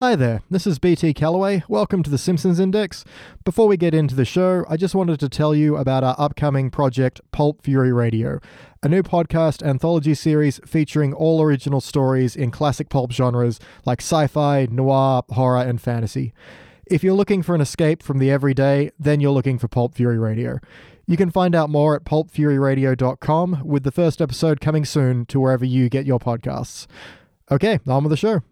Hi there, this is BT Calloway. Welcome to the Simpsons Index. Before we get into the show, I just wanted to tell you about our upcoming project, Pulp Fury Radio, a new podcast anthology series featuring all original stories in classic pulp genres like sci fi, noir, horror, and fantasy. If you're looking for an escape from the everyday, then you're looking for Pulp Fury Radio. You can find out more at pulpfuryradio.com, with the first episode coming soon to wherever you get your podcasts. Okay, on with the show.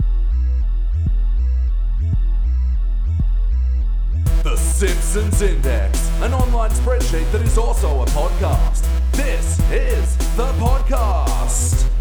Simpsons Index, an online spreadsheet that is also a podcast. This is the podcast.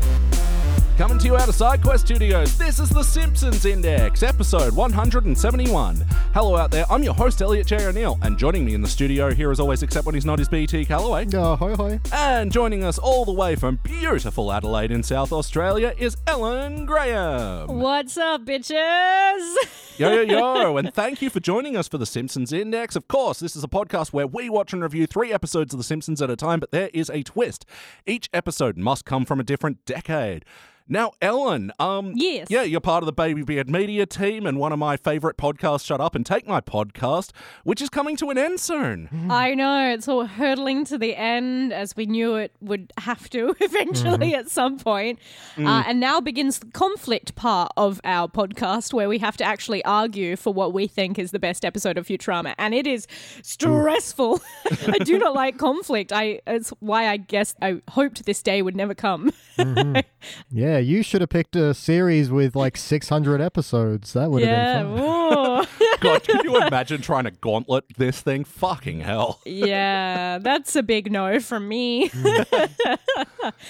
Coming to you out of SideQuest Studios, this is The Simpsons Index, episode 171. Hello out there, I'm your host, Elliot J. O'Neill, and joining me in the studio here as always, except when he's not, is BT Calloway. Oh, hoi hoi. And joining us all the way from beautiful Adelaide in South Australia is Ellen Graham. What's up, bitches? Yo, yo, yo, and thank you for joining us for The Simpsons Index. Of course, this is a podcast where we watch and review three episodes of The Simpsons at a time, but there is a twist. Each episode must come from a different decade. Now, Ellen, um, Yes. yeah, you're part of the Baby Beard Media team and one of my favorite podcasts, Shut Up and Take My Podcast, which is coming to an end soon. I know, it's all hurtling to the end as we knew it would have to eventually at some point. Uh, and now begins the conflict part of our podcast where we have to actually argue for what we think is the best episode of Futurama. And it is stressful. I do not like conflict. I It's why I guess I hoped this day would never come. Yeah, you should have picked a series with like 600 episodes. That would have yeah. been fun. Ooh. God, can you imagine trying to gauntlet this thing? Fucking hell. yeah, that's a big no from me.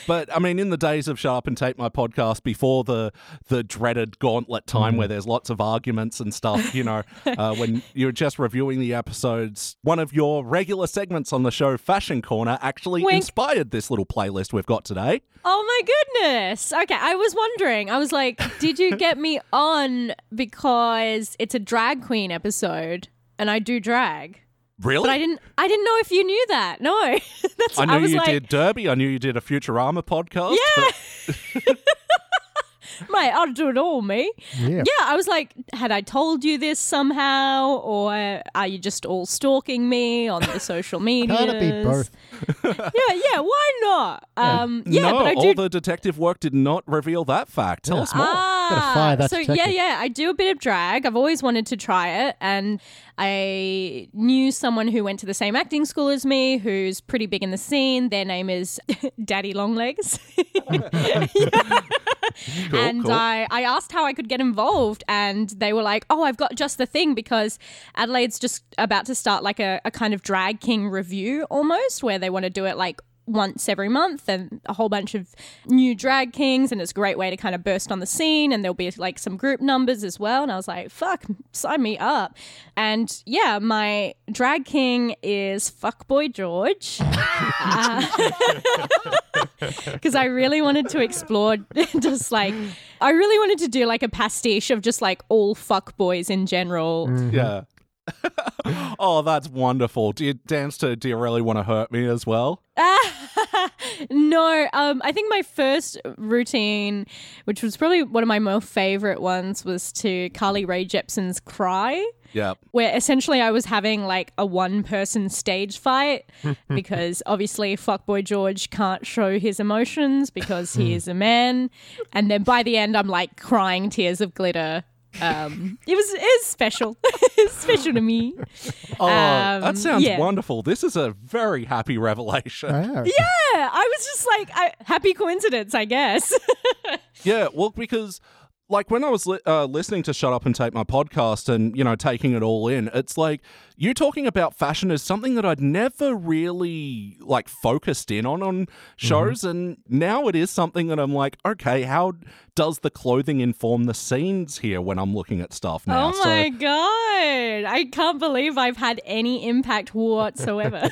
But I mean, in the days of Shut Up and Take My Podcast, before the the dreaded gauntlet time where there's lots of arguments and stuff, you know, uh, when you're just reviewing the episodes, one of your regular segments on the show, Fashion Corner, actually Wink. inspired this little playlist we've got today. Oh my goodness. Okay, I was wondering. I was like, did you get me on because it's a drag queen episode and I do drag? Really? But I didn't I didn't know if you knew that. No. That's I knew was you like, did Derby. I knew you did a Futurama podcast. Yeah. Mate, I'll do it all, me. Yeah. Yeah, I was like, had I told you this somehow, or are you just all stalking me on the social media? Can't it be both? Yeah, yeah, why not? Um, yeah, no, but I all do the detective work did not reveal that fact. Tell us more. Ah, fire that so yeah, yeah, I do a bit of drag. I've always wanted to try it, and I knew someone who went to the same acting school as me, who's pretty big in the scene. Their name is Daddy Longlegs, Cool, and cool. I I asked how I could get involved, and they were like, "Oh, I've got just the thing because Adelaide's just about to start like a, a kind of drag king review almost, where they want to do it like." Once every month, and a whole bunch of new drag kings, and it's a great way to kind of burst on the scene. And there'll be like some group numbers as well. And I was like, "Fuck, sign me up!" And yeah, my drag king is Fuckboy George, uh, because I really wanted to explore just like I really wanted to do like a pastiche of just like all fuck boys in general. Mm-hmm. Yeah. Oh, that's wonderful. Do you dance to Do You Really Want to Hurt Me as well? no, um, I think my first routine, which was probably one of my more favorite ones, was to Carly Rae Jepsen's "Cry." Yeah. where essentially I was having like a one person stage fight because obviously fuckboy George can't show his emotions because he is a man. And then by the end, I'm like crying tears of glitter. Um, it was it was special. it's special to me. Oh, Um, that sounds yeah. wonderful. This is a very happy revelation. Ah, Yeah, I was just like, I, happy coincidence, I guess. Yeah, well, because like when I was li- uh, listening to Shut Up and Take My podcast and, you know, taking it all in, it's like you talking about fashion is something that I'd never really like focused in on on shows. And now it is something that I'm like, okay, how does the clothing inform the scenes here when I'm looking at stuff now? oh my god, I can't believe I've had any impact whatsoever.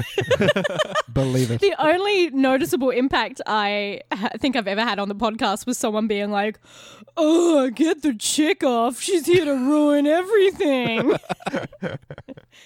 believe it. The only noticeable impact I ha- think I've ever had on the podcast was someone being like, "Oh, get the chick off. She's here to ruin everything."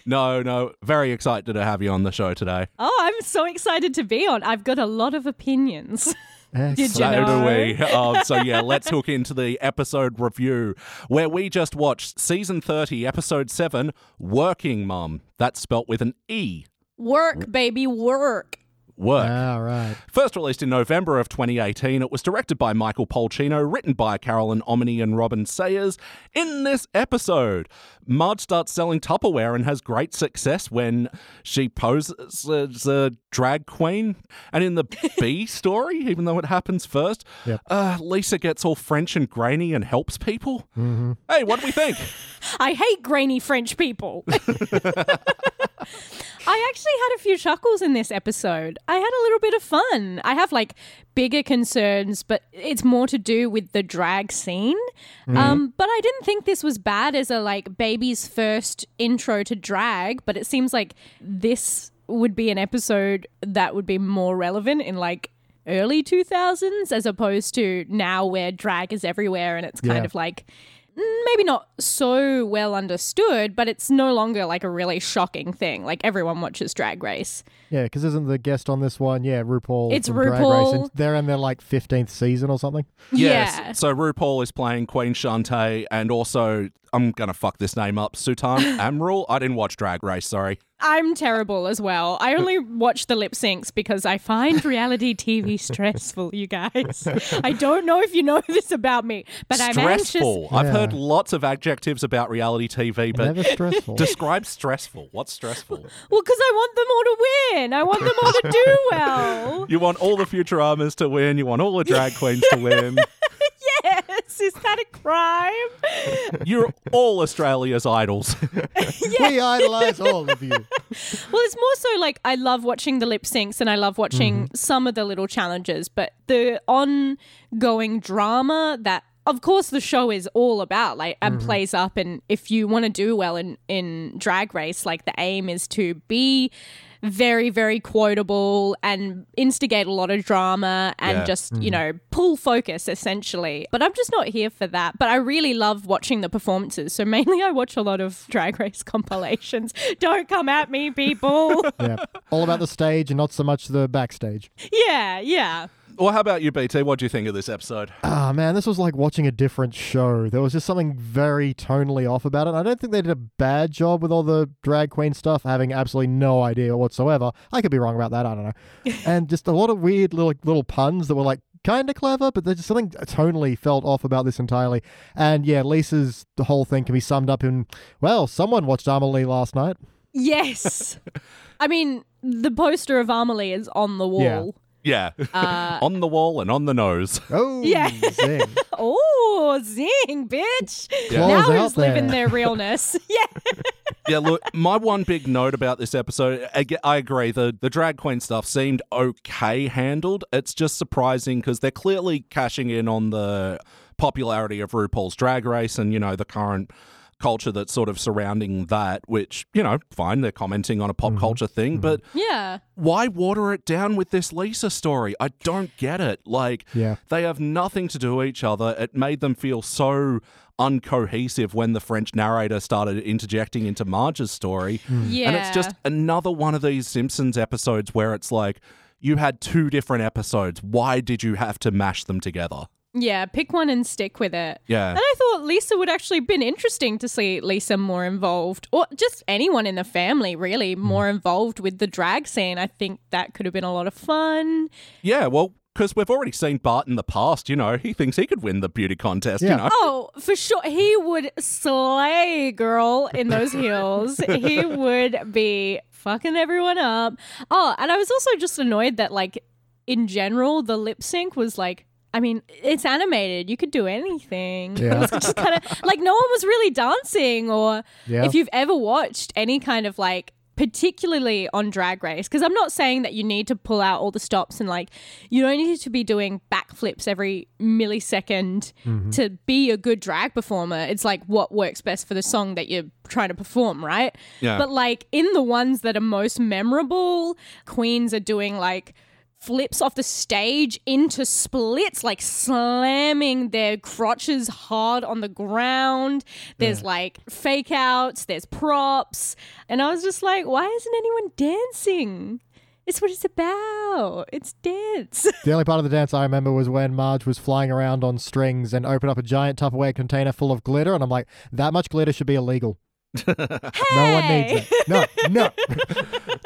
No, no, very excited to have you on the show today. oh, I'm so excited to be on. I've got a lot of opinions. Did you So know? do we. Um, so yeah, let's hook into the episode review where we just watched season 30, episode 7, Werking Mum. That's spelt with an E. Work, baby, work. Work. All right. First released in November of 2018, it was directed by Michael Polcino, written by Carolyn Omine and Robin Sayers. In this episode, Marge starts selling Tupperware and has great success when she poses as a drag queen. And in the B story, even though it happens first, Yep. uh, Lisa gets all French and grainy and helps people. Hey, what do we think? I hate grainy French people. I actually had a few chuckles in this episode. I had a little bit of fun. I have like bigger concerns, but it's more to do with the drag scene. Um, but I didn't think this was bad as a like baby's first intro to drag, but it seems like this would be an episode that would be more relevant in like early 2000s as opposed to now where drag is everywhere and it's kind Yeah. of like mm, maybe not so well understood, but it's no longer like a really shocking thing. Like everyone watches Drag Race. Yeah, because isn't the guest on this one? Yeah, RuPaul. It's from Drag Race, RuPaul. and they're in their like fifteenth season or something. Yes. Yeah. So RuPaul is playing Queen Chante and also, I'm going to fuck this name up, Sutan Amrull. I didn't watch Drag Race, sorry. I'm terrible as well. I only watch the lip syncs because I find reality TV stressful, you guys. I don't know if you know this about me, but I'm anxious. stressful. I've Yeah. heard lots of adjectives about reality TV, but Never stressful. describe stressful. What's stressful? Well, because I want them all to win. I want them all to do well. You want all the Futuramas to win. You want all the drag queens to win. Yes, is that a crime? You're all Australia's idols. We idolize all of you. Well, it's more so like I love watching the lip syncs and I love watching mm-hmm. some of the little challenges, but the ongoing drama that of course the show is all about like and mm-hmm. plays up and if you want to do well in in drag race like the aim is to be very very quotable and instigate a lot of drama and Yeah. just you mm. know pull focus essentially. But i'm just not here for that. But i really love watching the performances. So mainly i watch a lot of drag race compilations. Don't come at me people. Yeah, all about the stage and not so much the backstage. yeah yeah well, how about you, BT? What do you think of this episode? Ah, man, this was like watching a different show. There was just something very tonally off about it. I don't think they did a bad job with all the drag queen stuff, having absolutely no idea whatsoever. I could be wrong about that. I don't know. and just a lot of weird little little puns that were like kind of clever, but there's just something tonally felt off about this entirely. And yeah, Lisa's the whole thing can be summed up in well, someone watched Amelie last night. yes i mean the poster of amelie is on the wall Yeah. Uh, on the wall and on the nose. Oh, Yeah. zing. oh zing bitch Yeah. now Claws who's living their realness yeah yeah, look, my one big note about this episode, I, I agree, the, the drag queen stuff seemed okay handled. It's just surprising because they're clearly cashing in on the popularity of RuPaul's Drag Race and, you know, the current culture that's sort of surrounding that, which, you know, fine, they're commenting on a pop mm-hmm. culture thing, mm-hmm. but yeah why water it down with this Lisa story? I don't get it. Like, Yeah. they have nothing to do with each other. It made them feel so uncohesive when the French narrator started interjecting into Marge's story. yeah And it's just another one of these Simpsons episodes where it's like, you had two different episodes. Why did you have to mash them together? Yeah pick one and stick with it Yeah. and I thought Lisa would actually been interesting to see Lisa more involved, or just anyone in the family really hmm. more involved with the drag scene. I think that could have been a lot of fun. Yeah, well, because we've already seen Bart in the past, you know, he thinks he could win the beauty contest, you Yeah. know. Oh, for sure. He would slay, girl, in those heels. he would be fucking everyone up. Oh, and I was also just annoyed that, like, in general, the lip sync was like, I mean, it's animated. You could do anything. Yeah. It was just kind of like no one was really dancing, or Yeah. if you've ever watched any kind of like particularly on drag race because i'm not saying that you need to pull out all the stops and like you don't need to be doing backflips every millisecond mm-hmm. to be a good drag performer it's like what works best for the song that you're trying to perform right Yeah. but like in the ones that are most memorable queens are doing like flips off the stage into splits, like slamming their crotches hard on the ground. There's like fake outs, there's props. And I was just like, why isn't anyone dancing? It's what it's about. It's dance. The only part of the dance I remember was when Marge was flying around on strings and opened up a giant Tupperware container full of glitter, and I'm like, that much glitter should be illegal. No one needs it. No, no.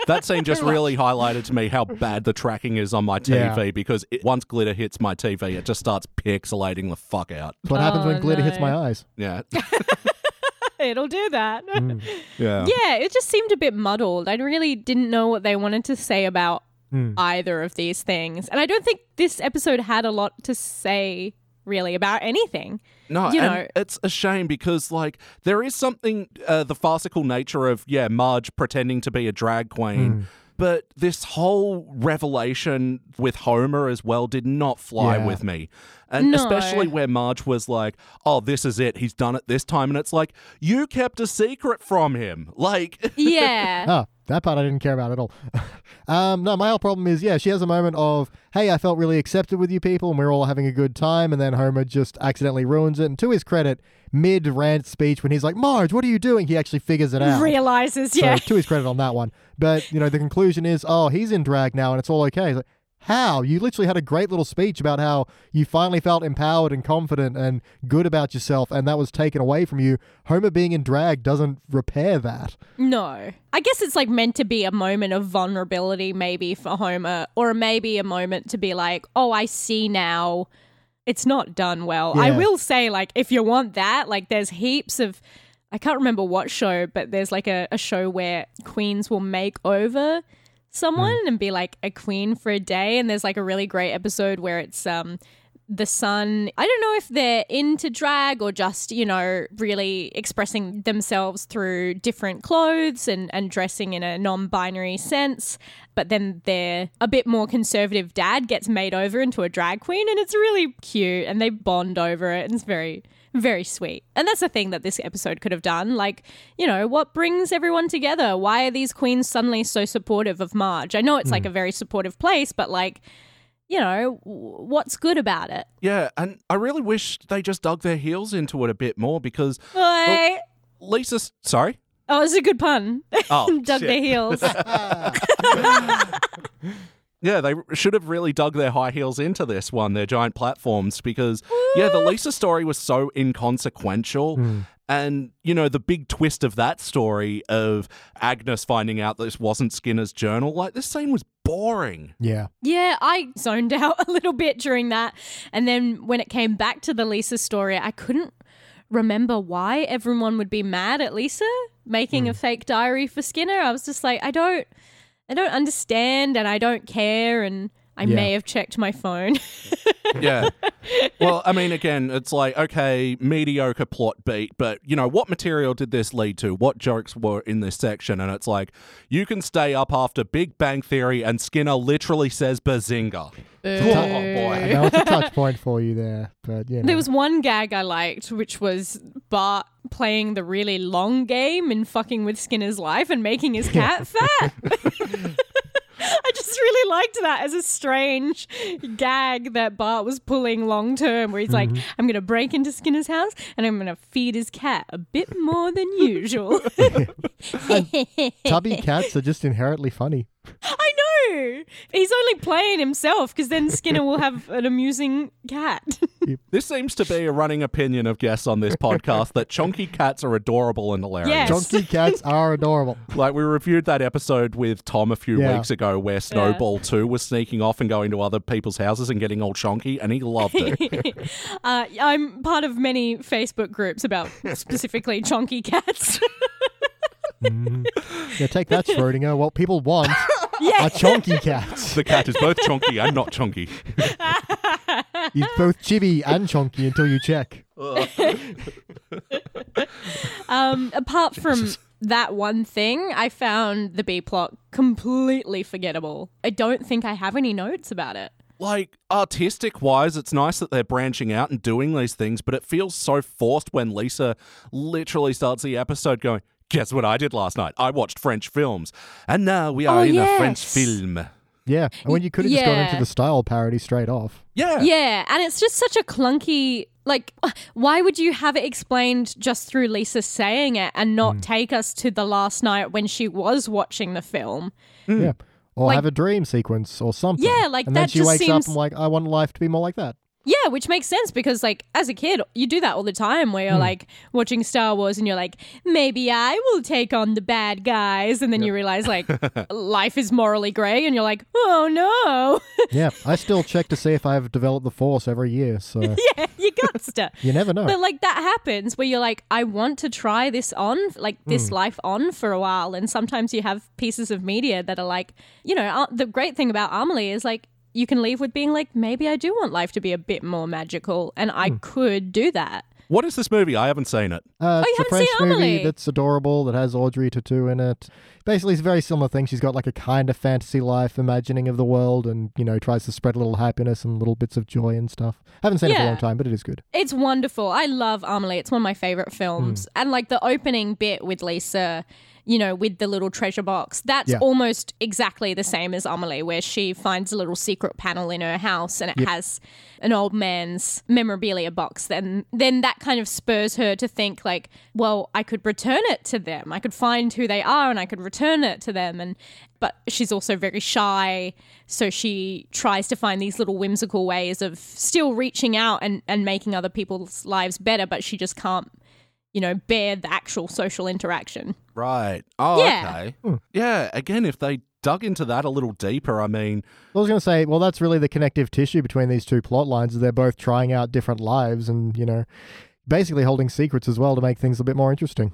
That scene just really highlighted to me how bad the tracking is on my TV Yeah. because it, once glitter hits my TV, it just starts pixelating the fuck out. That's what happens Oh, when glitter hits my eyes. Yeah. It'll do that. Mm. Yeah. Yeah, it just seemed a bit muddled. I really didn't know what they wanted to say about Mm. either of these things. And I don't think this episode had a lot to say really about anything. No, You and know- it's a shame because like there is something uh, the farcical nature of yeah Marge pretending to be a drag queen, but this whole revelation with Homer as well did not fly Yeah. with me, and No. especially where Marge was like, "Oh, this is it. He's done it this time," and it's like you kept a secret from him, like. Yeah. Oh, that part I didn't care about at all. um, no, my whole problem is, yeah, she has a moment of, hey, I felt really accepted with you people and we're all having a good time. And then Homer just accidentally ruins it. And to his credit, mid rant speech, when he's like, Marge, what are you doing? He actually figures it out. Realizes, So yeah. to his credit on that one. But, you know, the conclusion is, oh, he's in drag now and it's all okay. It's like, how? You literally had a great little speech about how you finally felt empowered and confident and good about yourself, and that was taken away from you. Homer being in drag doesn't repair that. No. I guess it's like meant to be a moment of vulnerability, maybe for Homer, or maybe a moment to be like, oh, I see now it's not done well. I will say, like, if you want that, like, there's heaps of. I can't remember what show, but there's like a, a show where queens will make over someone and be like a queen for a day. And there's like a really great episode where it's um the son i don't know if they're into drag or just you know really expressing themselves through different clothes and, and dressing in a non-binary sense but then their a bit more conservative dad gets made over into a drag queen and it's really cute and they bond over it and it's very very sweet and that's the thing that this episode could have done like you know what brings everyone together why are these queens suddenly so supportive of marge i know it's like hmm. a very supportive place but like you know, w- what's good about it? Yeah, and I really wish they just dug their heels into it a bit more because Oi. Lisa. Sorry. Oh, it's a good pun. Oh, Dug shit. their heels. Yeah, they should have really dug their high heels into this one, their giant platforms, because yeah, the Lisa story was so inconsequential. Hmm. And, you know, the big twist of that story of Agnes finding out this wasn't Skinner's journal, like this scene was boring. Yeah. yeah, I zoned out a little bit during that. And then when it came back to the Lisa story, I couldn't remember why everyone would be mad at Lisa making hmm. a fake diary for Skinner. I was just like, I don't I don't understand and I don't care and I Yeah. may have checked my phone. Yeah. well, I mean, again, it's like, okay, mediocre plot beat, but, you know, what material did this lead to? What jokes were in this section? And it's like, you can stay up after Big Bang Theory and Skinner literally says bazinga. I boy. know it's a touch point for you there, but you know. There was one gag I liked, which was Bart playing the really long game and fucking with Skinner's life and making his cat fat. I just really liked that as a strange gag that Bart was pulling long term, where he's like, mm-hmm. I'm going to break into Skinner's house and I'm going to feed his cat a bit more than usual. Tubby cats are just inherently funny. I know. He's only playing himself because then Skinner will have an amusing cat. This seems to be a running opinion of guests on this podcast that chunky cats are adorable and hilarious. Yes. Chunky cats are adorable. Like we reviewed that episode with Tom a few Yeah. weeks ago where Snowball 2 was sneaking off and going to other people's houses and getting all chunky and he loved it. Uh, I'm part of many Facebook groups about specifically chonky cats. Yeah, take that, Schrodinger. What people want yeah. are chunky cats. the cat is both chunky and not chunky. He's both chibi and chunky until you check. Um, apart from that one thing, I found the B plot completely forgettable. I don't think I have any notes about it. like artistic wise, it's nice that they're branching out and doing these things, but it feels so forced when Lisa literally starts the episode going, Guess what I did last night? I watched French films. And now we are Oh, in a French film. Yeah, and when you could have just gone into the style parody straight off. Yeah. Yeah, and it's just such a clunky. Like, why would you have it explained just through Lisa saying it and not mm. take us to the last night when she was watching the film? Yeah. Mm. or Like- have a dream sequence or something. Yeah, like, and then that she just wakes seems- up and like, I want life to be more like that. Yeah, which makes sense because, like, as a kid, you do that all the time where you're like watching Star Wars and you're like, maybe I will take on the bad guys. And then you realize, like, life is morally grey and you're like, oh no. Yeah, I still check to see if I've developed the Force every year, so yeah, you got to. you never know. But, like, that happens where you're like, I want to try this on, like, this Hmm. life on for a while. And sometimes you have pieces of media that are like, you know, uh, the great thing about Amelie is, like, you can leave with being like, maybe I do want life to be a bit more magical, and I Hmm. could do that. What is this movie? I haven't seen it. Uh, Oh, you it's a haven't French seen movie Amelie? that's adorable that has Audrey Tautou in it. Basically, it's a very similar thing. She's got like a kind of fantasy life imagining of the world, and you know tries to spread a little happiness and little bits of joy and stuff. I Haven't seen it for a long time, but it is good. It's wonderful. I love Amelie. It's one of my favorite films. Hmm. And like the opening bit with Lisa, you know, with the little treasure box, that's Yeah. almost exactly the same as Amelie, where she finds a little secret panel in her house and it has an old man's memorabilia box. Then then that kind of spurs her to think like, well, I could return it to them. I could find who they are and I could return it to them and but she's also very shy so she tries to find these little whimsical ways of still reaching out and, and making other people's lives better but she just can't you know bear the actual social interaction Right. Oh, Yeah. okay. Hmm. Yeah. Again, if they dug into that a little deeper, I mean, I was going to say, well, that's really the connective tissue between these two plot lines. Is they're both trying out different lives, and you know, basically holding secrets as well to make things a bit more interesting.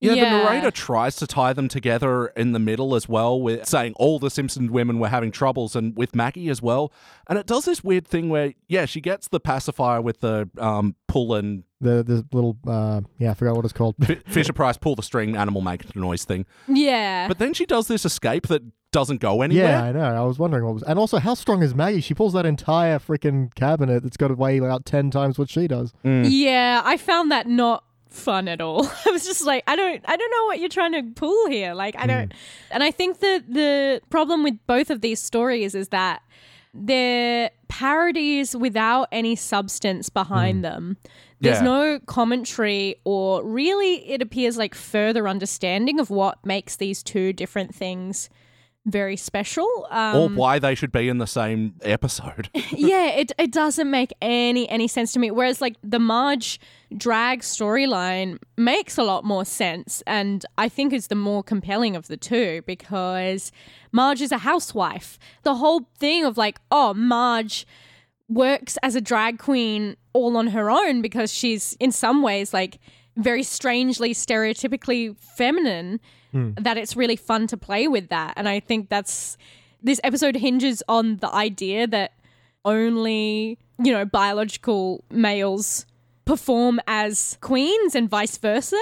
Yeah, Yeah. the narrator tries to tie them together in the middle as well, with saying all the Simpson women were having troubles, and with Maggie as well. And it does this weird thing where, yeah, she gets the pacifier with the um, pull and The the little uh, yeah, I forgot what it's called. F- Fisher Price pull the string, animal make the noise thing. yeah But then she does this escape that doesn't go anywhere. Yeah, I know. I was wondering what was, and also how strong is Maggie? She pulls that entire freaking cabinet that's got to weigh about ten times what she does. yeah i found that not fun at all. I was just like i don't i don't know what you're trying to pull here. Like i hmm. don't and i think that the problem with both of these stories is that they're parodies without any substance behind hmm. them. There's Yeah. no commentary or really it appears like further understanding of what makes these two different things very special um, or why they should be in the same episode. yeah, it it doesn't make any any sense to me. Whereas like the Marge drag storyline makes a lot more sense, and I think is the more compelling of the two because Marge is a housewife. The whole thing of like, oh, Marge works as a drag queen all on her own because she's in some ways like very strangely stereotypically feminine hmm. that it's really fun to play with that and i think that's this episode hinges on the idea that only you know biological males perform as queens and vice versa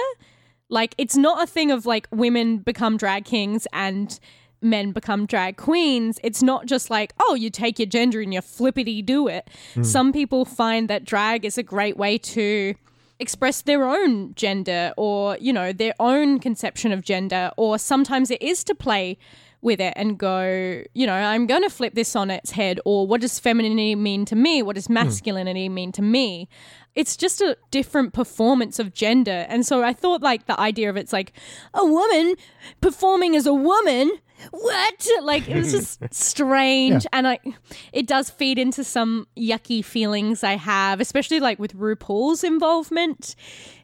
like it's not a thing of like women become drag kings and men become drag queens. It's not just like, oh, you take your gender and you flippity do it. Hmm. Some people find that drag is a great way to express their own gender or, you know, their own conception of gender. Or sometimes it is to play with it and go, you know, I'm going to flip this on its head. Or what does femininity mean to me? What does hmm. masculinity mean to me? It's just a different performance of gender. And so I thought, like, the idea of it's like a woman performing as a woman. What? Like, it was just strange. And I, it does feed into some yucky feelings I have, especially like with RuPaul's involvement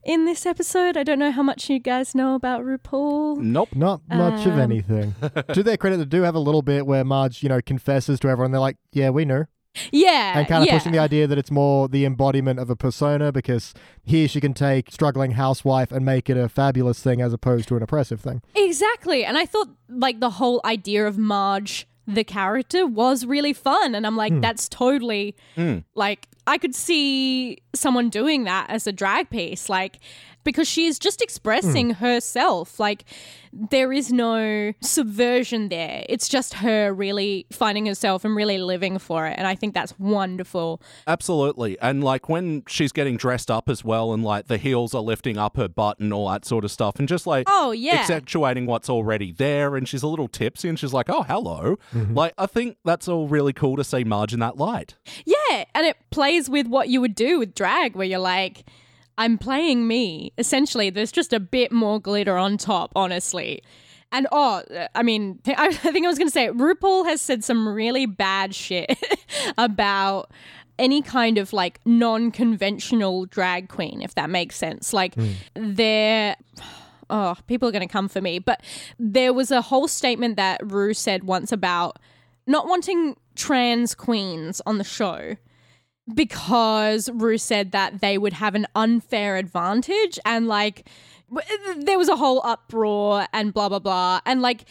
in this episode. I don't know how much you guys know about RuPaul. nope. Not much of Um. anything. to their credit, they do have a little bit where Marge, you know, confesses to everyone. They're like, "Yeah, we know," Yeah. and kind of yeah. pushing the idea that it's more the embodiment of a persona because here she can take struggling housewife and make it a fabulous thing as opposed to an oppressive thing. Exactly. And I thought like the whole idea of Marge the character was really fun and I'm like hmm. that's totally hmm. like I could see someone doing that as a drag piece like because she is just expressing hmm. herself like there is no subversion there it's just her really finding herself and really living for it and I think that's wonderful Absolutely. And like when she's getting dressed up as well and like the heels are lifting up her butt and all that sort of stuff and just like Oh, yeah. accentuating what's already there and she's a little tipsy and she's like, Oh, hello. Mm-hmm. Like I think that's all really cool to see Marge in that light. Yeah, and it plays with what you would do with drag, where you're like, I'm playing me. Essentially, there's just a bit more glitter on top, honestly. And oh, I mean, I think I was going to say RuPaul has said some really bad shit about any kind of like non-conventional drag queen, if that makes sense. Like hmm. they're oh, people are going to come for me. But there was a whole statement that Ru said once about not wanting trans queens on the show because Ru said that they would have an unfair advantage and like there was a whole uproar and blah blah blah and like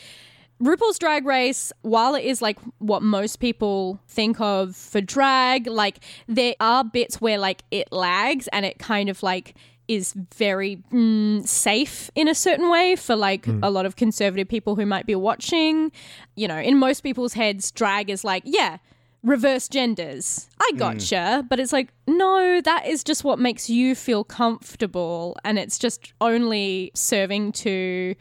RuPaul's Drag Race, while it is like what most people think of for drag, like there are bits where like it lags and it kind of like is very mm, safe in a certain way for like a lot of conservative people who might be watching. You know, in most people's heads, drag is like, yeah, reverse genders. I gotcha. But it's like, no, that is just what makes you feel comfortable. And it's just only serving to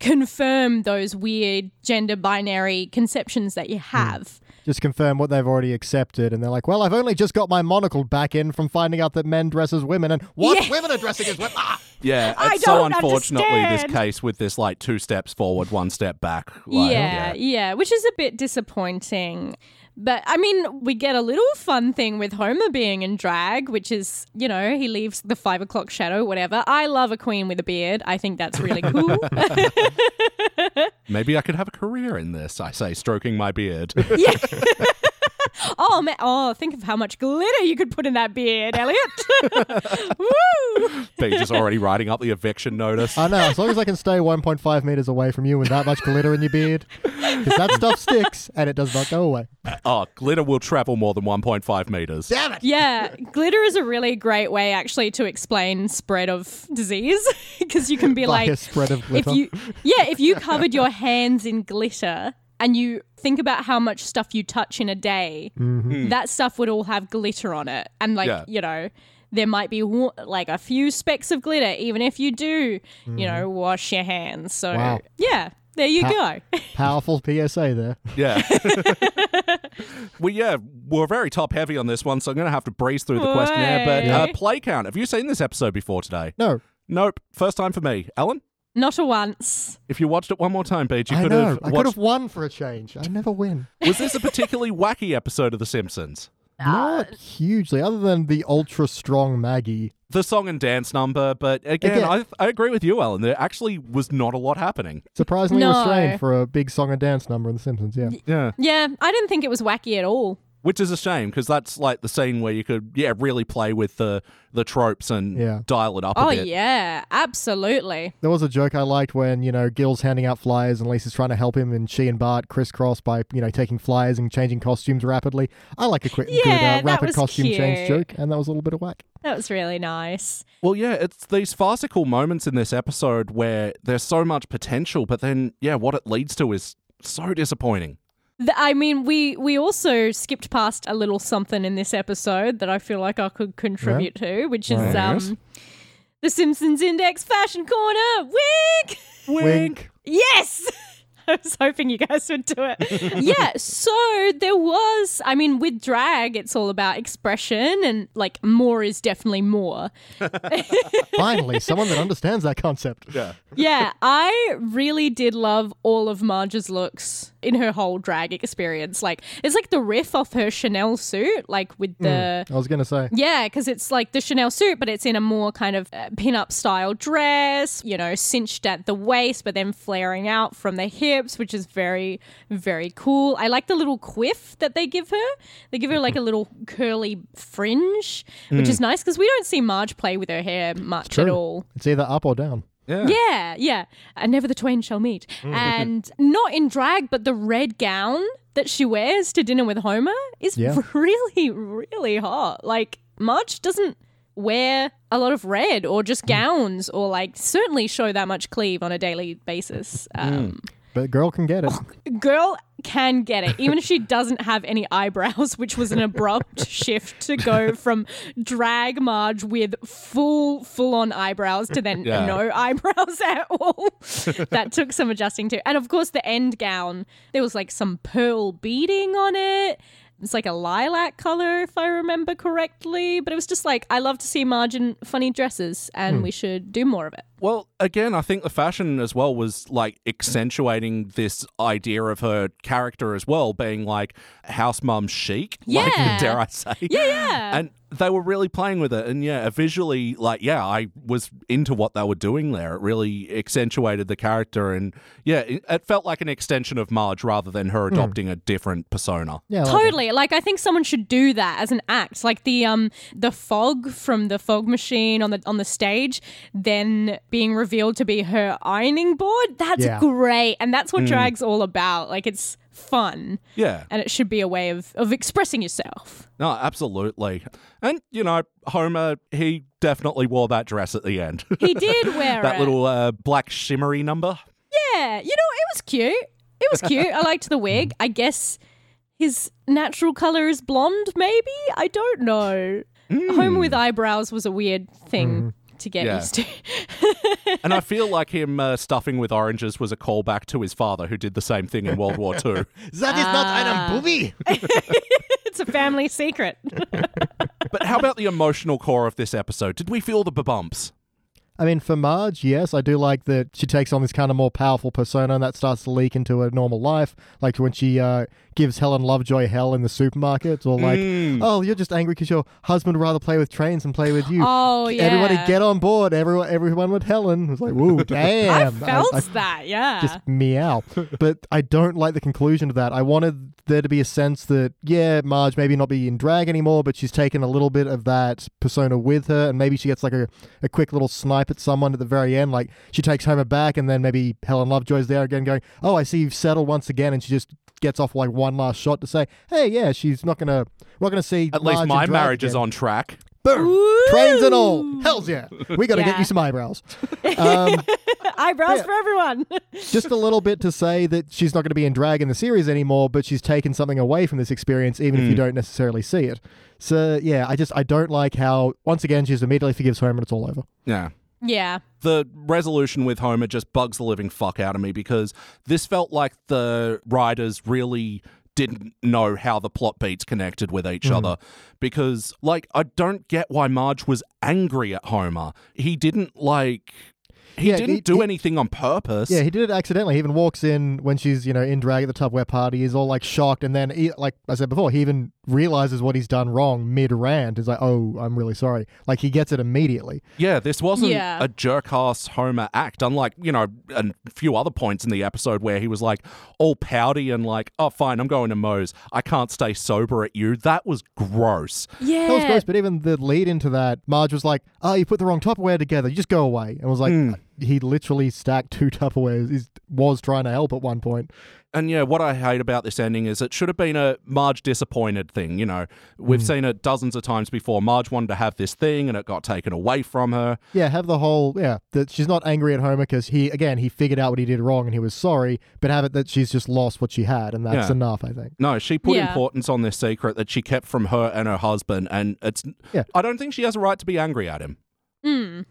confirm those weird gender binary conceptions that you have. Just confirm what they've already accepted, and they're like, "Well, I've only just got my monocle back in from finding out that men dress as women, and what Yeah. women are dressing as women." Ah! Yeah, it's so don't unfortunately this case with this like two steps forward, one step back. Like, yeah, yeah, which is a bit disappointing. But I mean, we get a little fun thing with Homer being in drag, which is, you know, he leaves the five o'clock shadow, whatever. I love a queen with a beard. I think that's really cool. Maybe I could have a career in this. I say, stroking my beard. yeah. oh man! Oh, think of how much glitter you could put in that beard, Elliot. Woo! BT is already writing up the eviction notice. I know. As long as I can stay 1.5 meters away from you with that much glitter in your beard, because that stuff sticks and it does not go away. Oh, glitter will travel more than 1.5 meters. Damn it! Yeah, glitter is a really great way actually to explain spread of disease because you can be By like a spread of glitter. if you yeah, if you covered your hands in glitter and you think about how much stuff you touch in a day, mm-hmm. hmm. that stuff would all have glitter on it. And like, Yeah. you know, there might be like a few specks of glitter even if you do, you know, mm-hmm. wash your hands. So, Wow. yeah, there you Pa- go. Powerful PSA there. Yeah. well, yeah, we're very top heavy on this one, so I'm going to have to breeze through the questionnaire. But uh, play count. Have you seen this episode before today? No, Nope. First time for me. Ellen, Not a once. if you watched it one more time, BT, you I could know. have I could watched. have won for a change. I never win. Was this a particularly wacky episode of The Simpsons? Not hugely, other than the ultra strong Maggie. The song and dance number, but again, Again- I, I agree with you, Ellen. There actually was not a lot happening. Surprisingly No. restrained for a big song and dance number in The Simpsons, yeah. Yeah. Yeah, I didn't think it was wacky at all. Which is a shame because that's like the scene where you could, yeah, really play with the the tropes and Yeah. dial it up a Oh, bit. yeah, absolutely. There was a joke I liked when, you know, Gil's handing out flyers and Lisa's trying to help him and she and Bart crisscross by, you know, taking flyers and changing costumes rapidly. I like a quick, good Yeah, uh, that rapid was costume change cute. joke, and that was a little bit of whack. That was really nice. Well, yeah, it's these farcical moments in this episode where there's so much potential, but then, yeah, what it leads to is so disappointing. I mean, we we also skipped past a little something in this episode that I feel like I could contribute to, which is Yes. um, the Simpsons Index Fashion Corner. Wink. Wink. Yes. I was hoping you guys would do it. yeah, so there was, I mean, with drag, it's all about expression and like more is definitely more. Finally, someone that understands that concept. Yeah. Yeah, I really did love all of Marge's looks in her whole drag experience. Like, it's like the riff off her Chanel suit, like with the. I was going to say. Yeah, because it's like the Chanel suit, but it's in a more kind of uh, pin-up style dress, you know, cinched at the waist, but then flaring out from the hips, which is very, very cool. I like the little quiff that they give her. They give her like a little curly fringe, which is hmm. nice because we don't see Marge play with her hair much at all. It's either up or down. Yeah. Yeah, yeah. And never the twain shall meet. Hmm. and not in drag, but the red gown that she wears to dinner with Homer is Yeah. really, really hot. Like, Marge doesn't wear a lot of red or just hmm. gowns or like certainly show that much cleave on a daily basis. Um, But girl can get it. Girl can get it, even if she doesn't have any eyebrows, which was an abrupt shift to go from drag Marge with full, full on eyebrows to then Yeah. no eyebrows at all. that took some adjusting to. And of course, the end gown, there was like some pearl beading on it. It's like a lilac color if I remember correctly. But it was just like I love to see Margin funny dresses, and hmm. we should do more of it. Well, again, I think the fashion as well was like accentuating this idea of her character as well, being like house mum chic. Yeah. Like, dare I say? Yeah, yeah. And they were really playing with it. And yeah, visually, like, yeah, I was into what they were doing there. It really accentuated the character. And yeah, it, it felt like an extension of Marge rather than her adopting a different persona. Yeah, I like that. Totally. Like I think someone should do that as an act. Like the um the fog from the fog machine on the on the stage, then being revealed to be her ironing board. That's Yeah. great. And that's what drag's all about. Like it's fun. Yeah. And it should be a way of, of expressing yourself. No, absolutely. And, you know, Homer, he definitely wore that dress at the end. He did wear that it. little uh, black shimmery number. Yeah, you know, it was cute. It was cute. I liked the wig. I guess his natural color is blonde, maybe? I don't know. Homer with eyebrows was a weird thing to get Yeah. used to. And I feel like him uh, stuffing with oranges was a callback to his father, who did the same thing in World War II. That is not Ah. einem Booby. it's a family secret. but how about the emotional core of this episode? Did we feel the bumps? I mean, for Marge, yes, I do like that she takes on this kind of more powerful persona and that starts to leak into her normal life. Like when she uh, gives Helen Lovejoy hell in the supermarket, or like, Mm. oh, you're just angry because your husband would rather play with trains than play with you. Oh, yeah. Everybody get on board. Everyone, everyone with Helen. was like, whoa, I damn. felt I- that, yeah. just meow. but I don't like the conclusion of that. I wanted there to be a sense that, yeah, Marge maybe not be in drag anymore, but she's taken a little bit of that persona with her, and maybe she gets like a, a quick little snipe at someone at the very end. Like she takes Homer back, and then maybe Helen Lovejoy's there again going, oh, I see you've settled once again, and she just gets off like one last shot to say, hey, yeah, she's not going to, we're not going to see At least my drag marriage is on track. Boom! Trains and all. Hells yeah. We got to get you some eyebrows. Um, Eyebrows Yeah. for everyone. just a little bit to say that she's not going to be in drag in the series anymore, but she's taken something away from this experience, even if you don't necessarily see it. So yeah, I just I don't like how once again she just immediately forgives Homer and it's all over. Yeah. Yeah. The resolution with Homer just bugs the living fuck out of me because this felt like the writers really didn't know how the plot beats connected with each hmm. other because like I don't get why Marge was angry at Homer. He didn't like he Yeah, didn't he- do he- anything on purpose. Yeah, he did it accidentally. He even walks in when she's you know in drag at the Tupperware party. He's all like shocked, and then he, like I said before, he even realizes what he's done wrong mid rant. He's like, "Oh, I'm really sorry." Like he gets it immediately. Yeah, this wasn't Yeah. a jerk ass Homer act, unlike, you know, a few other points in the episode where he was like all pouty and like, oh, fine, I'm going to Moe's. I can't stay sober at you. That was gross. Yeah. That was gross, but even the lead into that, Marge was like, "Oh, you put the wrong Tupperware together. You just go away." And was like, hmm. He literally stacked two Tupperwares. He was trying to help at one point. And yeah, what I hate about this ending is it should have been a Marge disappointed thing. You know, we've hmm. seen it dozens of times before. Marge wanted to have this thing and it got taken away from her. Yeah, have the whole yeah that she's not angry at Homer because he again he figured out what he did wrong and he was sorry, but have it that she's just lost what she had and that's Yeah. enough. I think. No, she put Yeah. importance on this secret that she kept from her and her husband. And it's, Yeah. I don't think she has a right to be angry at him. Hmm.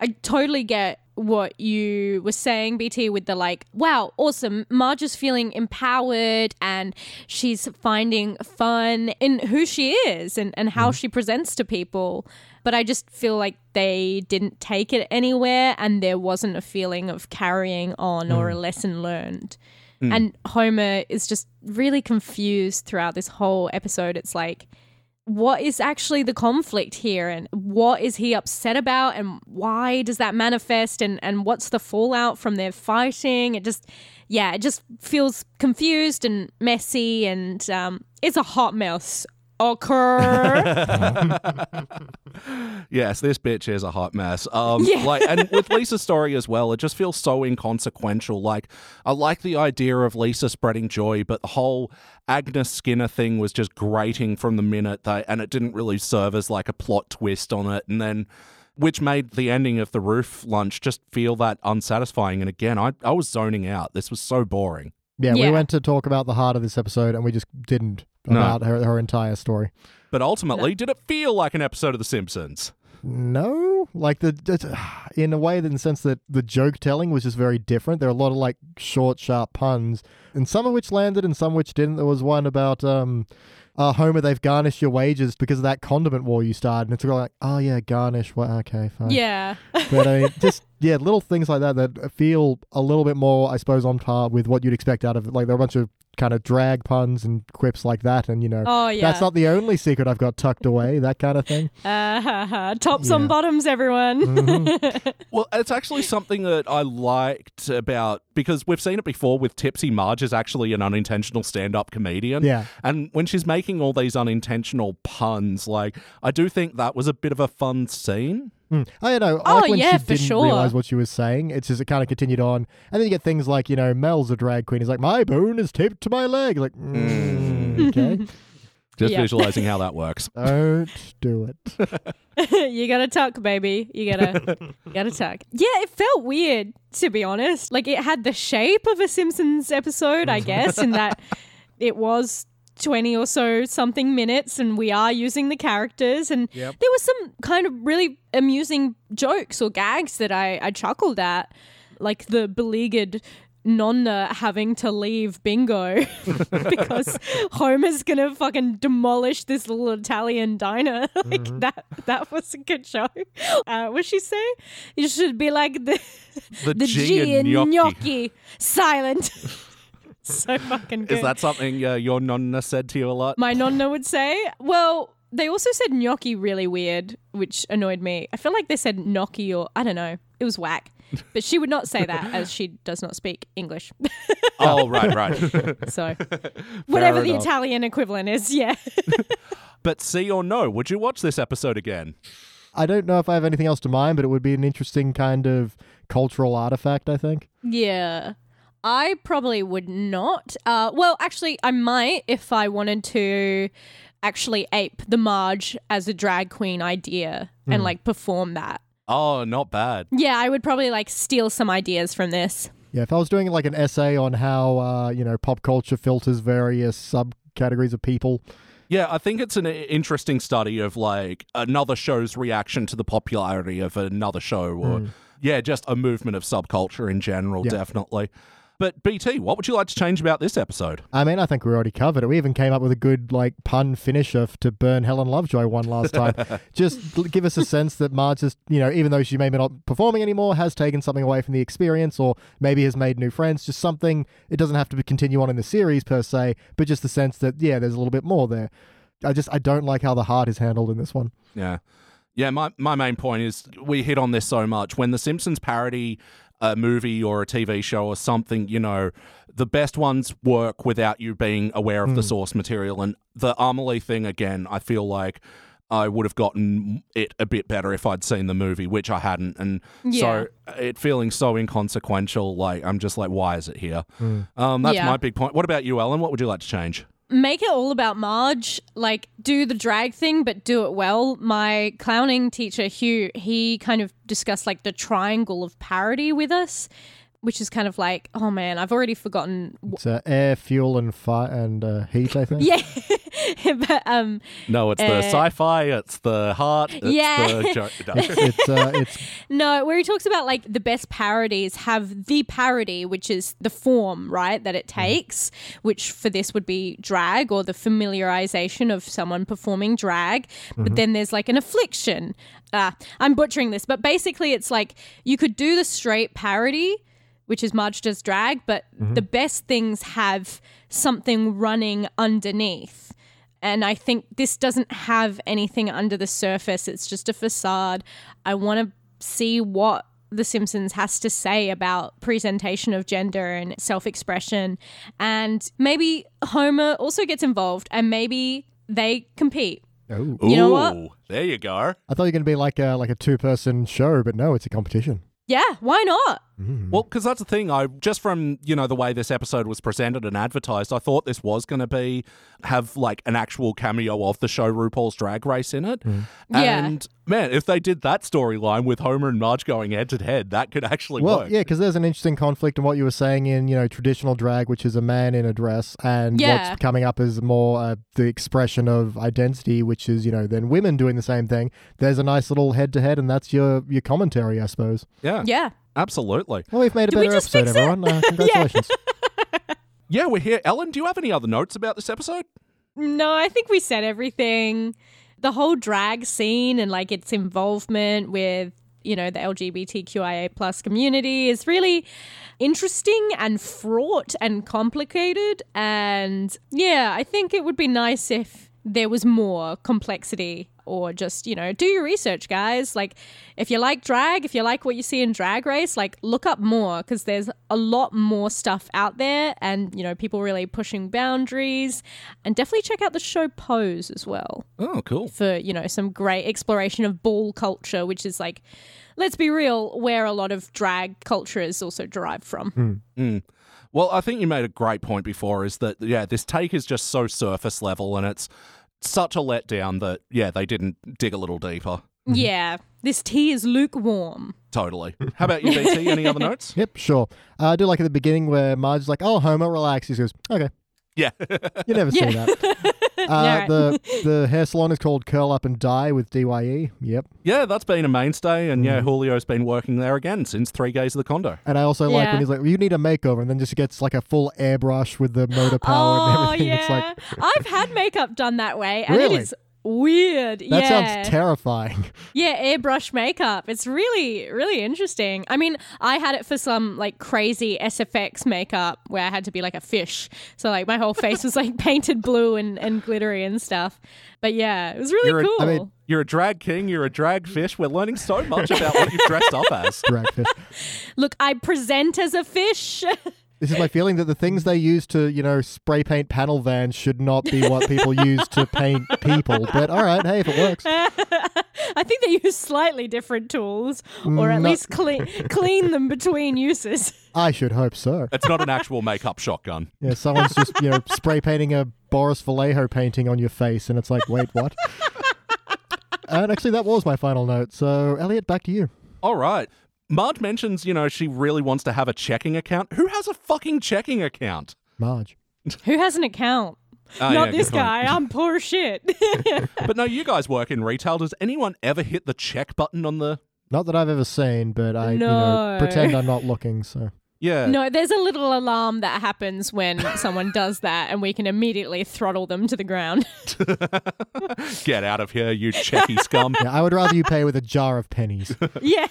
I totally get what you were saying, BT, with the like, wow, awesome. Marge is feeling empowered and she's finding fun in who she is and, and how mm-hmm. she presents to people. But I just feel like they didn't take it anywhere and there wasn't a feeling of carrying on or mm. a lesson learned. Mm. And Homer is just really confused throughout this whole episode. It's like, what is actually the conflict here? And what is he upset about? And why does that manifest? And and what's the fallout from their fighting? It just yeah it just feels confused and messy and um it's a hot mess occur Yes, this bitch is a hot mess. Um, Yeah. like, and with Lisa's story as well, it just feels so inconsequential. Like, I like the idea of Lisa spreading joy, but the whole Agnes Skinner thing was just grating from the minute they, and it didn't really serve as like a plot twist on it, and then. Which made the ending of the roof lunch just feel that unsatisfying. And again, I, I was zoning out. This was so boring. Yeah, we went to talk about the heart of this episode and we just didn't No. about her her entire story. But ultimately, did it feel like an episode of The Simpsons? No, like the in a way, in the sense that the joke telling was just very different. There are a lot of like short, sharp puns, and some of which landed and some which didn't. There was one about um, uh, Homer, they've garnished your wages because of that condiment war you started. And it's like, oh, yeah, garnish. Well, okay, fine. Yeah. But I mean, just, yeah, little things like that that feel a little bit more, I suppose, on par with what you'd expect out of. Like, there are a bunch of kind of drag puns and quips like that. And, you know, Oh yeah. that's not the only secret I've got tucked away, that kind of thing. Uh, ha, ha. Tops Yeah. on bottoms, everyone. Mhm. Well, it's actually something that I liked about because we've seen it before with Tipsy Marge is actually an unintentional stand-up comedian. Yeah. And when she's making all these unintentional puns, like I do think that was a bit of a fun scene. Mm. I don't know. I Oh, like when yeah, she for didn't sure. realize what she was saying. It's just it kind of continued on, and then you get things like you know Mel's a drag queen. He's like, my bone is taped to my leg. Like, mm, okay, Just Yeah. visualizing how that works. don't do it. you gotta tuck, baby. You gotta, you gotta tuck. Yeah, it felt weird to be honest. Like it had the shape of a Simpsons episode, I guess, in that it was. 20 or so something minutes and we are using the characters and Yep. there was some kind of really amusing jokes or gags that I, I chuckled at like the beleaguered nonna having to leave bingo because Homer's gonna fucking demolish this little Italian diner. like that that was a good show. Uh, what she say? You should be like the The, the G in gnocchi. Silent. so fucking good. Is that something uh, your nonna said to you a lot? my nonna would say? Well, they also said gnocchi really weird, which annoyed me. I feel like they said gnocchi or I don't know. It was whack. But she would not say that as she does not speak English. oh, right, right. so whatever the enough. Italian equivalent is, yeah. but see or no, would you watch this episode again? I don't know if I have anything else to mind, but it would be an interesting kind of cultural artifact. I think. Yeah. I probably would not. Uh, well, actually, I might if I wanted to actually ape the Marge as a drag queen idea and like perform that. Oh, not bad. Yeah, I would probably like steal some ideas from this. Yeah, if I was doing like an essay on how uh, you know pop culture filters various subcategories of people. Yeah, I think it's an interesting study of like another show's reaction to the popularity of another show, or yeah, just a movement of subculture in general, Yeah. definitely. But BT, what would you like to change about this episode? I mean, I think we already covered it. We even came up with a good like pun finisher to burn Helen Lovejoy one last time. Just give us a sense that Marge is, you know, even though she may be not performing anymore, has taken something away from the experience, or maybe has made new friends. Just something. It doesn't have to continue on in the series per se, but just the sense that yeah, there's a little bit more there. I just I don't like how the heart is handled in this one. Yeah. Yeah, my, my main point is we hit on this so much. When The Simpsons parody a movie or a TV show or something, you know, the best ones work without you being aware of the source material. And the Amelie thing, again, I feel like I would have gotten it a bit better if I'd seen the movie, which I hadn't. And so it feeling so inconsequential, like, I'm just like, why is it here? Um, that's Yeah. my big point. What about you, Ellen? What would you like to change? Make it all about Marge. Like, do the drag thing, but do it well. My clowning teacher, Hugh, he kind of discussed like the triangle of parody with us, which is kind of like, oh man, I've already forgotten. It's uh, air, fuel, and fire and uh, heat. I think. Yeah, but um, No, it's the Uh, sci-fi. It's the heart. It's Yeah. the jo- no. It's uh, it's No, where he talks about like the best parodies have the parody, which is the form, right, that it takes, which for this would be drag or the familiarization of someone performing drag. But then there's like an affliction. Uh, I'm butchering this, but basically it's like you could do the straight parody, which is Marge does drag, but mm-hmm. the best things have something running underneath. And I think this doesn't have anything under the surface. It's just a facade. I want to see what The Simpsons has to say about presentation of gender and self expression. And maybe Homer also gets involved and maybe they compete. oh. You know what? Ooh, There you go. I thought you were going to be like a like a two person show, but no, it's a competition. Yeah, why not? Well, because that's the thing. I just from you know the way this episode was presented and advertised, I thought this was going to be have like an actual cameo of the show RuPaul's Drag Race in it. Yeah. And man, if they did that storyline with Homer and Marge going head to head, that could actually Well, work. yeah, because there's an interesting conflict in what you were saying in you know traditional drag, which is a man in a dress, and Yeah. what's coming up is more uh, the expression of identity, which is you know then women doing the same thing. There's a nice little head to head, and that's your your commentary, I suppose. Yeah, Yeah. Absolutely. Well, we've made a Did we better just episode, fix it? everyone. Uh, congratulations. Yeah, we're here. Ellen, do you have any other notes about this episode? No, I think we said everything. The whole drag scene and like its involvement with, you know, the LGBTQIA plus community is really interesting and fraught and complicated. And yeah, I think it would be nice if there was more complexity or just, you know, do your research, guys. Like, if you like drag, if you like what you see in Drag Race, like, look up more because there's a lot more stuff out there and, you know, people really pushing boundaries. And definitely check out the show Pose as well Oh, cool. for, you know, some great exploration of ball culture, which is like, let's be real, where a lot of drag culture is also derived from. Hmm. Hmm. Well, I think you made a great point before is that, yeah, this take is just so surface level and it's such a letdown that, yeah, they didn't dig a little deeper. Yeah, this tea is lukewarm. Totally. How about you, BT? Any other notes? Yep, sure. Uh, I do like at the beginning where Marge's like, "Oh, Homer, relax." He goes, "Okay." Yeah. You never see Yeah. that. Uh, Yeah, right. The the hair salon is called Curl Up and Die with Dye. Yep. yeah, that's been a mainstay. And yeah, Julio's been working there again since three gays of the condo. And I also like when he's like, well, "You need a makeover," and then just gets like a full airbrush with the motor power and Oh everything. yeah, It's like I've had makeup done that way, and Really? it is weird. that yeah, sounds terrifying. yeah, airbrush makeup. It's really, really interesting. I mean, I had it for some like crazy SFX makeup where I had to be like a fish, so like my whole face was like painted blue and, and glittery and stuff. But yeah, it was really You're cool. I mean- You're a drag king, you're a drag fish. We're learning so much about what you've dressed up as. Dragfish. Look, I present as a fish. This is my feeling that the things they use to, you know, spray paint panel vans should not be what people use to paint people. But all right, hey, if it works. I think they use slightly different tools, or at mm, No. least clean clean them between uses. I should hope so. It's not an actual makeup shotgun. Yeah, someone's just, you know, spray painting a Boris Vallejo painting on your face, and it's like, wait, what? and actually, that was my final note. So, Elliot, back to you. All right. Marge mentions, you know, she really wants to have a checking account. Who has a fucking checking account? Marge. Who has an account? Oh, Not yeah, this guy. I'm poor shit. But no, you guys work in retail. Does anyone ever hit the check button on the? Not that I've ever seen, but I, you No. know, pretend I'm not looking. So, Yeah. no, there's a little alarm that happens when someone does that, and we can immediately throttle them to the ground. Get out of here, you checky scum. yeah, I would rather you pay with a jar of pennies. yeah.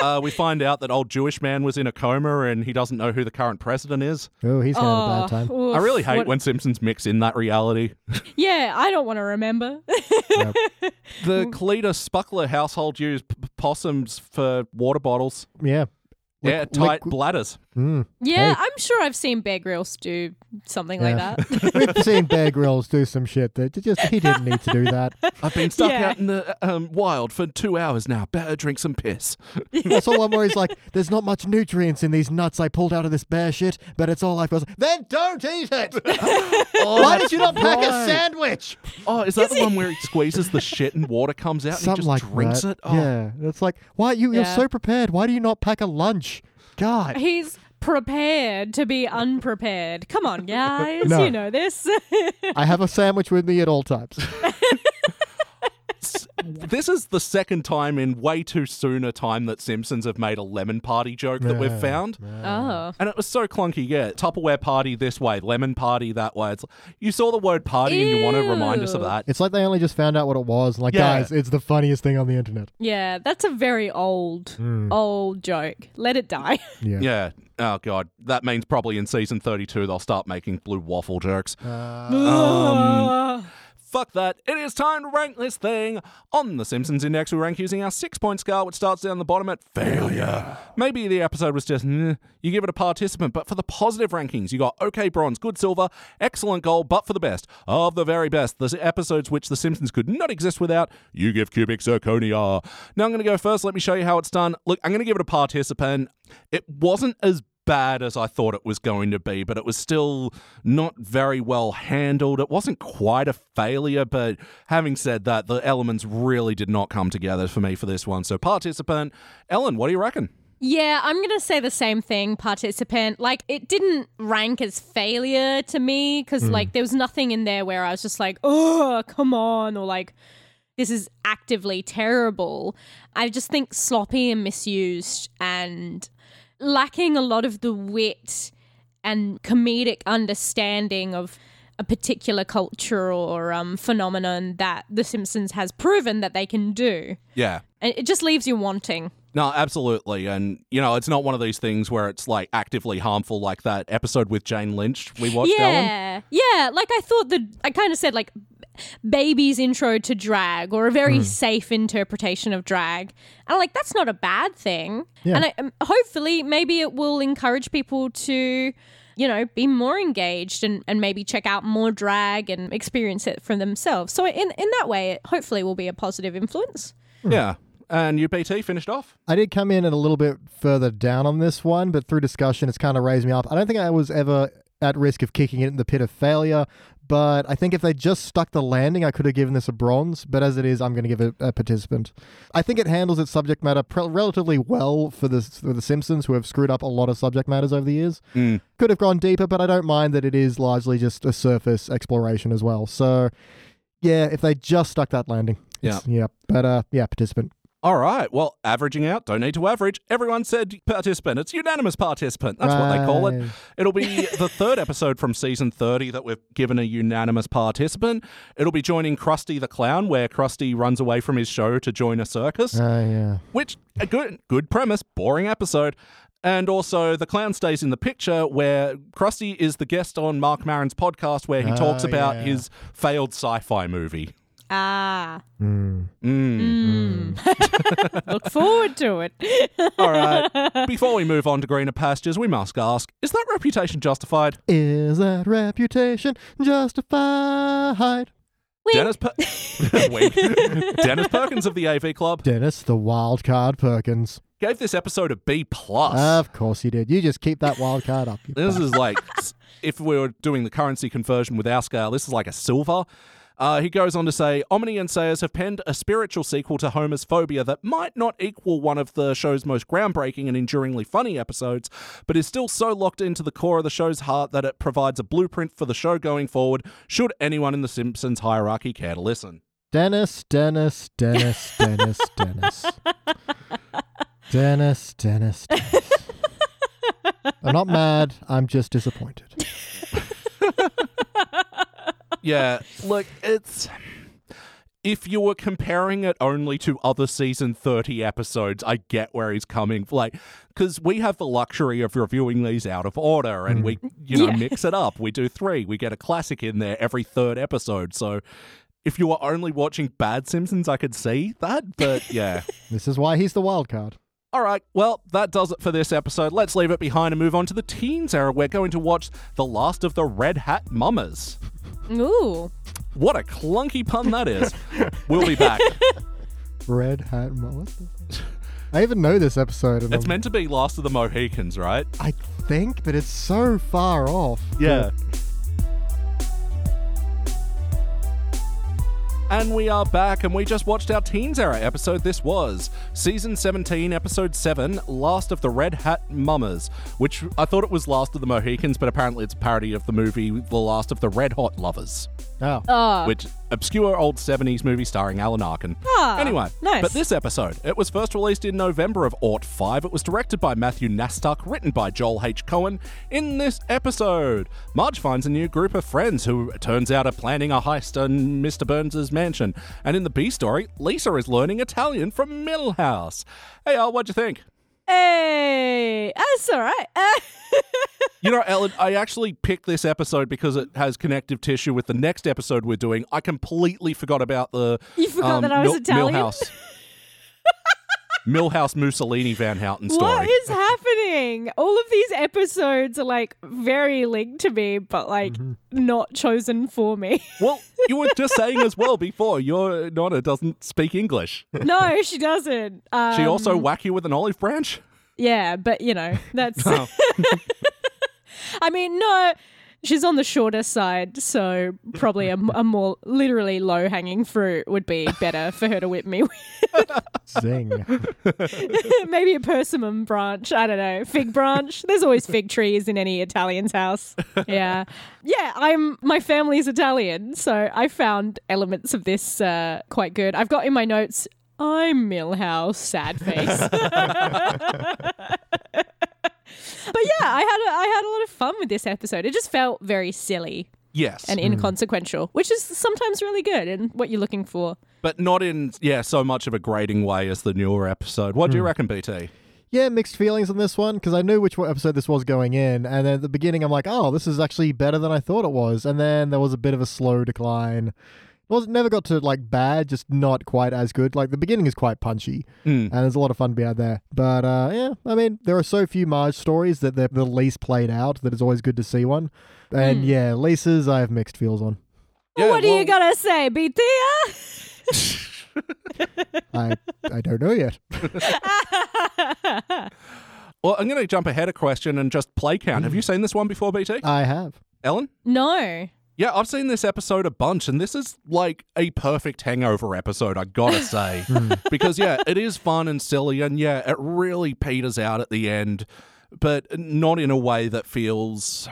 Uh, we find out that old Jewish man was in a coma and he doesn't know who the current president is. Oh, he's had a bad time. oof, I really hate what- when Simpsons mix in that reality. Yeah, I don't want to remember. The Cletus Spuckler household used p- possums for water bottles. Yeah. yeah, tight liqu- bladders. Mm. yeah, Hey. I'm sure I've seen Bear Grylls do something like that. We've seen Bear Grylls do some shit that just he didn't need to do that. I've been stuck Yeah. out in the um, wild for two hours now. Better drink some piss. I saw one where he's like, "There's not much nutrients in these nuts I pulled out of this bear shit, but it's all I've got." Then don't eat it. Why did you not pack a sandwich? Oh, is that the one where he squeezes the shit and water comes out Something and he just like drinks that. it? Oh, Yeah, it's like, why you? You're Yeah. so prepared. Why do you not pack a lunch? God. He's prepared to be unprepared. Come on, guys. No. You know this. I have a sandwich with me at all times. This is the second time in way too soon a time that Simpsons have made a lemon party joke that we've Yeah. found. oh. And it was so clunky, yeah. Tupperware party this way, lemon party that way. It's like, you saw the word party and you want to remind us of that. It's like they only just found out what it was. Like, Yeah. guys, it's the funniest thing on the internet. Yeah, that's a very old, hmm. old joke. Let it die. Yeah. Yeah. Oh god, that means probably in season 32 they'll start making blue waffle jokes. Uh, um, Fuck that. It is time to rank this thing. On the Simpsons Index, we rank using our six point scale, which starts down the bottom at failure. Maybe the episode was just, "Nah," you give it a participant, but for the positive rankings, you got okay bronze, good silver, excellent gold, but for the best of the very best, the episodes which The Simpsons could not exist without, you give cubic zirconia. Now I'm going to go first. Let me show you how it's done. Look, I'm going to give it a participant. It wasn't as bad as I thought it was going to be, but it was still not very well handled. It wasn't quite a failure, but having said that, the elements really did not come together for me for this one. So, participant, Ellen, what do you reckon? yeah, I'm going to say the same thing, participant. Like, it didn't rank as failure to me because, hmm. like, there was nothing in there where I was just like, oh, come on, or like, this is actively terrible. I just think sloppy and misused and lacking a lot of the wit and comedic understanding of a particular culture or um, phenomenon that The Simpsons has proven that they can do. Yeah. And it just leaves you wanting. No, absolutely. And, you know, it's not one of these things where it's like actively harmful, like that episode with Jane Lynch we watched, Ellen. yeah, yeah. Like I thought that I kind of said like baby's intro to drag or a very safe interpretation of drag, and I'm like that's not a bad thing. Yeah. And I, um, hopefully, maybe it will encourage people to. You know, be more engaged and, and maybe check out more drag and experience it for themselves. So in in that way, it hopefully will be a positive influence. Yeah. And UBT finished off? I did come in at a little bit further down on this one, but through discussion, it's kind of raised me up. I don't think I was ever at risk of kicking it in the pit of failure, but I think if they just stuck the landing, I could have given this a bronze. But as it is, I'm going to give it a participant. I think it handles its subject matter pre- relatively well for the for the Simpsons, who have screwed up a lot of subject matters over the years. Could have gone deeper, but I don't mind that it is largely just a surface exploration as well. So, yeah, if they just stuck that landing, yeah, yeah. But uh, yeah, participant. All right. Well, averaging out, don't need to average. Everyone said participant. It's unanimous participant. That's what they call it. It'll be the third episode from season 30 that we've given a unanimous participant. It'll be joining Krusty the Clown, where Krusty runs away from his show to join a circus, Uh, yeah. which a good good premise, boring episode. And also, the clown stays in the picture, where Krusty is the guest on Marc Maron's podcast, where he Oh, talks about yeah. his failed sci-fi movie. Ah, Mm. look forward to it. All right. Before we move on to greener pastures, we must ask: Is that reputation justified? Is that reputation justified? Dennis, per- Wink. Dennis Perkins of the AV Club Dennis, the wild card Perkins. gave this episode a B plus. Of course he did. You just keep that wild card up. this bastard. is like if we were doing the currency conversion with our scale, this is like a silver. Uh, he goes on to say, Omine and Sayers have penned a spiritual sequel to Homer's Phobia that might not equal one of the show's most groundbreaking and enduringly funny episodes, but is still so locked into the core of the show's heart that it provides a blueprint for the show going forward, should anyone in the Simpsons hierarchy care to listen. Dennis, Dennis, Dennis, Dennis, Dennis. Dennis, Dennis, Dennis. I'm not mad. I'm just disappointed. Yeah, look, it's. If you were comparing it only to other season 30 episodes, I get where he's coming. Like, because we have the luxury of reviewing these out of order and we, mm. you know, Yeah. mix it up. We do three, we get a classic in there every third episode. So if you were only watching Bad Simpsons, I could see that. But yeah. This is why he's the wild card. All right, well, that does it for this episode. Let's leave it behind and move on to the teens era. We're going to watch The Last of the Red Hat Mummers. Ooh. What a clunky pun that is. We'll be back. Red hat. Mo- What the? I even know this episode. And It's I'm- meant to be Last of the Mohicans, right? I think, but it's so far off. Yeah. And we are back, and we just watched our Teens Era episode. This was season 17, episode 7, Last of the Red Hat Mummers, which I thought it was Last of the Mohicans, but apparently it's a parody of the movie The Last of the Red Hot Lovers, Oh. Oh. which obscure old 70s movie starring Alan Arkin. Ah, Anyway, nice. but this episode, it was first released in November of Ort 5. It was directed by Matthew Nastuk, written by Joel H. Cohen. In this episode, Marge finds a new group of friends who it turns out are planning a heist in Mr. Burns's mansion. And in the B story, Lisa is learning Italian from Milhouse. Hey, Al, what'd you think? Hey, that's all right. You know, Ellen, I actually picked this episode because it has connective tissue with the next episode we're doing. I completely forgot about the. You forgot um, that I was Mil- Italian? Milhouse. Milhouse Mussolini Van Houten story. What is happening? All of these episodes are like very linked to me, but like not chosen for me. Well, you were just saying as well before, your Nonna doesn't speak English. no, she doesn't. Um, She also whack you with an olive branch? yeah, but you know that's. Oh. I mean, no, she's on the shorter side, so probably a, a more literally low hanging fruit would be better for her to whip me with. Zing. Maybe a persimmon branch. I don't know. Fig branch. There's always fig trees in any Italian's house. Yeah. Yeah, I'm my family's Italian, so I found elements of this uh, quite good. I've got in my notes I'm Milhouse, sad face. but yeah, I had a, I had a lot of fun with this episode. It just felt very silly. Yes. and mm. inconsequential, which is sometimes really good and what you're looking for. but not in, yeah, so much of a grating way as the newer episode. What do you hmm. reckon, BT? Yeah, mixed feelings on this one because I knew which episode this was going in, and then at the beginning I'm like, oh, this is actually better than I thought it was, and then there was a bit of a slow decline. It was never got to like bad, just not quite as good. Like the beginning is quite punchy, Mm. and there's a lot of fun to be had there. But uh, yeah, I mean, there are so few Marge stories that they're the least played out that it's always good to see one. And yeah, Lisa's I have mixed feels on. Yeah, what do well- you gonna say, BT? I I don't know yet. Well, I'm going to jump ahead a question and just play count. Have you seen this one before, BT? I have. Ellen? no. Yeah, I've seen this episode a bunch, and this is like a perfect hangover episode, I gotta say. Hmm. because, yeah, it is fun and silly, and yeah, it really peters out at the end, but not in a way that feels.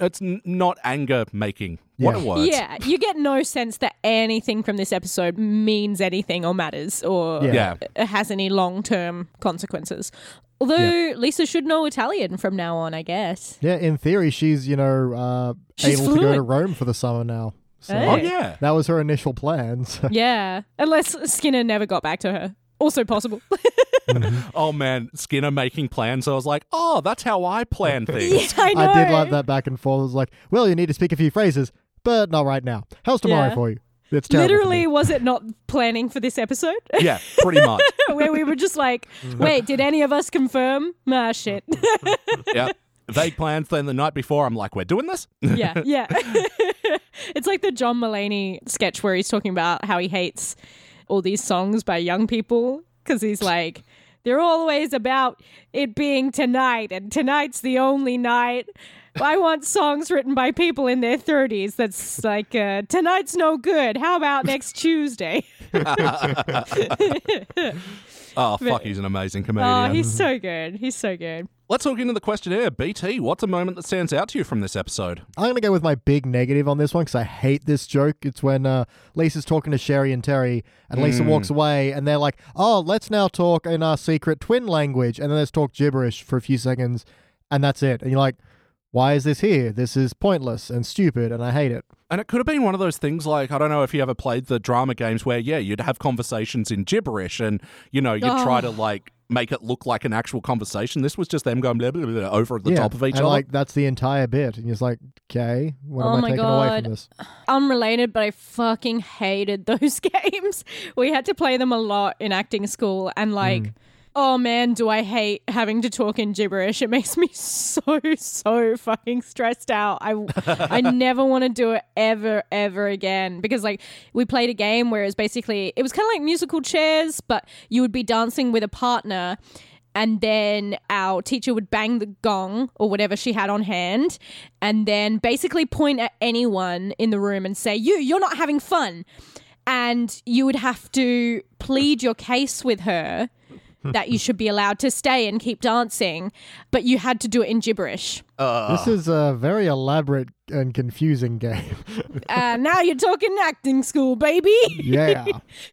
It's n- not anger making. What a Yeah. word. Yeah, you get no sense that anything from this episode means anything or matters or Yeah. Yeah. has any long term consequences. Although Lisa should know Italian from now on, I guess. Yeah, in theory, she's you know uh, She's able to go to. Rome for the summer now. So Hey. Oh, yeah. that was her initial plans. yeah, unless Skinner never got back to her. Also possible. Oh, man. Skinner making plans. I was like, oh, that's how I plan things. yeah, I know. I did like that back and forth. It was like, well, you need to speak a few phrases, but not right now. How's tomorrow Yeah. for you? For Literally, was it not planning for this episode? yeah, pretty much. Where we were just like, wait, did any of us confirm? Ah, shit. Yeah. Vague plans. Then the night before, I'm like, we're doing this? yeah, yeah. it's like the John Mulaney sketch where he's talking about how he hates all these songs by young people because he's like, they're always about it being tonight, and tonight's the only night. I want songs written by people in their 30s that's like, uh, tonight's no good. How about next Tuesday? Oh, fuck, he's an amazing comedian. Oh, he's so good. He's so good. Let's look into the questionnaire. BT, what's a moment that stands out to you from this episode? I'm going to go with my big negative on this one because I hate this joke. It's when uh, Lisa's talking to Sherry and Terry, and Lisa walks away, and they're like, oh, let's now talk in our secret twin language. And then let's talk gibberish for a few seconds, and that's it. And you're like, why is this here? This is pointless and stupid, and I hate it. And it could have been one of those things like, I don't know if you ever played the drama games where, yeah, you'd have conversations in gibberish and, you know, you'd try to oh. like make it look like an actual conversation. This was just them going blah, blah, blah, blah, over the yeah. top of each and other. like that's the entire bit, and you're just like, okay, what Oh am I my taking away from God. this? unrelated, but I fucking hated those games. We had to play them a lot in acting school, and like, hmm. Oh man, do I hate having to talk in gibberish. It makes me so so fucking stressed out. I I never want to do it ever ever again because like we played a game where it was basically it was kind of like musical chairs, but you would be dancing with a partner and then our teacher would bang the gong or whatever she had on hand and then basically point at anyone in the room and say you you're not having fun and you would have to plead your case with her that you should be allowed to stay and keep dancing but you had to do it in gibberish this is a very elaborate and confusing game. uh, now you're talking acting school baby yeah.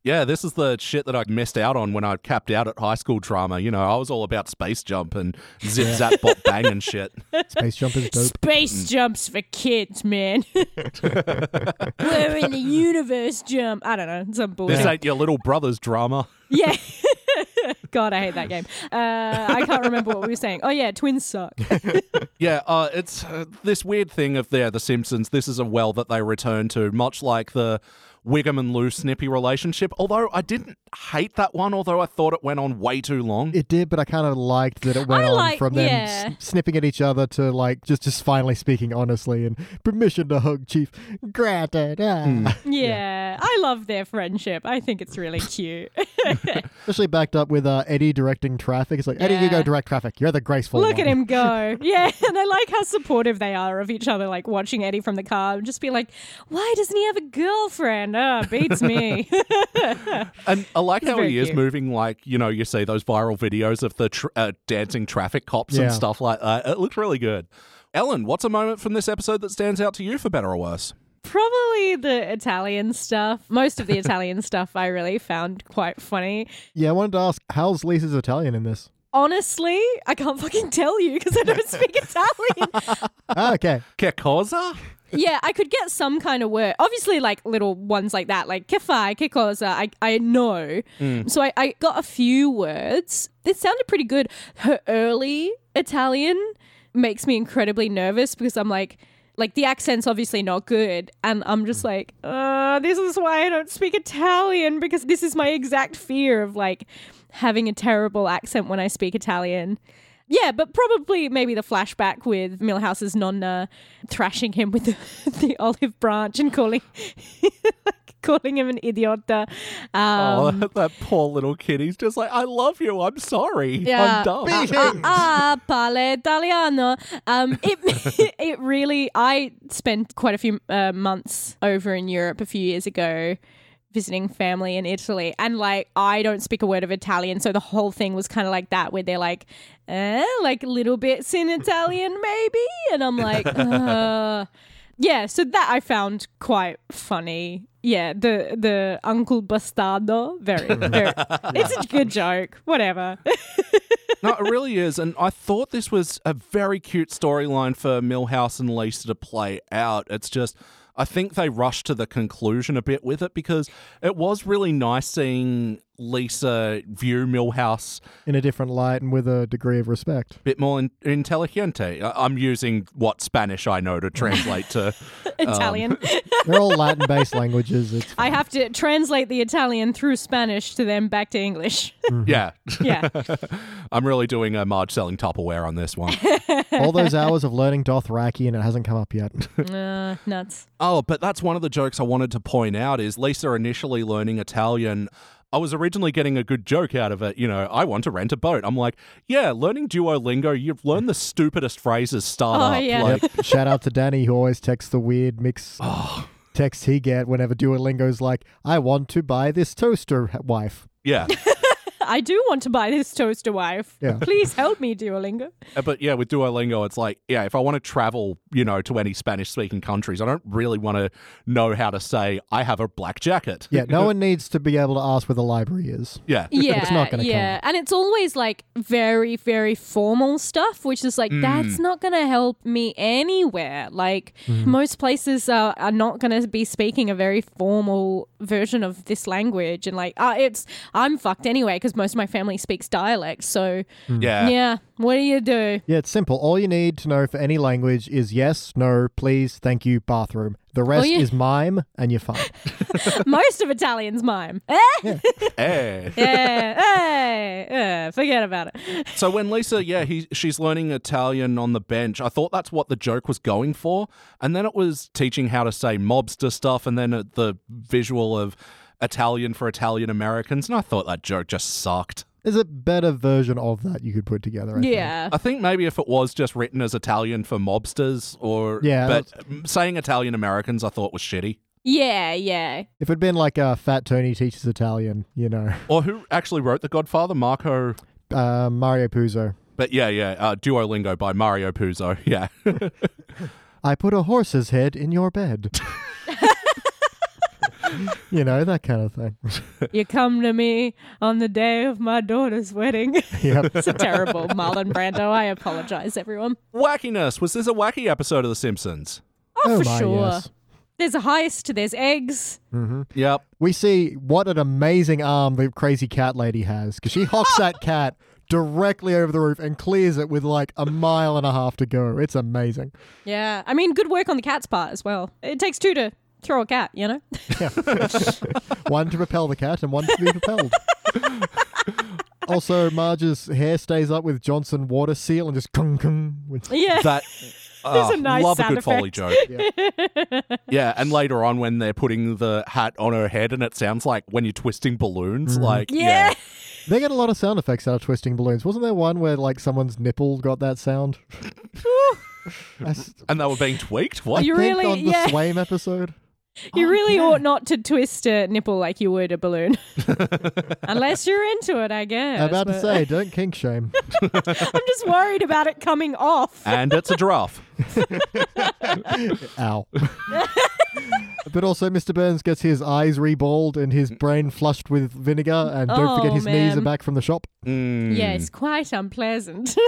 yeah, this is the shit that I missed out on when I capped out at high school drama. You know, I was all about space jump and zip zap bop bang and shit. Space Jump is dope. Space jumps for kids, man. We're in the universe jump. I don't know. Some bullshit. This ain't your little brother's drama. Yeah. God, I hate that game. Uh, I can't remember what we were saying. Oh, yeah, twins suck. Yeah, uh, it's uh, this weird thing of there, The Simpsons. This is a well that they return to, much like the Wiggum and Lou Snippy relationship. Although I didn't hate that one, although I thought it went on way too long. It did, but I kind of liked that it went I on like- from them yeah. s- snipping at each other to like just just finally speaking honestly and permission to hug, Chief. Granted. ah." Yeah, I love their friendship. I think it's really cute. Especially backed up with uh, Eddie directing traffic. It's like Eddie, you go direct traffic. You're the graceful. Look at him go. Yeah, and I like how supportive they are of each other, like watching Eddie from the car and just be like, why doesn't he have a girlfriend? Ah, beats me. And I like how very he is moving, like, you know, you see those viral videos of the tr- uh, dancing traffic cops Yeah. and stuff like that. It looks really good. Ellen, what's a moment from this episode that stands out to you for better or worse? Probably the Italian stuff. Most of the Italian stuff I really found quite funny. Yeah, I wanted to ask, how's Lisa's Italian in this? Honestly, I can't fucking tell you because I don't speak Italian. ah, okay. Che cosa? Yeah, I could get some kind of word. Obviously, like little ones like that, like che fai, che cosa, I, I know. So I, I got a few words. It sounded pretty good. Her early Italian makes me incredibly nervous because I'm like, like the accent's obviously not good. And I'm just like, uh, this is why I don't speak Italian because this is my exact fear of like having a terrible accent when I speak Italian. Yeah, but probably maybe the flashback with Milhouse's nonna thrashing him with the, the olive branch and calling calling him an idiota. Oh, Um, that, that poor little kid. He's just like, I love you. I'm sorry. yeah. I'm dumb. Ah, ah, parle italiano. Um, it it really. I spent quite a few uh, months over in Europe a few years ago, visiting family in Italy, and like I don't speak a word of Italian, so the whole thing was kind of like that, where they're like, eh, like little bits in Italian maybe, and I'm like, uh. yeah. So that I found quite funny. Yeah, the the Uncle Bastardo, very, very. it's a good joke. Whatever. no, it really is. And I thought this was a very cute storyline for Milhouse and Lisa to play out. It's just, I think they rushed to the conclusion a bit with it because it was really nice seeing Lisa view Milhouse In a different light and with a degree of respect. a bit more in- intelligente. I- I'm using what Spanish I know to translate to. Italian. They're all Latin based languages. It's I have to translate the Italian through Spanish to then back to English. Yeah. yeah. I'm really doing a Marge selling Tupperware on this one. all those hours of learning Dothraki and it hasn't come up yet. Uh, nuts. Oh, but that's one of the jokes I wanted to point out is Lisa initially learning Italian. I was originally getting a good joke out of it. You know, I want to rent a boat. I'm like, yeah, learning Duolingo, you've learned the stupidest phrases start Oh, up. yeah. Like, Yep. Shout out to Danny who always texts the weird mix oh. texts he get whenever Duolingo's like, I want to buy this toaster, wife. yeah. I do want to buy this toaster wife. Yeah. Please help me, Duolingo. Uh, But yeah, with Duolingo, it's like, yeah, if I want to travel, you know, to any Spanish speaking countries, I don't really want to know how to say, I have a black jacket. Yeah, no one needs to be able to ask where the library is. Yeah. Yeah, It's not gonna yeah, and it's always like very, very formal stuff, which is like Mm. that's not going to help me anywhere. Like Mm-hmm. most places are, are not going to be speaking a very formal version of this language, and like uh, it's I'm fucked anyway because most of my family speaks dialect. So Yeah. yeah, what do you do? Yeah, it's simple. All you need to know for any language is yes, no, please, thank you, bathroom. The rest yeah. is mime, and you're fine. most of Italians mime. Eh? Eh. yeah, hey, eh, forget about it. So when Lisa, yeah, he, she's learning Italian on the bench, I thought that's what the joke was going for. And then it was teaching how to say mobster stuff and then uh, the visual of Italian for Italian Americans. And I thought that joke just sucked. There's a better version of that you could put together. I think. Yeah. I think maybe if it was just written as Italian for mobsters or. Yeah, But saying Italian Americans I thought was shitty. Yeah, yeah. If it'd been like uh, Fat Tony teaches Italian, you know, Or who actually wrote The Godfather? Marco. uh, Mario Puzo. But yeah, yeah. Uh, Duolingo by Mario Puzo. Yeah. I put a horse's head in your bed. You know, that kind of thing. You come to me on the day of my daughter's wedding. yep. it's a terrible Marlon Brando. I apologize, everyone. Wackiness. Was this a wacky episode of The Simpsons? Oh, oh for my, sure. yes. There's a heist, there's eggs. Mm-hmm. Yep. We see what an amazing arm the crazy cat lady has because she hocks that cat directly over the roof and clears it with like a mile and a half to go. It's amazing. Yeah. I mean, good work on the cat's part as well. It takes two to throw a cat, you know? Yeah. one to propel the cat and one to be propelled. also, Marge's hair stays up with Johnson water seal and just kung kung. With, yeah. That. There's ah, a nice love a sound good Foley joke. yeah. Yeah, and later on when they're putting the hat on her head and it sounds like when you're twisting balloons, like yeah. They get a lot of sound effects out of twisting balloons. Wasn't there one where like someone's nipple got that sound? And they were being tweaked. What? I You think really- on the yeah. Swaim episode. You Oh, really yeah. ought not to twist a nipple like you would a balloon. Unless you're into it, I guess. I'm about to say, don't kink shame. I'm just worried about it coming off. and it's a giraffe. Ow. but also, Mr. Burns gets his eyes reballed and his brain flushed with vinegar, and don't forget Oh, his knees are back from the shop. Mm. Yeah, it's quite unpleasant.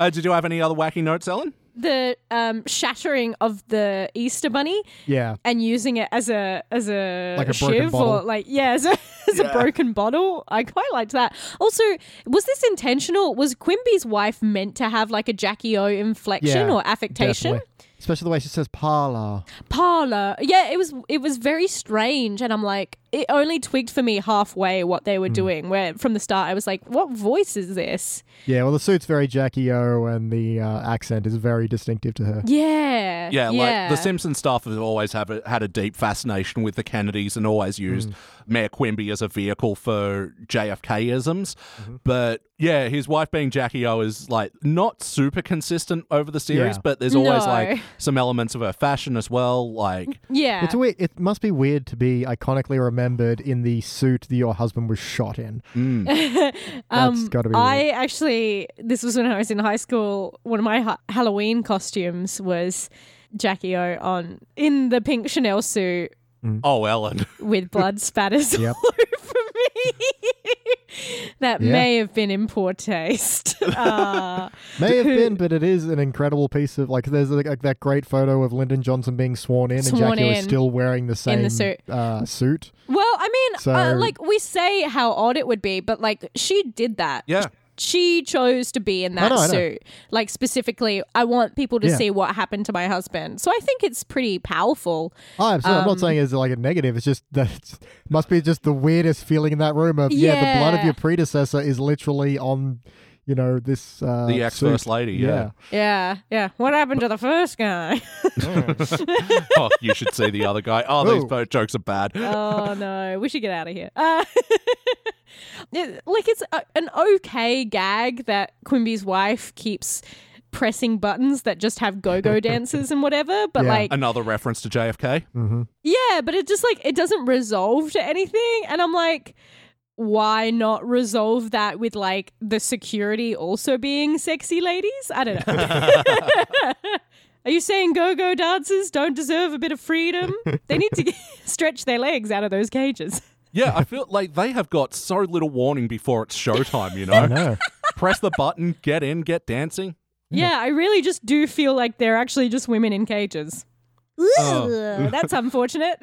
Uh, did you have any other wacky notes, Ellen? The um, shattering of the Easter bunny Yeah. and using it as a as a, Like a shiv or like yeah as, a, as a broken bottle. I quite liked that. Also, was this intentional? Was Quimby's wife meant to have like a Jackie O inflection Yeah, or affectation? Definitely. Especially the way she says parlor. Parlor. Yeah, it was it was very strange and I'm like it only twigged for me halfway what they Hmm. were doing where from the start I was like what voice is this? Yeah, well, the suit's very Jackie O, and the uh, accent is very distinctive to her. Yeah. Yeah, like the Simpson staff have always have a, had a deep fascination with the Kennedys and always used Mayor Quimby as a vehicle for JFK-isms. But yeah, his wife being Jackie O is like not super consistent over the series, Yeah. but there's always No. like some elements of her fashion as well. Like, Yeah. It's weird. It must be weird to be iconically remembered in the suit that your husband was shot in. That's Um, got to be. I weird. actually, this was when I was in high school. One of my ha- Halloween costumes was Jackie O on in the pink Chanel suit oh, Ellen. with blood spatters Yep. all over me. that Yeah. may have been in poor taste. Uh, May have been, but it is an incredible piece of like. There's like, that great photo of Lyndon Johnson being sworn in, Sworn and Jackie O is still wearing the same the suit. Uh, suit. well, I mean, So- uh, like we say how odd it would be, but like she did that. Yeah. She chose to be in I that know, I know. suit. Like specifically, I want people to Yeah. see what happened to my husband. So I think it's pretty powerful. Oh, absolutely. I'm Um, not saying it's like a negative. It's just that it must be just the weirdest feeling in that room of yeah, the blood of Yeah. your predecessor is literally on, you know, this uh, The ex-first lady, yeah. Yeah, yeah. What happened to the first guy? oh, you should see the other guy. Oh, these Ooh. both jokes are bad. oh no, we should get out of here. Uh, it- like it's a, an okay gag that Quimby's wife keeps pressing buttons that just have go-go dances and whatever, but Yeah. like Another reference to JFK. yeah, but it just like it doesn't resolve to anything, and I'm like. Why not resolve that with like the security also being sexy ladies? I don't know. Are you saying go-go dancers don't deserve a bit of freedom? They need to stretch their legs out of those cages. Yeah, I feel like they have got so little warning before it's showtime, you I know? know. Press the button, get in, get dancing. Yeah, I really just do feel like they're actually just women in cages. Ugh, oh. That's unfortunate.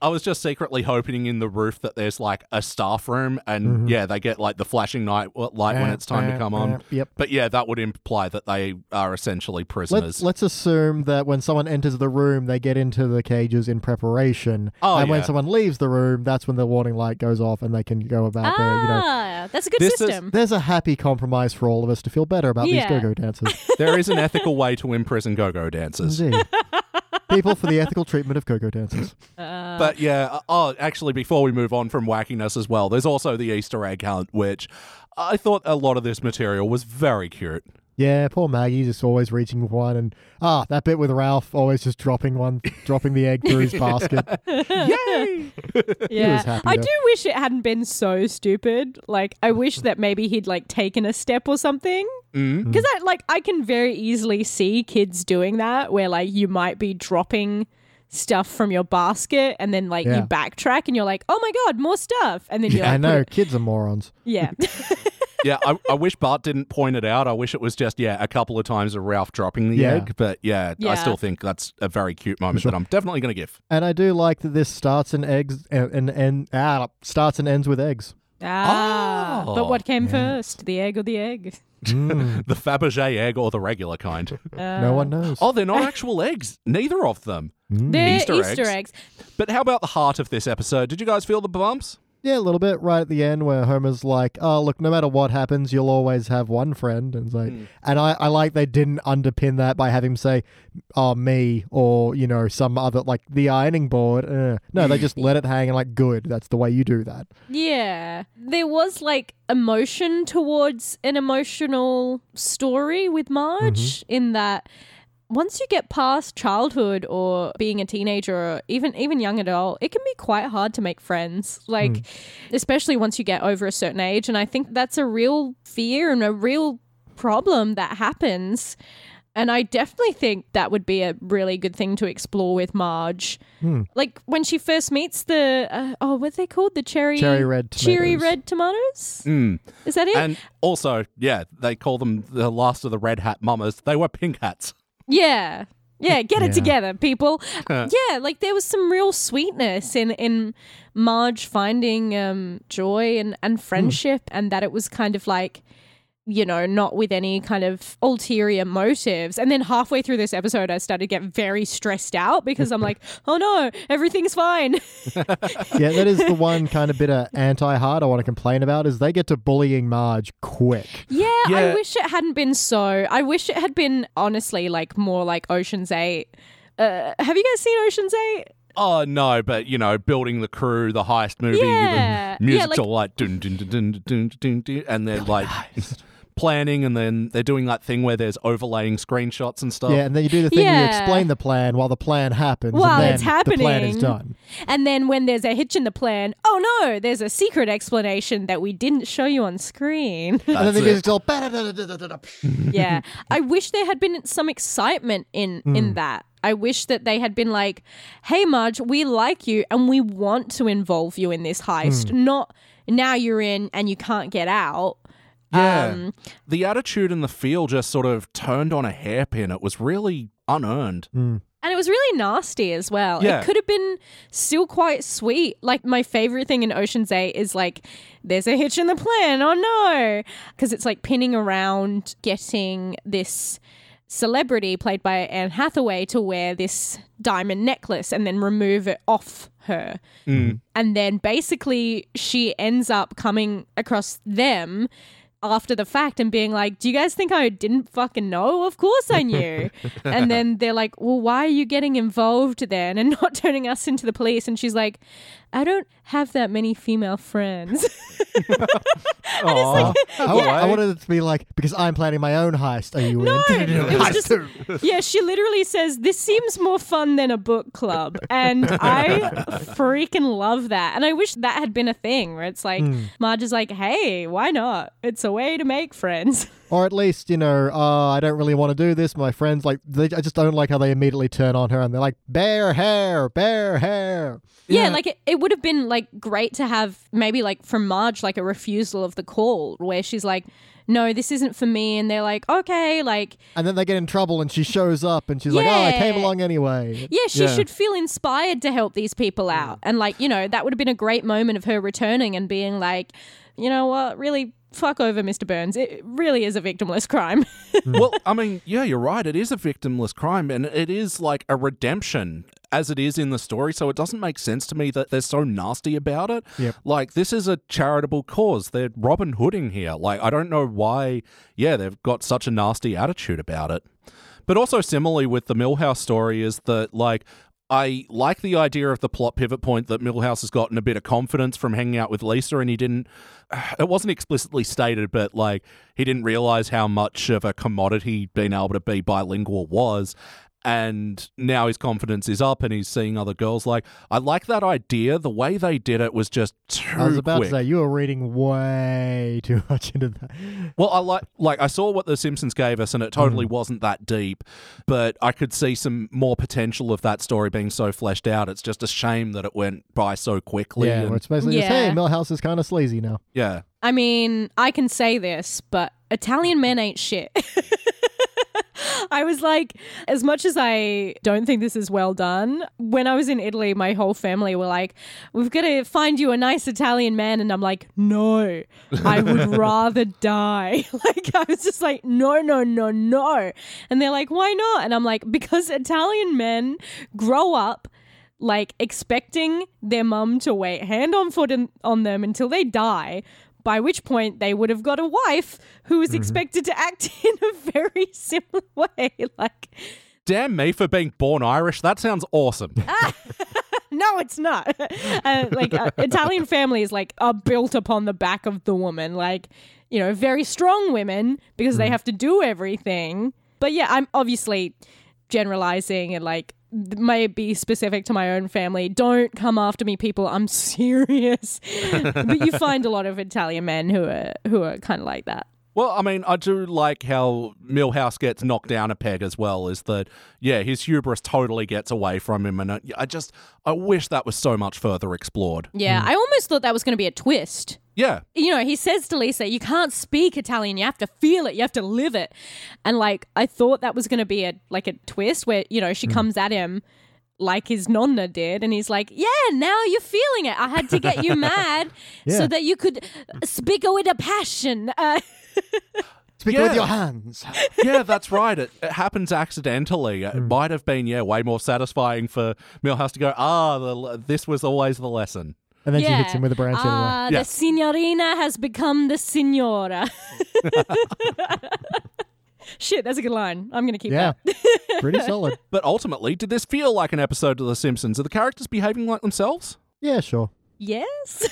I was just secretly hoping in the roof that there's like a staff room and yeah, they get like the flashing night light when Uh, it's time to uh, come uh, on. Yep. But yeah, that would imply that they are essentially prisoners. Let's let's assume that when someone enters the room, they get into the cages in preparation, Oh, and when someone leaves the room, that's when the warning light goes off, and they can go about their, you know. ah, that's a good This is- system. There's a happy compromise for all of us to feel better about Yeah. these go-go dancers. there is an ethical way to imprison go-go dancers. Indeed. People for the ethical treatment of go-go dancers. But yeah, uh, oh, actually, before we move on from wackiness as well, there's also the Easter egg hunt, which I thought a lot of this material was very cute. Yeah, poor Maggie just always reaching for one, and ah, that bit with Ralph always just dropping one, dropping the egg through his basket. Yay! yeah, was happy I though. do wish it hadn't been so stupid. Like, I wish that maybe he'd like taken a step or something. Mm. Because I like I can very easily see kids doing that, where like you might be dropping stuff from your basket and then like Yeah. you backtrack and you're like, oh my god, more stuff, and then you I like, know, kids are morons. yeah. yeah, I, I wish Bart didn't point it out. I wish it was just, yeah, a couple of times of Ralph dropping the Yeah. egg. But yeah, I still think that's a very cute moment that I'm definitely going to give. And I do like that this starts and eggs and and, and ah, starts and ends with eggs. Ah, Oh, but what came first, the egg or the egg? Mm, The Fabergé egg or the regular kind. no one knows. Oh, they're not actual eggs. Neither of them. They're Easter Easter, eggs. eggs. But how about the heart of this episode? Did you guys feel the bumps? Yeah, a little bit right at the end where Homer's like, "Oh, look, no matter what happens, you'll always have one friend." And it's like, and I, I like they didn't underpin that by having him say, "Oh, me," or you know, some other like the ironing board. Uh. No, they just let it hang and like, good. That's the way you do that. Yeah. There was like emotion towards an emotional story with Marge in that once you get past childhood or being a teenager or even even young adult, it can be quite hard to make friends. Like especially once you get over a certain age and I think that's a real fear and a real problem that happens. And I definitely think that would be a really good thing to explore with Marge. Like when she first meets the uh, oh, what are they called? The cherry Cherry red cherry tomatoes. red tomatoes. Mm. Is that it? And also, yeah, they call them the last of the red hat mamas. They were pink hats. Yeah. Yeah, get Yeah. it together, people. yeah, like there was some real sweetness in in Marge finding um joy and and friendship and that it was kind of like you know, not with any kind of ulterior motives. And then halfway through this episode, I started to get very stressed out because I'm like, oh no, everything's fine. yeah, that is the one kind of bit of anti-heart I want to complain about is they get to bullying Marge quick. Yeah, Yeah. I wish it hadn't been so. I wish it had been honestly like more like Ocean's Eight. Uh, have you guys seen Ocean's Eight? Oh no, but you know, building the crew, the heist movie, Yeah. the music's Yeah, like- all like dun dun dun dun dun dun, dun and they're like planning, and then they're doing that thing where there's overlaying screenshots and stuff. Yeah, and then you do the thing where you explain the plan while the plan happens, While and then it's the plan is done. And then when there's a hitch in the plan, oh no, there's a secret explanation that we didn't show you on screen. and then the That's it. music's all yeah. I wish there had been some excitement in in mm. that. I wish that they had been like, "Hey Marge, we like you and we want to involve you in this heist. Mm. Not now you're in and you can't get out." Yeah. Um, the attitude and the feel just sort of turned on a hairpin. It was really unearned. And it was really nasty as well. Yeah. It could have been still quite sweet. Like my favorite thing in Ocean's 8 is like there's a hitch in the plan. Oh no. Cuz it's like pinning around getting this celebrity played by Anne Hathaway to wear this diamond necklace and then remove it off her. And then basically she ends up coming across them after the fact and being like, Do you guys think I didn't fucking know? Of course I knew. and then they're like, Well, why are you getting involved then and not turning us into the police? And she's like, I don't have that many female friends. Aw. I, I wanted it to be like because I'm planning my own heist. Are you No, in? it was just yeah. She literally says this seems more fun than a book club, and I freaking love that. And I wish that had been a thing where it's like hmm. Marge is like, hey, why not? It's a way to make friends. Or at least, you know, uh, I don't really want to do this. My friends, like, they, I just don't like how they immediately turn on her and they're like, bear hair, bear hair. Yeah, like it, it would have been like great to have maybe like from Marge like a refusal of the call where she's like, no, this isn't for me, and they're like, okay, like And then they get in trouble and she shows up and she's like, oh, I came along anyway. Yeah, she Yeah. should feel inspired to help these people out. And like, you know, that would have been a great moment of her returning and being like, you know what, really fuck over Mr. Burns. It really is a victimless crime. well, I mean, yeah, you're right. It is a victimless crime, and it is like a redemption as it is in the story. So it doesn't make sense to me that they're so nasty about it. Yep. Like this is a charitable cause. They're Robin Hooding here. Like I don't know why. Yeah, they've got such a nasty attitude about it. But also similarly with the Milhouse story is that like. I like the idea of the plot pivot point that Milhouse has gotten a bit of confidence from hanging out with Lisa, and he didn't. It wasn't explicitly stated, but like he didn't realize how much of a commodity being able to be bilingual was. And now his confidence is up, and he's seeing other girls. Like I like that idea. The way they did it was just too I was about quick. to say, you were reading way too much into that. Well, I like like I saw what the Simpsons gave us, and it totally Mm. wasn't that deep. But I could see some more potential of that story being so fleshed out. It's just a shame that it went by so quickly. Yeah, and- where it's basically just, hey, Milhouse is kind of sleazy now. yeah. I mean, I can say this, but Italian men ain't shit. I was like, as much as I don't think this is well done, when I was in Italy, my whole family were like, We've got to find you a nice Italian man. And I'm like, No, I would rather die. Like, I was just like, No, no, no, no. And they're like, Why not? And I'm like, Because Italian men grow up like expecting their mum to wait hand on foot in, on them until they die by which point they would have got a wife who was expected to act in a very similar way like Damn me for being born Irish. That sounds awesome. no it's not uh, like uh, italian families like are built upon the back of the woman like you know very strong women because they have to do everything but yeah i'm obviously generalizing and like may be specific to my own family. Don't come after me people. I'm serious. But you find a lot of italian men who are who are kind of like that. Well, I mean, I do like how Milhouse gets knocked down a peg as well. Is that yeah, his hubris totally gets away from him, and I, I just I wish that was so much further explored. yeah hmm. i almost thought that was going to be a twist Yeah. you know, he says to Lisa, "You can't speak Italian. You have to feel it. You have to live it." And like, I thought that was going to be a like a twist where you know she comes at him like his nonna did, and he's like, "Yeah, now you're feeling it. I had to get you mad Yeah. so that you could speak with a passion." Uh, Speak Yeah. with your hands. yeah, that's right. It, it happens accidentally. It Hmm. might have been, yeah, way more satisfying for Milhouse to go, ah, the, this was always the lesson. And then yeah. she hits him with a branch anyway. Ah, Yeah. The signorina has become the signora. Shit, that's a good line. I'm gonna keep Yeah. that. Pretty solid. But ultimately, did this feel like an episode of The Simpsons? Are the characters behaving like themselves? Yeah, sure. Yes,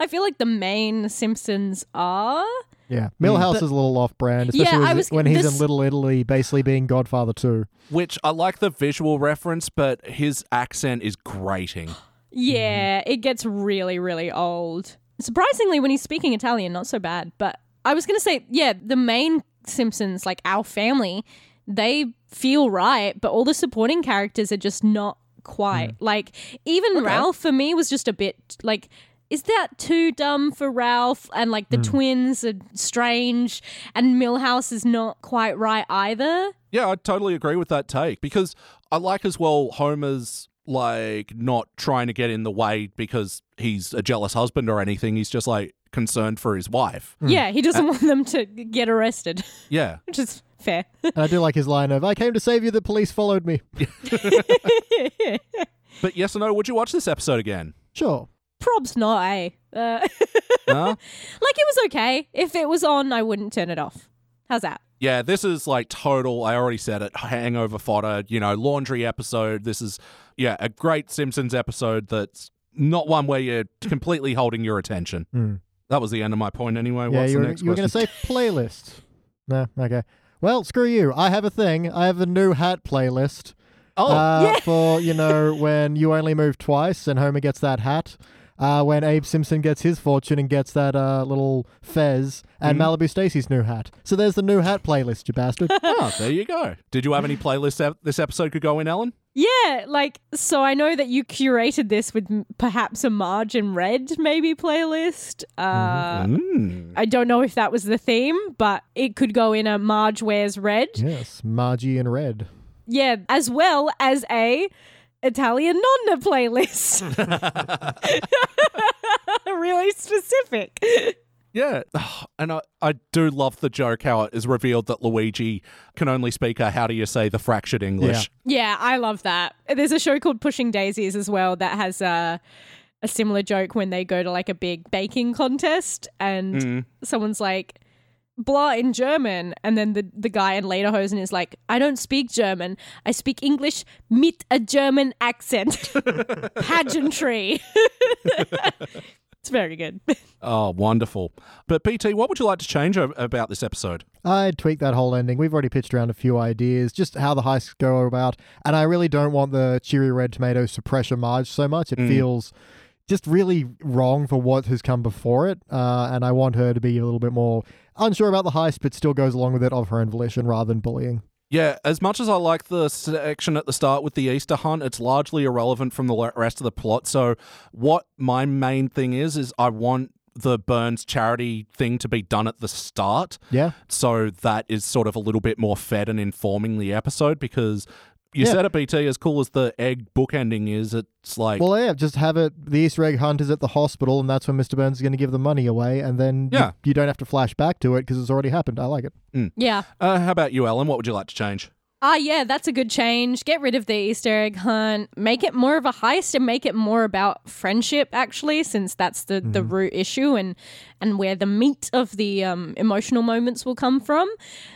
I feel like the main Simpsons are. Yeah. Milhouse is a little off brand, especially Yeah, when- I was- when he's this- in Little Italy, basically being Godfather too. Which I like the visual reference, but his accent is grating. Mm-hmm. Yeah, it gets really, really old. Surprisingly, when he's speaking Italian, not so bad. But I was gonna say, yeah, the main Simpsons, like our family, they feel right, but all the supporting characters are just not quite. Mm. Like even Ralph for me was just a bit like. Is that too dumb for Ralph? And like the mm. twins are strange, and Milhouse is not quite right either. Yeah, I totally agree with that take because I like as well Homer's like not trying to get in the way because he's a jealous husband or anything. He's just like concerned for his wife. Yeah, he doesn't want them to get arrested, Yeah. which is fair. And I do like his line of, I came to save you, the police followed me. But yes or no, would you watch this episode again? Sure. Probs not, eh? Uh, Huh? like it was okay. If it was on, I wouldn't turn it off. How's that? Yeah, this is like total. I already said it. Hangover fodder. You know, laundry episode. This is yeah a great Simpsons episode. That's not one where you're completely holding your attention. Mm. That was the end of my point anyway. yeah, What's you the were, next you were going to say playlist. No, okay. Well, screw you. I have a thing. I have a new hat playlist. Oh, uh, for you know when you only move twice and Homer gets that hat. Uh, when Abe Simpson gets his fortune and gets that uh, little fez, and Mm-hmm. Malibu Stacy's new hat. So there's the new hat playlist, you bastard. oh, there you go. Did you have any playlists ep- this episode could go in, Ellen? Yeah, like so. I know that you curated this with perhaps a Marge and Red maybe playlist. Uh, Mm. I don't know if that was the theme, but it could go in a Marge wears red. yes, Margie in red. Yeah, as well as a Italian nonna playlist. really specific. Yeah, and I, I do love the joke how it is revealed that Luigi can only speak a how do you say the fractured English. Yeah, I love that. There's a show called Pushing Daisies as well that has a a similar joke when they go to like a big baking contest and Mm. someone's like blah in German and then the the guy in Lederhosen is like I don't speak German. I speak English mit a German accent. Pageantry. it's very good. Oh, wonderful. But BT, what would you like to change about this episode? I'd tweak that whole ending. We've already pitched around a few ideas, just how the heists go about, and I really don't want the cheery red tomatoes to pressure Marge so much. It mm. feels just really wrong for what has come before it, uh, and I want her to be a little bit more unsure about the heist, but still goes along with it of her own volition rather than bullying. Yeah, as much as I like the section at the start with the Easter hunt, it's largely irrelevant from the rest of the plot. So, what my main thing is, is I want the Burns charity thing to be done at the start. Yeah, So that is sort of a little bit more fed and informing the episode because you Yeah. said it, BT, as cool as the egg bookending is, it's like. well, yeah, just have it. The Easter egg hunt is at the hospital, and that's when Mr. Burns is going to give the money away, and then Yeah. you, don't have to flash back to it because it's already happened. I like it. yeah. uh, how about you, Ellen? What would you like to change? Ah, yeah, that's a good change. Get rid of the Easter egg hunt. Make it more of a heist and make it more about friendship, actually, since that's the, the root issue and and where the meat of the um, emotional moments will come from.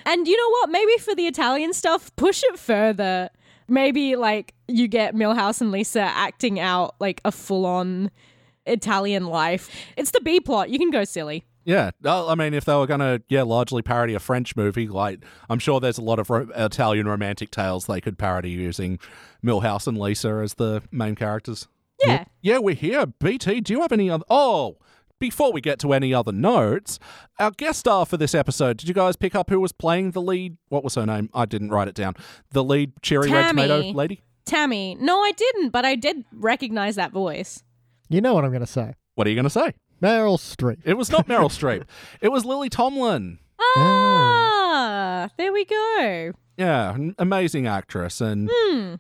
And you know what? Maybe for the Italian stuff, push it further. Maybe like you get Milhouse and Lisa acting out like a full on Italian life. It's the B plot. You can go silly. Yeah, I mean, if they were going to, yeah, largely parody a French movie, like I'm sure there's a lot of ro- Italian romantic tales they could parody using Milhouse and Lisa as the main characters. Yeah. Yeah, we're here. BT, do you have any other? Oh, before we get to any other notes, our guest star for this episode. Did you guys pick up who was playing the lead? What was her name? I didn't write it down. The lead cherry red tomato lady. Tammy. No, I didn't, but I did recognize that voice. You know what I'm going to say. What are you going to say? Meryl Streep. It was not Meryl Streep. It was Lily Tomlin. Ah, there we go. Yeah, an amazing actress. And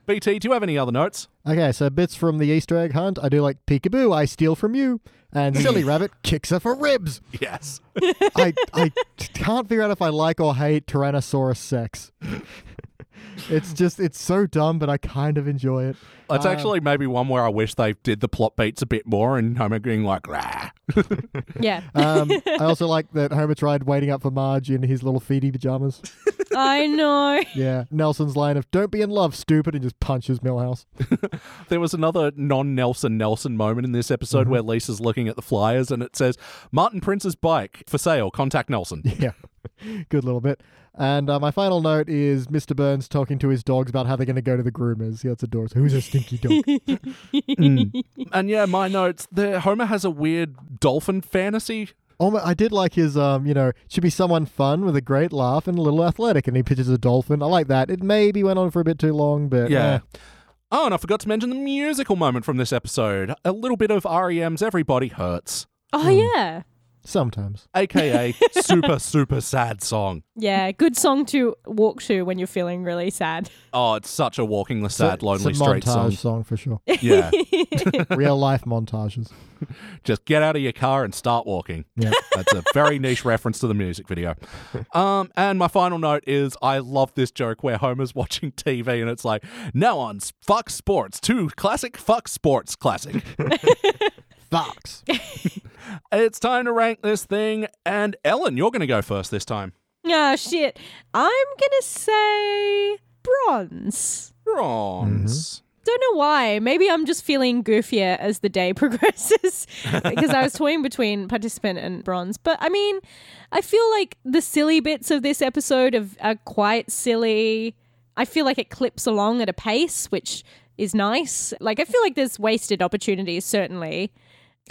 BT, do you have any other notes? Okay, so bits from the Easter egg hunt. I do like peekaboo, I steal from you. And Silly Rabbit kicks her for ribs. Yes. I, I can't figure out if I like or hate Tyrannosaurus sex. it's just, it's so dumb, but I kind of enjoy it. That's actually maybe one where I wish they did the plot beats a bit more and Homer being like, Rah. Yeah. Um, I also like that Homer tried waiting up for Marge in his little feety pajamas. I know. Yeah. Nelson's line of, don't be in love, stupid, and just punches Milhouse. There was another non Nelson Nelson moment in this episode where Lisa's looking at the flyers and it says, Martin Prince's bike for sale, contact Nelson. Yeah. Good little bit. And uh, my final note is Mr. Burns talking to his dogs about how they're going to go to the groomers. Yeah, it's adorable. Who's a stinky dog? and yeah, my notes, the Homer has a weird dolphin fantasy. Oh, my, I did like his, um, you know, should be someone fun with a great laugh and a little athletic. And he pitches a dolphin. I like that. It maybe went on for a bit too long, but Yeah. eh. Oh, and I forgot to mention the musical moment from this episode. A little bit of REM's Everybody Hurts, Oh yeah. Sometimes. aka super, super sad song. Yeah, good song to walk to when you're feeling really sad. Oh, it's such a walking the sad, lonely it's a street montage song. song for sure. Yeah. Real life montages. Just get out of your car and start walking. Yeah. That's a very niche reference to the music video. Um, and my final note is I love this joke where Homer's watching TV and it's like, now on Fox Sports, two classic Fox Sports classic. Fox. It's time to rank this thing. And Ellen, you're going to go first this time. Oh shit. I'm gonna say bronze. Bronze. Mm-hmm. Don't know why. Maybe I'm just feeling goofier as the day progresses because I was toying between participant and bronze. But I mean, I feel like the silly bits of this episode of, are quite silly. I feel like it clips along at a pace, which is nice. Like, I feel like there's wasted opportunities, certainly.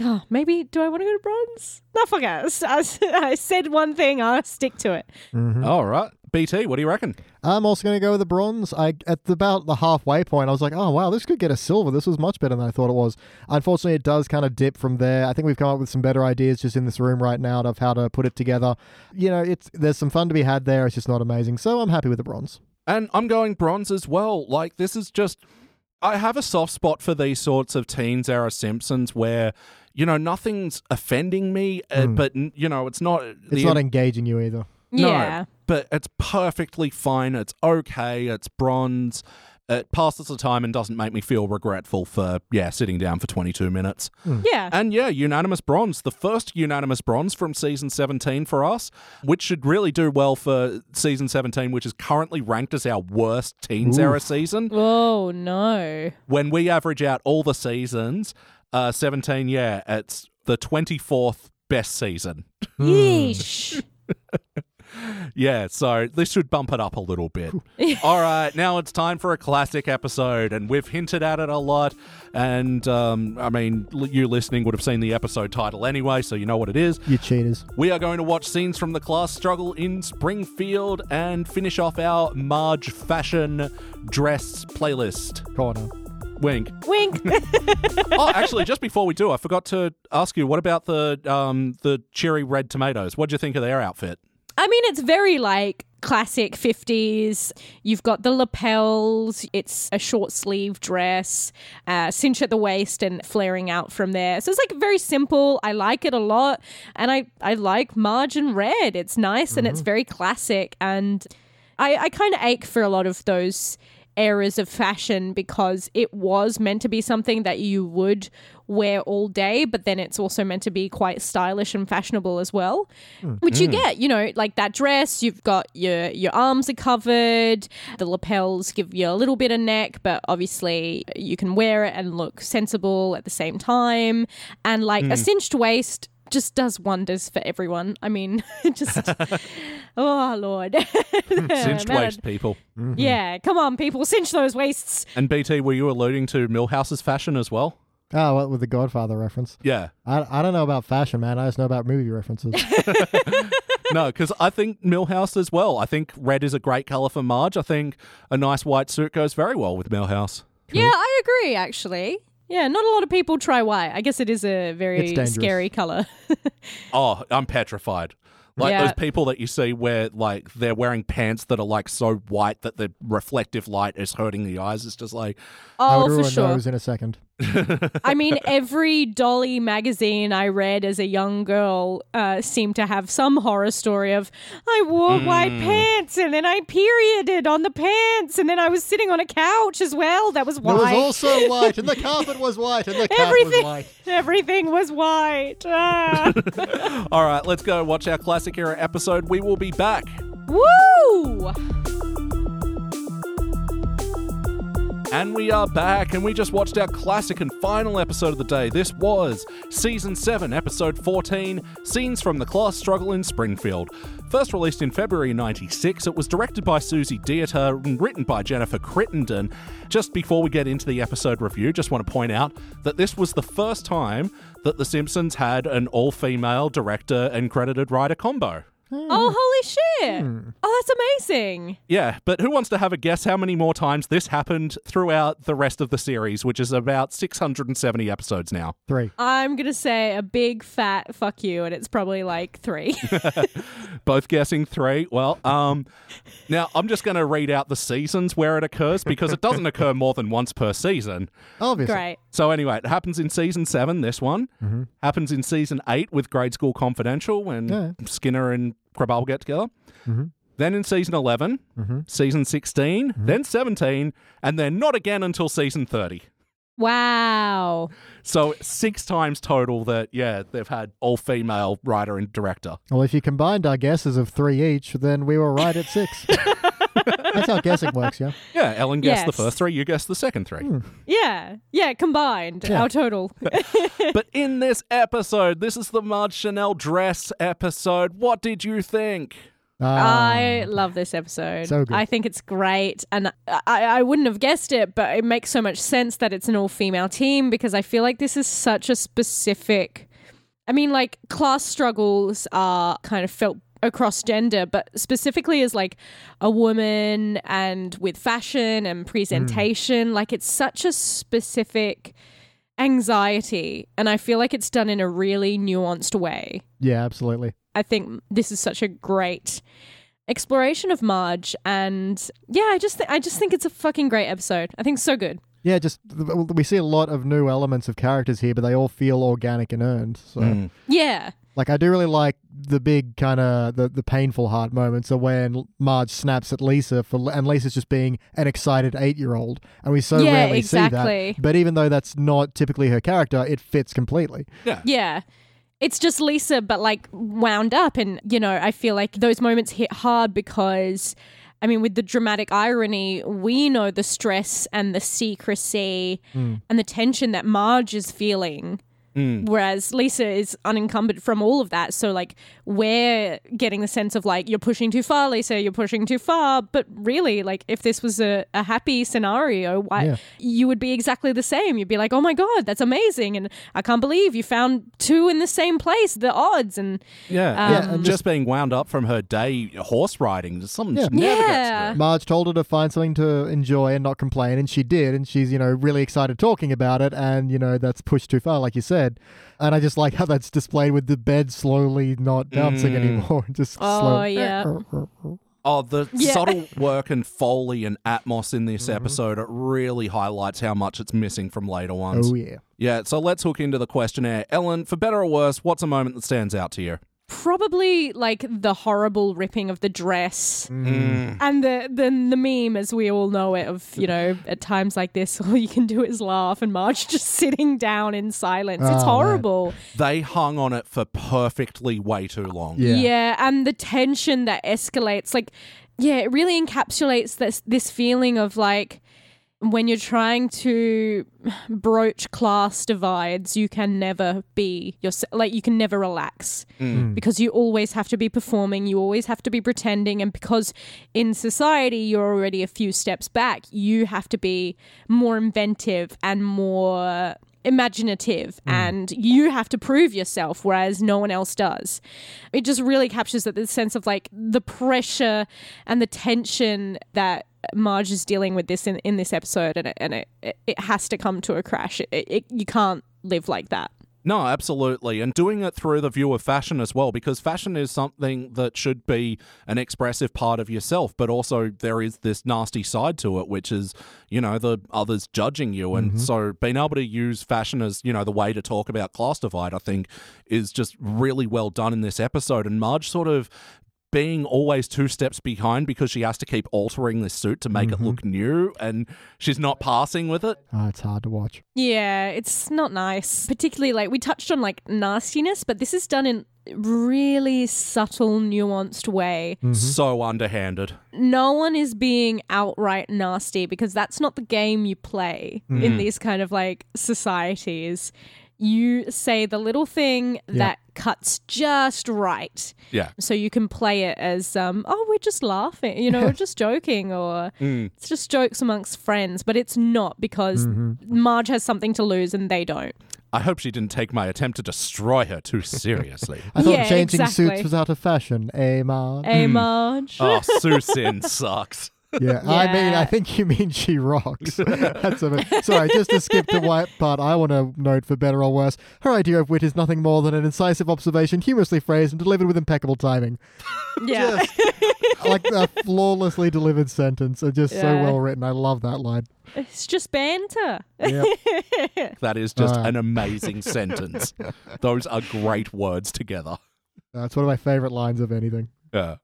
Oh, maybe do I want to go to bronze? No, fuck it. I, I said one thing, I'll stick to it. Mm-hmm. All right. BT, what do you reckon? I'm also going to go with the bronze. I at the, about the halfway point, I was like, oh wow, this could get a silver. This was much better than I thought it was. Unfortunately, it does kind of dip from there. I think we've come up with some better ideas just in this room right now of how to put it together. You know, it's there's some fun to be had there. It's just not amazing. So I'm happy with the bronze. And I'm going bronze as well. Like, this is just. I have a soft spot for these sorts of teens era Simpsons where, you know, nothing's offending me, uh, hmm. but, you know, it's not. Uh, it's the- not engaging you either. No, Yeah. but it's perfectly fine. It's okay. It's bronze. It passes the time and doesn't make me feel regretful for, yeah, sitting down for 22 minutes. Hmm. Yeah. And yeah, unanimous bronze. The first unanimous bronze from season 17 for us, which should really do well for season 17, which is currently ranked as our worst teens era season. Oh, no. When we average out all the seasons, uh, 17, yeah, it's the 24th best season. Yeesh. Yeah, so this should bump it up a little bit. All right, now it's time for a classic episode, and we've hinted at it a lot. And um, I mean, l- you listening would have seen the episode title anyway, so you know what it is. You cheaters. We are going to watch scenes from the class struggle in Springfield and finish off our Marge fashion dress playlist. Corner. Wink. Wink. oh, actually, just before we do, I forgot to ask you, what about the um, the cherry red tomatoes? What do you think of their outfit? I mean, it's very like classic 50s. You've got the lapels, it's a short sleeve dress, uh, cinch at the waist and flaring out from there. So it's like very simple. I like it a lot. And I, I like margin Red. It's nice and it's very classic. And I, I kind of ache for a lot of those eras of fashion because it was meant to be something that you would wear all day, but then it's also meant to be quite stylish and fashionable as well. Which you mm-hmm. get, you know, like that dress, you've got your your arms are covered, the lapels give you a little bit of neck, but obviously you can wear it and look sensible at the same time. And like a mm. cinched waist just does wonders for everyone. I mean, just oh lord. Cinched Man, waist, people. Mm-hmm. yeah, come on, people, cinch those waists. And BT, were you alluding to Milhouse's fashion as well? Oh, what with the Godfather reference? Yeah. I, I don't know about fashion, man. I just know about movie references. No, because I think Milhouse as well. I think red is a great colour for Marge. I think a nice white suit goes very well with Milhouse. Yeah, I agree. Actually, Yeah, not a lot of people try white. I guess it is a very scary color. Oh, I'm petrified. Like Yeah. those people that you see where like they're wearing pants that are like so white that the reflective light is hurting the eyes. It's just like oh, I oh, would for ruin sure. those in a second. I mean, every Dolly magazine I read as a young girl uh, seemed to have some horror story of I wore white Hmm. pants and then I perioded on the pants and then I was sitting on a couch as well. That was white. It was white. also white, and the carpet was white, and the cat was Everything, white. everything was white. Ah. All right, let's go watch our classic era episode. We will be back. Woo! And we are back, and we just watched our classic and final episode of the day. This was Season 7, Episode 14 Scenes from the Class Struggle in Springfield. First released in February 96, it was directed by Susie Dietter and written by Jennifer Crittenden. Just before we get into the episode review, just want to point out that this was the first time that The Simpsons had an all female director and credited writer combo. Oh, holy shit. Hmm. Oh, that's amazing. Yeah, but who wants to have a guess how many more times this happened throughout the rest of the series, which is about 670 episodes now? Three. I'm going to say a big fat fuck you, and it's probably like three. Both guessing three. Well, um, now I'm just going to read out the seasons where it occurs because it doesn't occur more than once per season. Obviously. Great. So anyway, it happens in season seven. This one happens in season eight with Grade School Confidential when Yeah. Skinner and Krabappel get together. Mhm. Then in season 11, Mhm. season 16, then 17, and then not again until season 30. Wow. So six times total that yeah they've had all female writer and director. Well, if you combined our guesses of three each, then we were right at six. That's how guessing works, yeah. Yeah, Ellen guessed the first three, you guessed the second three. Yeah. Yeah, combined. Yeah. Our total. but in this episode, this is the Marge Chanel dress episode. What did you think? Ah, I love this episode. So good. I think it's great. And I, I wouldn't have guessed it, but it makes so much sense that it's an all female team because I feel like this is such a specific. I mean, like, class struggles are kind of felt across gender, but specifically as like a woman and with fashion and presentation. Like, it's such a specific anxiety. And I feel like it's done in a really nuanced way. yeah, absolutely. I think this is such a great exploration of Marge, and yeah, I just th- I just think it's a fucking great episode. I think it's so good. Yeah, just we see a lot of new elements of characters here, but they all feel organic and earned. So, Mm. Yeah, like, I do really like the big kind of the, the painful heart moments of when Marge snaps at Lisa for, and Lisa's just being an excited eight year old, and we so Yeah, rarely see that. But even though that's not typically her character, it fits completely. Yeah. yeah. It's just Lisa, but like wound up, and you know, I feel like those moments hit hard because. I mean, with the dramatic irony, we know the stress and the secrecy mm. and the tension that Marge is feeling. Whereas Lisa is unencumbered from all of that. So, like, we're getting the sense of, like, you're pushing too far, Lisa, you're pushing too far. But really, like, if this was a, a happy scenario, why Yeah. you would be exactly the same. You'd be like, oh my God, that's amazing. And I can't believe you found two in the same place, the odds. And Yeah, Um, Yeah, and just being wound up from her day horse riding is something Yeah. she never Yeah. gets to. Marge told her to find something to enjoy and not complain, and she did, and she's, you know, really excited talking about it, and, you know, that's pushed too far, like you said. And I just like how that's displayed with the bed slowly not bouncing Mm. anymore. just Oh, slow. yeah. Oh, the Yeah. subtle work and foley and atmos in this Mm-hmm. episode it really highlights how much it's missing from later ones. Oh, yeah. Yeah, so let's hook into the questionnaire. Ellen, for better or worse, what's a moment that stands out to you? Probably like the horrible ripping of the dress. Mm. And the, the the meme, as we all know it, of you know, at times like this, all you can do is laugh, and Marge just sitting down in silence. It's Oh, man. horrible. They hung on it for perfectly way too long. Yeah. and the tension that escalates, like, yeah, it really encapsulates this this feeling of like when you're trying to broach class divides, you can never be yourself. Like, you can never relax mm. Mm. because you always have to be performing, you always have to be pretending, and because in society you're already a few steps back, you have to be more inventive and more imaginative mm. and you have to prove yourself whereas no one else does. It just really captures that the sense of like the pressure and the tension that marge is dealing with this in, in this episode and, it, and it, it, it has to come to a crash it, it, you can't live like that No, absolutely. And doing it through the view of fashion as well, because fashion is something that should be an expressive part of yourself, but also there is this nasty side to it, which is, you know, the others judging you. And mm-hmm. so being able to use fashion as, you know, the way to talk about class divide, I think, is just really well done in this episode. And Marge sort of being always two steps behind because she has to keep altering this suit to make it mm-hmm. look new and she's not passing with it. Oh, it's hard to watch. Yeah, it's not nice. Particularly like we touched on like nastiness, but this is done in really subtle, nuanced way. Mm-hmm. So underhanded. No one is being outright nasty because that's not the game you play in mm-hmm. these kind of like societies. You say the little thing that cuts just right. Yeah. So you can play it as, um, oh, we're just laughing, you know, we're just joking, or it's just jokes amongst friends, but it's not because Marge has something to lose and they don't. I hope she didn't take my attempt to destroy her too seriously. I thought Yeah, changing exactly. suits was out of fashion. Eh, Marge? Hey, Marge. oh, Sue Sin sucks. Yeah, I mean, I think you mean she rocks. That's a bit, sorry, just to skip the white part, I want to note for better or worse, her idea of wit is nothing more than an incisive observation, humorously phrased and delivered with impeccable timing. yeah. like a flawlessly delivered sentence, and just so well written. I love that line. It's just banter. Yep. That is just Uh. an amazing sentence. Those are great words together. That's one of my favorite lines of anything. Yeah.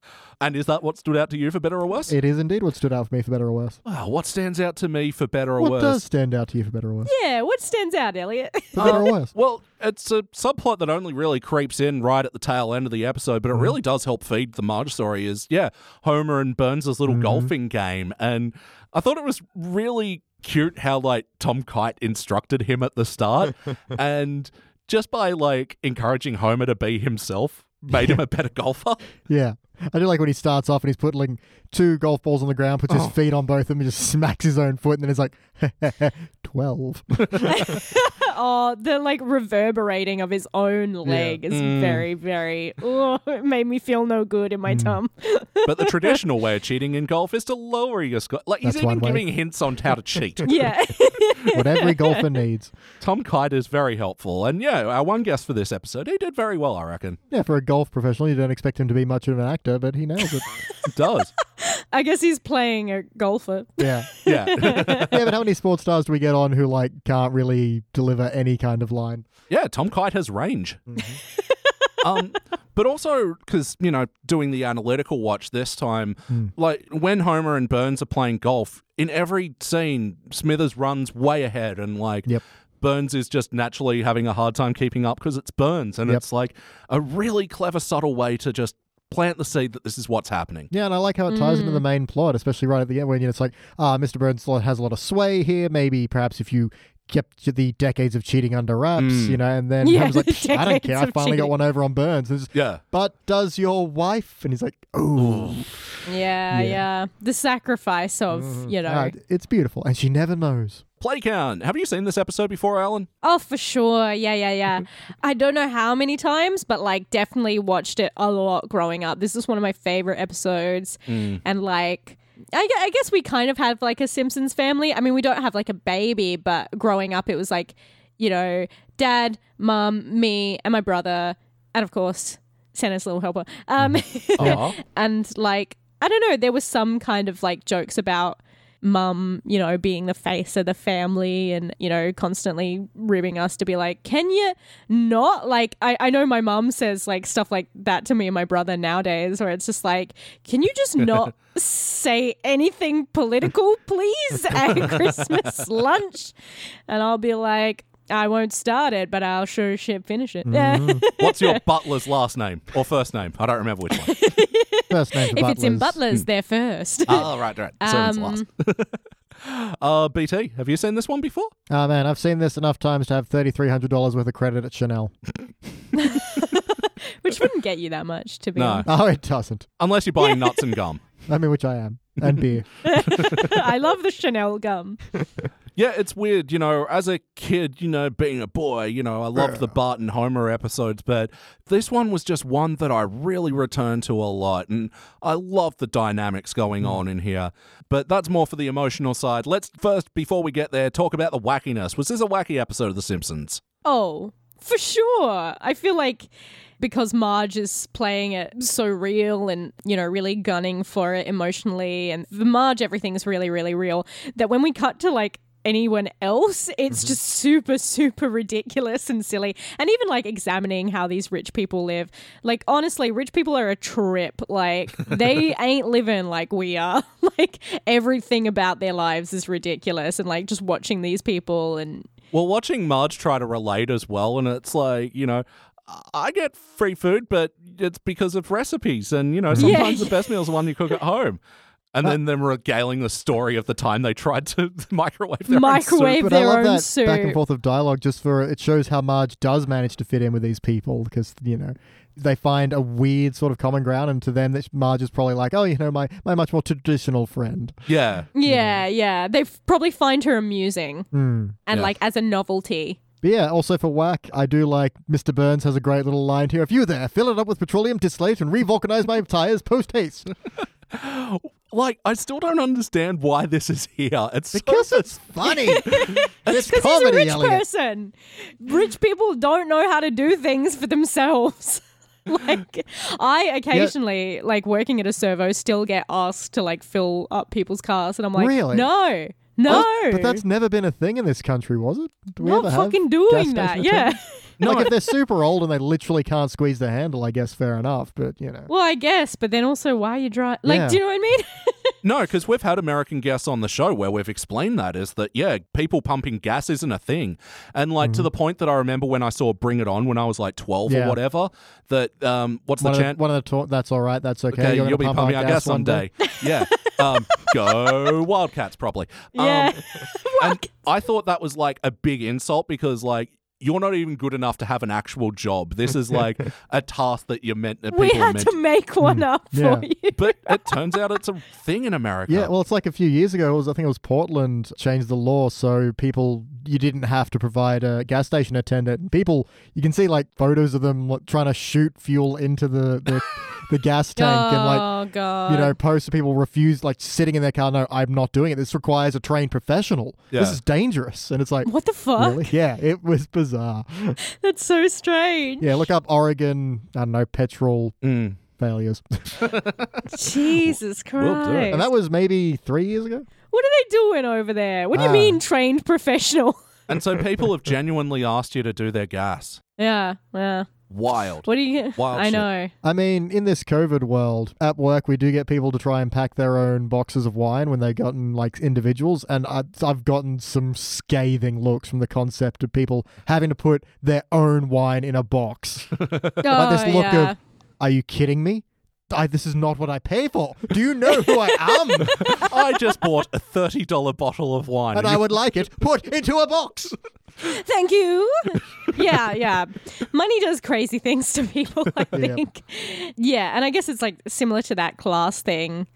And is that what stood out to you for better or worse? It is indeed what stood out for me for better or worse. Wow, what stands out to me for better or worse? What worse? does stand out to you for better or worse? Yeah, what stands out, Elliot? For better or worse? Well, it's a subplot that only really creeps in right at the tail end of the episode, but it mm-hmm. really does help feed the Marge story. Is yeah, Homer and Burns' little mm-hmm. golfing game, and I thought it was really cute how like Tom Kite instructed him at the start, and just by like encouraging Homer to be himself, made him a better golfer. Yeah. I do like when he starts off and he's putting like, two golf balls on the ground, puts his feet on both of them, and just smacks his own foot, and then he's like, 12. oh, the like reverberating of his own leg is Mm. very, very. Oh, it made me feel no good in my Mm. tum. But the traditional way of cheating in golf is to lower your score. Like he's That's even one way. giving hints on how to cheat. yeah. what every golfer needs. Tom Kite is very helpful, and yeah, our one guest for this episode, he did very well, I reckon. Yeah, for a golf professional, you don't expect him to be much of an actor, but he nails it. Does I guess he's playing a golfer. Yeah. yeah. yeah, but how many sports stars do we get on who like can't really deliver any kind of line? Yeah, Tom Kite has range. um, but also because you know doing the analytical watch this time, like when Homer and Burns are playing golf, in every scene, Smithers runs way ahead, and like Yep. Burns is just naturally having a hard time keeping up because it's Burns, and Yep. it's like a really clever, subtle way to just plant the seed that this is what's happening. Yeah, and I like how it ties into the main plot, especially right at the end when you know, it's like, ah, Mr. Burns has a lot of sway here. Maybe perhaps if you kept the decades of cheating under wraps, Mm. you know, and then Yeah, Homer's like, the I don't care. I of finally got one over on Burns. And Yeah. but does your wife? And he's like, oh, Yeah, yeah. The sacrifice of, you know. Ah, it's beautiful, and she never knows. Play count. Have you seen this episode before, Ellen? Oh, for sure. Yeah, yeah, yeah. I don't know how many times, but like definitely watched it a lot growing up. This is one of my favorite episodes. And like, I, I guess we kind of have like a Simpsons family. I mean, we don't have like a baby, but growing up, it was like, you know, dad, mum, me, and my brother, and of course, Santa's little helper. Um, and like, I don't know, there was some kind of like jokes about mum, you know, being the face of the family and, you know, constantly ribbing us to be like, can you not? Like, I, I know my mum says like stuff like that to me and my brother nowadays, where it's just like, can you just not say anything political, please, at Christmas lunch? And I'll be like, I won't start it, but I'll sure shit finish it. What's your butler's last name or first name? I don't remember which one. First name for if it's in Butlers. Butlers, they're first. oh, right, right. Servant's Um, last. uh, BT, have you seen this one before? Oh man, I've seen this enough times to have thirty three hundred dollars worth of credit at Chanel. Which wouldn't get you that much, to be No. honest. Oh, it doesn't. Unless you're buying nuts and gum. I mean, which I am, and beer. I love the Chanel gum. Yeah, it's weird, you know, as a kid, you know, being a boy, you know, I loved the Bart and Homer episodes, but this one was just one that I really returned to a lot, and I love the dynamics going mm. on in here. But that's more for the emotional side. Let's first, before we get there, talk about the wackiness. Was this a wacky episode of The Simpsons? Oh, for sure. I feel like because Marge is playing it so real and, you know, really gunning for it emotionally, and the Marge, everything's really, really real, that when we cut to like anyone else, it's mm-hmm. just super, super ridiculous and silly. And even like examining how these rich people live. Like, honestly, rich people are a trip. Like, they ain't living like we are. like, everything about their lives is ridiculous. And like, just watching these people and Well, watching Marge try to relate as well, and it's like, you know, I get free food, but it's because of recipes. And, you know, mm-hmm. sometimes the best meal is the one you cook at home. And then them regaling the story of the time they tried to microwave their own Microwave soup. But I their love own that soup. back and forth of dialogue just for it shows how Marge does manage to fit in with these people because, you know, they find a weird sort of common ground and to them that Marge is probably like, oh, you know, my, my much more traditional friend. Yeah. Yeah, yeah. They probably find her amusing Hmm. and Yeah. like as a novelty. But yeah, also for whack, I do like Mr. Burns has a great little line here. If you there, fill it up with petroleum distillate and revulcanize my tires post haste. Like, I still don't understand why this is here. It's so- Because it's funny. it's Because he's a comedy, rich Elliot. person. Rich people don't know how to do things for themselves. like I occasionally, like working at a servo, still get asked to like fill up people's cars, and I'm like, Really? no, no, But that's never been a thing in this country, was it? Do we not ever have fucking gas doing that. station Yeah. attendants? Like if they're super old and they literally can't squeeze the handle, I guess fair enough. But you know, Well, I guess, but then also, why are you drive? Like, Yeah. do you know what I mean? No, because we've had American guests on the show where we've explained that is that, yeah, people pumping gas isn't a thing. And like to the point that I remember when I saw Bring It On when I was like 12 Mm-hmm. Yeah. or whatever, that, um, what's one, the of chant? one of the talk, that's all right. That's okay. Okay, You're you'll be pump pumping our our gas one someday. yeah. Um, go Wildcats, probably. Yeah. Um, and I thought that was like a big insult because, like, you're not even good enough to have an actual job. This is like a task that you're meant. That we had meant to make one up Mm. Yeah. for you. But it turns out it's a thing in America. Yeah, well, it's like a few years ago. It was I think it was Portland changed the law so people you didn't have to provide a gas station attendant. People you can see like photos of them like, trying to shoot fuel into the the, the gas tank and like oh god. you know posts of people refuse like sitting in their car. No, I'm not doing it. This requires a trained professional. This is dangerous. And it's like what the fuck? really, yeah, it was bizarre. That's so strange. Yeah, look up Oregon. I don't know petrol Mm. failures, Jesus Christ. We'll do it. and that was maybe three years ago. What are they doing over there? What do you Ah. mean trained professional? And so people have genuinely asked you to do their gas. yeah, yeah. Wild. What do you get? Wild I shit. know. I mean, in this COVID world, at work, we do get people to try and pack their own boxes of wine when they've gotten like individuals. And I, I've gotten some scathing looks from the concept of people having to put their own wine in a box. Oh, like this oh, look yeah. of, are you kidding me? I, this is not what I pay for. Do you know who I am? I just bought a $30 bottle of wine. and I would like it put into a box. Thank you. yeah, yeah. Money does crazy things to people, I Yeah. think. Yeah, and I guess it's like similar to that class thing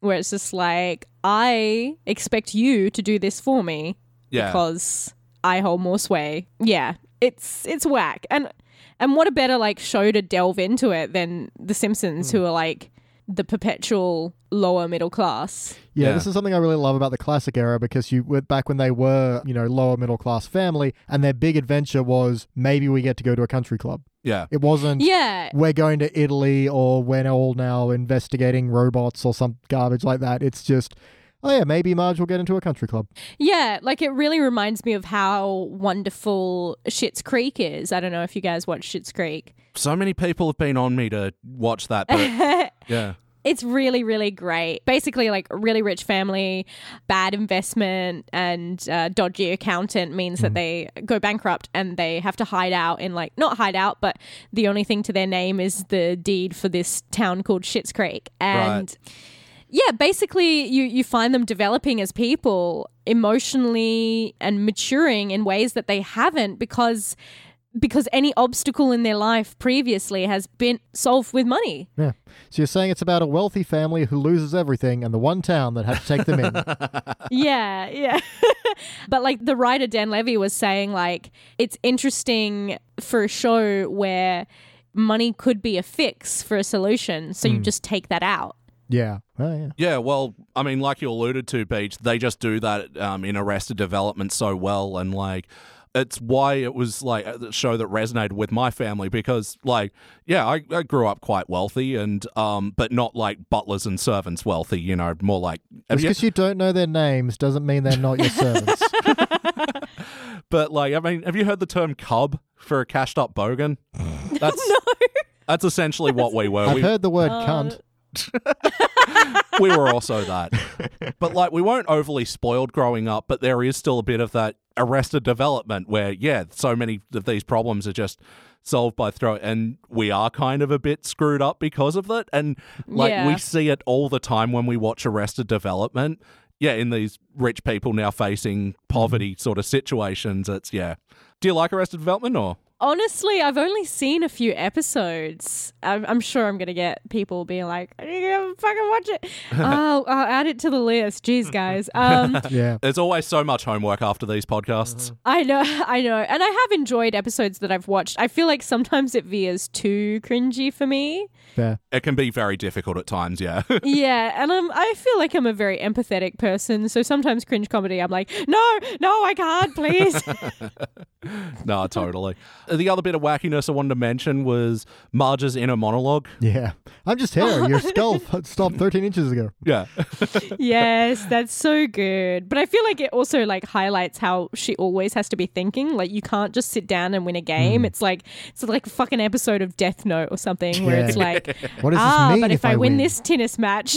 where it's just like, I expect you to do this for me yeah. because I hold more sway. Yeah, it's it's whack. And and what a better like show to delve into it than The Simpsons, Hmm. who are like the perpetual lower middle class. Yeah, Yeah. this is something I really love about the classic era because you went back when they were, you know, lower middle class family, and their big adventure was maybe we get to go to a country club. yeah. It wasn't Yeah, we're going to Italy or we're all now investigating robots or some garbage like that. It's just, oh yeah, maybe Marge will get into a country club. yeah. Like it really reminds me of how wonderful Schitt's Creek is. I don't know if you guys watch Schitt's Creek. So many people have been on me to watch that, but yeah. It's really, really great. Basically, like really rich family, bad investment, and uh, dodgy accountant means that they go bankrupt and they have to hide out in like not hide out, but the only thing to their name is the deed for this town called Schitt's Creek. And yeah, basically, you you find them developing as people emotionally and maturing in ways that they haven't because because any obstacle in their life previously has been solved with money. Yeah. So you're saying it's about a wealthy family who loses everything and the one town that had to take them in. yeah, yeah. but like the writer Dan Levy was saying, like it's interesting for a show where money could be a fix for a solution, so you hmm. just take that out. Yeah. Oh, yeah. Yeah, well, I mean, like you alluded to, Beach, they just do that um, in Arrested Development so well, and like, it's why it was like a show that resonated with my family because, like, yeah, I, I grew up quite wealthy, and um, but not like butlers and servants wealthy, you know, more like. Just because you don't know their names doesn't mean they're not your servants. but like, I mean, have you heard the term cub for a cashed up bogan? That's that's essentially what we were. I've we, heard the word Uh, cunt. we were also that. But like we weren't overly spoiled growing up, but there is still a bit of that arrested development where yeah, so many of these problems are just solved by throw and we are kind of a bit screwed up because of that and like Yeah. we see it all the time when we watch arrested development. Yeah, in these rich people now facing poverty sort of situations, it's yeah. Do you like Arrested Development or Honestly, I've only seen a few episodes. I'm, I'm sure I'm gonna get people being like, "Are you gonna fucking watch it?" oh, I'll add it to the list. Jeez, guys. Um, Yeah. There's always so much homework after these podcasts. I know, I know, and I have enjoyed episodes that I've watched. I feel like sometimes it veers too cringy for me. Fair. It can be very difficult at times, yeah. yeah, and um, I feel like I'm a very empathetic person, so sometimes cringe comedy, I'm like, no, no, I can't, please. no, totally. The other bit of wackiness I wanted to mention was Marge's inner monologue. Yeah. I'm just here. Your skull f- stopped 13 inches ago. Yeah. yes, that's so good. But I feel like it also like highlights how she always has to be thinking. Like you can't just sit down and win a game. It's like it's like a fucking episode of Death Note or something where it's like, What does ah, this mean but if, if I, I win, win? this tennis match,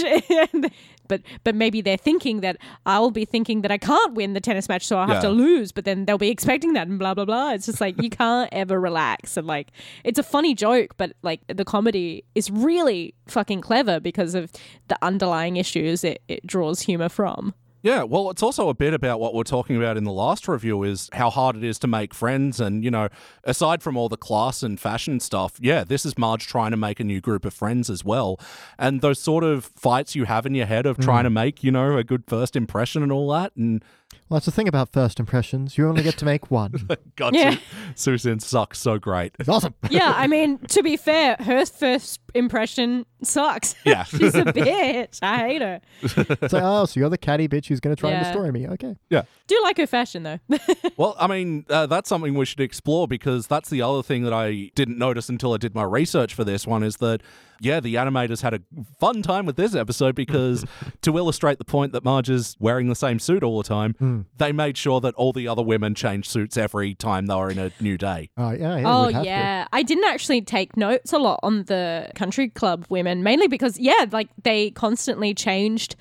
but but maybe they're thinking that I'll be thinking that I can't win the tennis match, so I'll have Yeah. to lose. But then they'll be expecting that and blah blah blah. It's just like you can't ever relax and like it's a funny joke, but like the comedy is really fucking clever because of the underlying issues it, it draws humor from. Yeah, well, it's also a bit about what we're talking about in the last review is how hard it is to make friends. And, you know, aside from all the class and fashion stuff, yeah, this is Marge trying to make a new group of friends as well. And those sort of fights you have in your head of hmm. trying to make, you know, a good first impression and all that. And Well, that's the thing about first impressions. You only get to make one. God, Yeah. Susan sucks so great. It's awesome. Yeah, I mean, to be fair, her first impression sucks. Yeah. She's a bitch. I hate her. It's like, oh, so you're the catty bitch who's going to try and Yeah. destroy me. Okay. Yeah. Do you like her fashion though. Well, I mean, uh, that's something we should explore because that's the other thing that I didn't notice until I did my research for this one is that, yeah, the animators had a fun time with this episode because to illustrate the point that Marge is wearing the same suit all the time, they made sure that all the other women changed suits every time they were in a new day. Oh, yeah. yeah oh we'd have to. yeah, I didn't actually take notes a lot on the country club women, mainly because yeah, like they constantly changed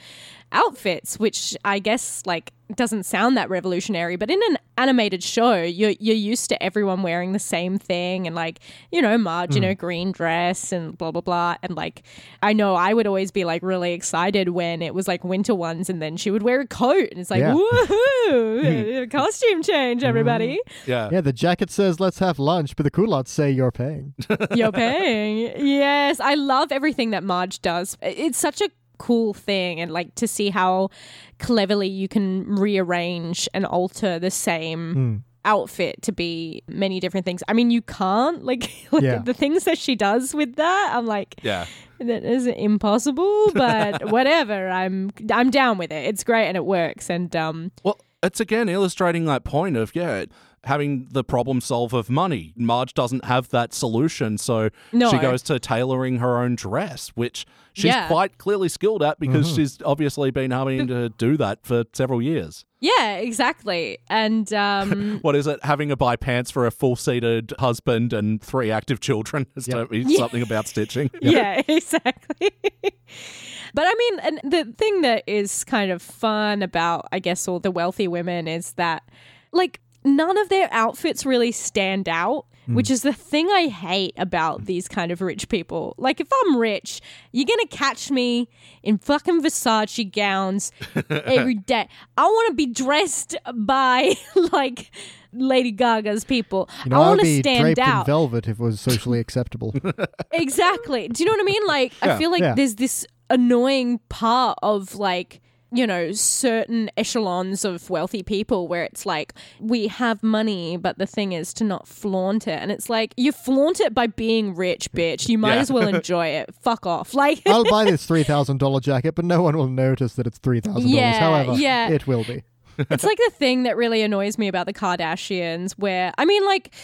outfits, which I guess like doesn't sound that revolutionary, but in an animated show, you're you're used to everyone wearing the same thing and like, you know, Marge in hmm. her green dress and blah blah blah. And like I know I would always be like really excited when it was like winter ones and then she would wear a coat and it's like, Yeah. woohoo, costume change, everybody. Mm. Yeah. Yeah, the jacket says let's have lunch, but the culottes say you're paying. You're paying. Yes, I love everything that Marge does. It's such a cool thing and like to see how cleverly you can rearrange and alter the same outfit to be many different things. I mean, you can't like, like Yeah. the things that she does with that. I'm like, Yeah. that is impossible, but whatever. I'm I'm down with it. It's great and it works. And um, Well, it's again illustrating that point of, yeah, having the problem solve of money. Marge doesn't have that solution, so No. she goes to tailoring her own dress, which she's Yeah. quite clearly skilled at because she's obviously been having to do that for several years. yeah, exactly. And um, What is it? Having to buy pants for a full seated husband and three active children has Yep. told me something about stitching. yeah, exactly. but I mean, and the thing that is kind of fun about, I guess, all the wealthy women is that, like, none of their outfits really stand out. Hmm. Which is the thing I hate about these kind of rich people. Like, if I'm rich, you're gonna catch me in fucking Versace gowns every day. I want to be dressed by like Lady Gaga's people. You know, I want to stand draped in velvet if it was socially acceptable. Exactly. Do you know what I mean? Like, I feel like Yeah. there's this annoying part of like, you know, certain echelons of wealthy people where it's like, we have money, but the thing is to not flaunt it. And it's like, you flaunt it by being rich, bitch. You might Yeah. as well enjoy it. Fuck off. Like, I'll buy this three thousand dollar jacket, but no one will notice that it's three thousand Yeah, dollars. However, yeah. it will be. it's like the thing that really annoys me about the Kardashians, where I mean, like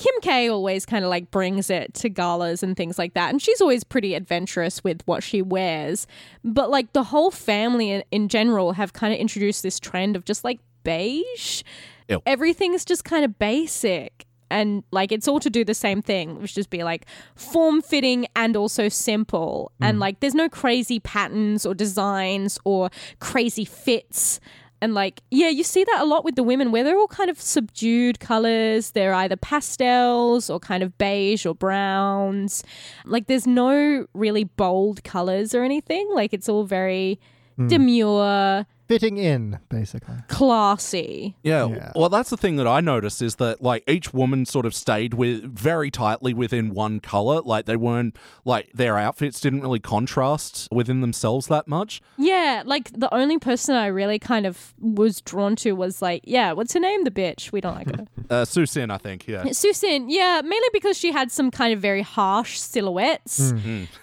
Kim K always kind of like brings it to galas and things like that, and she's always pretty adventurous with what she wears. But like the whole family in, in general have kind of introduced this trend of just like beige. Ew. Everything's just kind of basic. And like it's all to do the same thing, which just be like form fitting and also simple. And mm. like there's no crazy patterns or designs or crazy fits. And like, yeah, you see that a lot with the women where they're all kind of subdued colors. They're either pastels or kind of beige or browns. Like, there's no really bold colors or anything. Like, it's all very hmm. demure, Fitting in, basically. classy. Yeah, Yeah. Well, that's the thing that I noticed is that like each woman sort of stayed with very tightly within one color. Like they weren't like their outfits didn't really contrast within themselves that much. Yeah, like the only person I really kind of was drawn to was like, yeah, what's her name? The bitch. We don't like her. Uh, Susan, I think. Yeah. Susan, yeah, mainly because she had some kind of very harsh silhouettes.